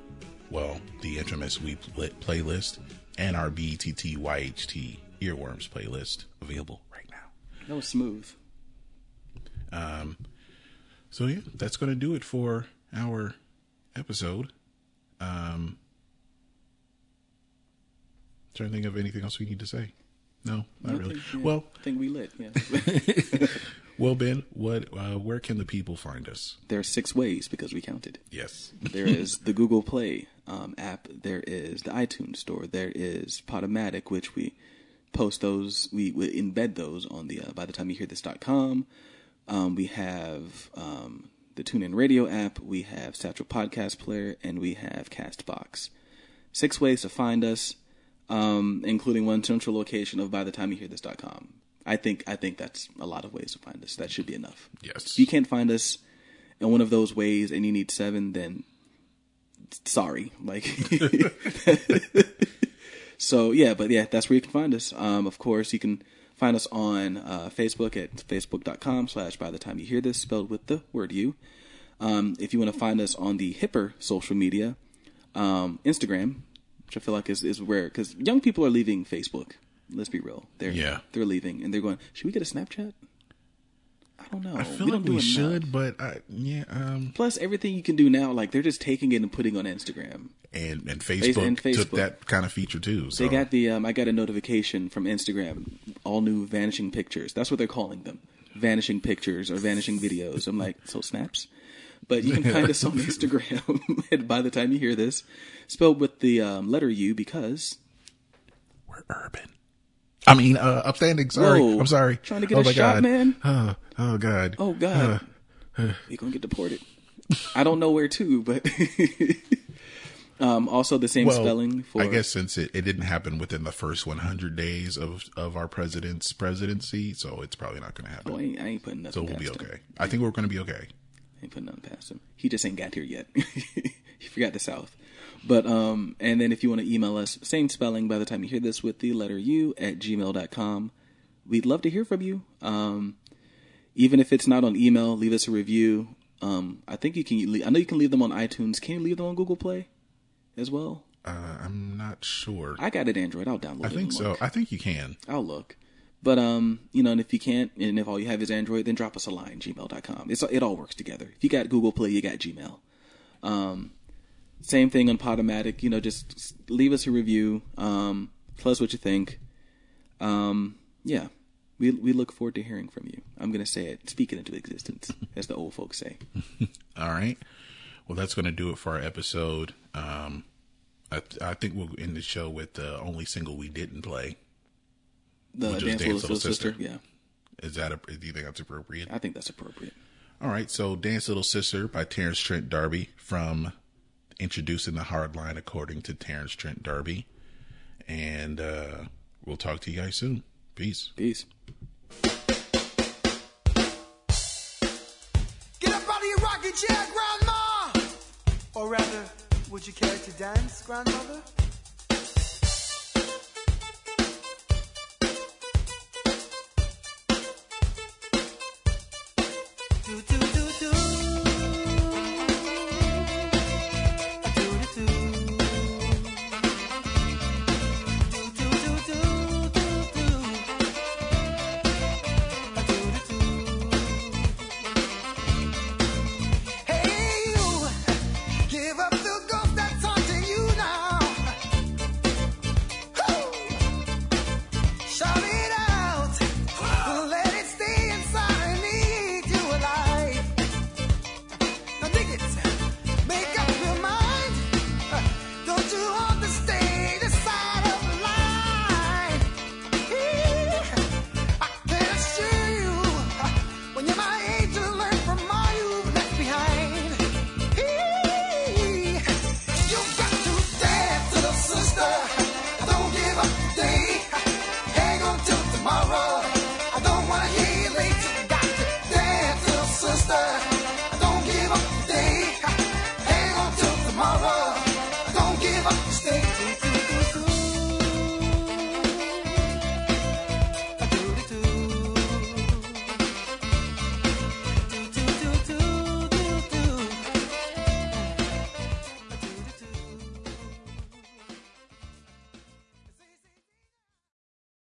well, the infamous We Pl- playlist and our BTTYHT Earworms playlist available right now. That was smooth. So yeah, that's going to do it for our episode. Um, trying to think of anything else we need to say. No, not really. think, yeah, Well, I think we lit. Yeah. well, Ben, what? Uh, where can the people find us? there are six ways because we counted. Yes. There is the Google Play um, app. There is the iTunes Store. There is Podomatic, which we post those. We, we embed those on the uh, by the time you hear this.com. Um, we have um, the TuneIn Radio app. We have Satchel Podcast Player, and we have Castbox. Six ways to find us, um, including one central location of by the time you hear this.com. I think I think that's a lot of ways to find us. That should be enough. Yes. If you can't find us in one of those ways and you need seven, then sorry. Like, so yeah, but yeah, that's where you can find us. Um, of course, you can find us on uh, Facebook at facebook.com slash by the time you hear this, spelled with the word you. Um, if you want to find us on the hipper social media, um, Instagram, which I feel like is, is where, because young people are leaving Facebook. Let's be real. They're, Yeah. they're leaving and they're going, should we get a Snapchat? I don't know. I feel don't like we enough. should, but I, yeah, um, Plus, everything you can do now, like they're just taking it and putting on Instagram. and and Facebook, and took Facebook. that kind of feature too. So They got the um, I got a notification from Instagram, all new vanishing pictures. That's what they're calling them, vanishing pictures or vanishing videos. I'm like, so snaps. But you can find us on Instagram. and by the time you hear this, spelled with the um, letter U because we're urban. I mean, uh, upstanding. Sorry, Whoa. I'm sorry. Trying to get oh a shot, God. man? Oh God. oh god, you're gonna get deported. I don't know where to, but um, also the same well, spelling for I guess since it, it didn't happen within the first 100 days of of our president's presidency, so it's probably not going to happen. Oh, I, ain't, I ain't putting nothing. so we'll be past him. okay. I think we're going to be okay. ain't putting nothing past him. He just ain't got here yet. he forgot the South. But um and then if you want to email us, same spelling by the time you hear this with the letter U at gmail.com. We'd love to hear from you. Um even if it's not on email, leave us a review. Um I think you can I know you can leave them on iTunes. Can you leave them on Google Play as well? Uh, I'm not sure. I got it Android. I'll download it. I think so. I think you can. I'll look. But um, you know, and if you can't, and if all you have is Android, then drop us a line, gmail.com. It's it all works together. If you got Google Play, you got Gmail. Um, same thing on Podomatic. You know, just leave us a review. Um, tell us what you think. Um, yeah, we we look forward to hearing from you. I'm gonna say it, speak it into existence, as the old folks say. All right. Well, that's going to do it for our episode. Um, I, I think we'll end the show with the only single we didn't play. The Dance Little Sister. Sister. Yeah, Is that a, do you think that's appropriate? I think that's appropriate. All right. So, Dance Little Sister by Terence Trent D'Arby from Introducing the Hard Line according to Terence Trent D'Arby. And uh, we'll talk to you guys soon. Peace. Peace. Get up out of your rocking chair, Grandma! Or rather, would you care to dance, Grandmother?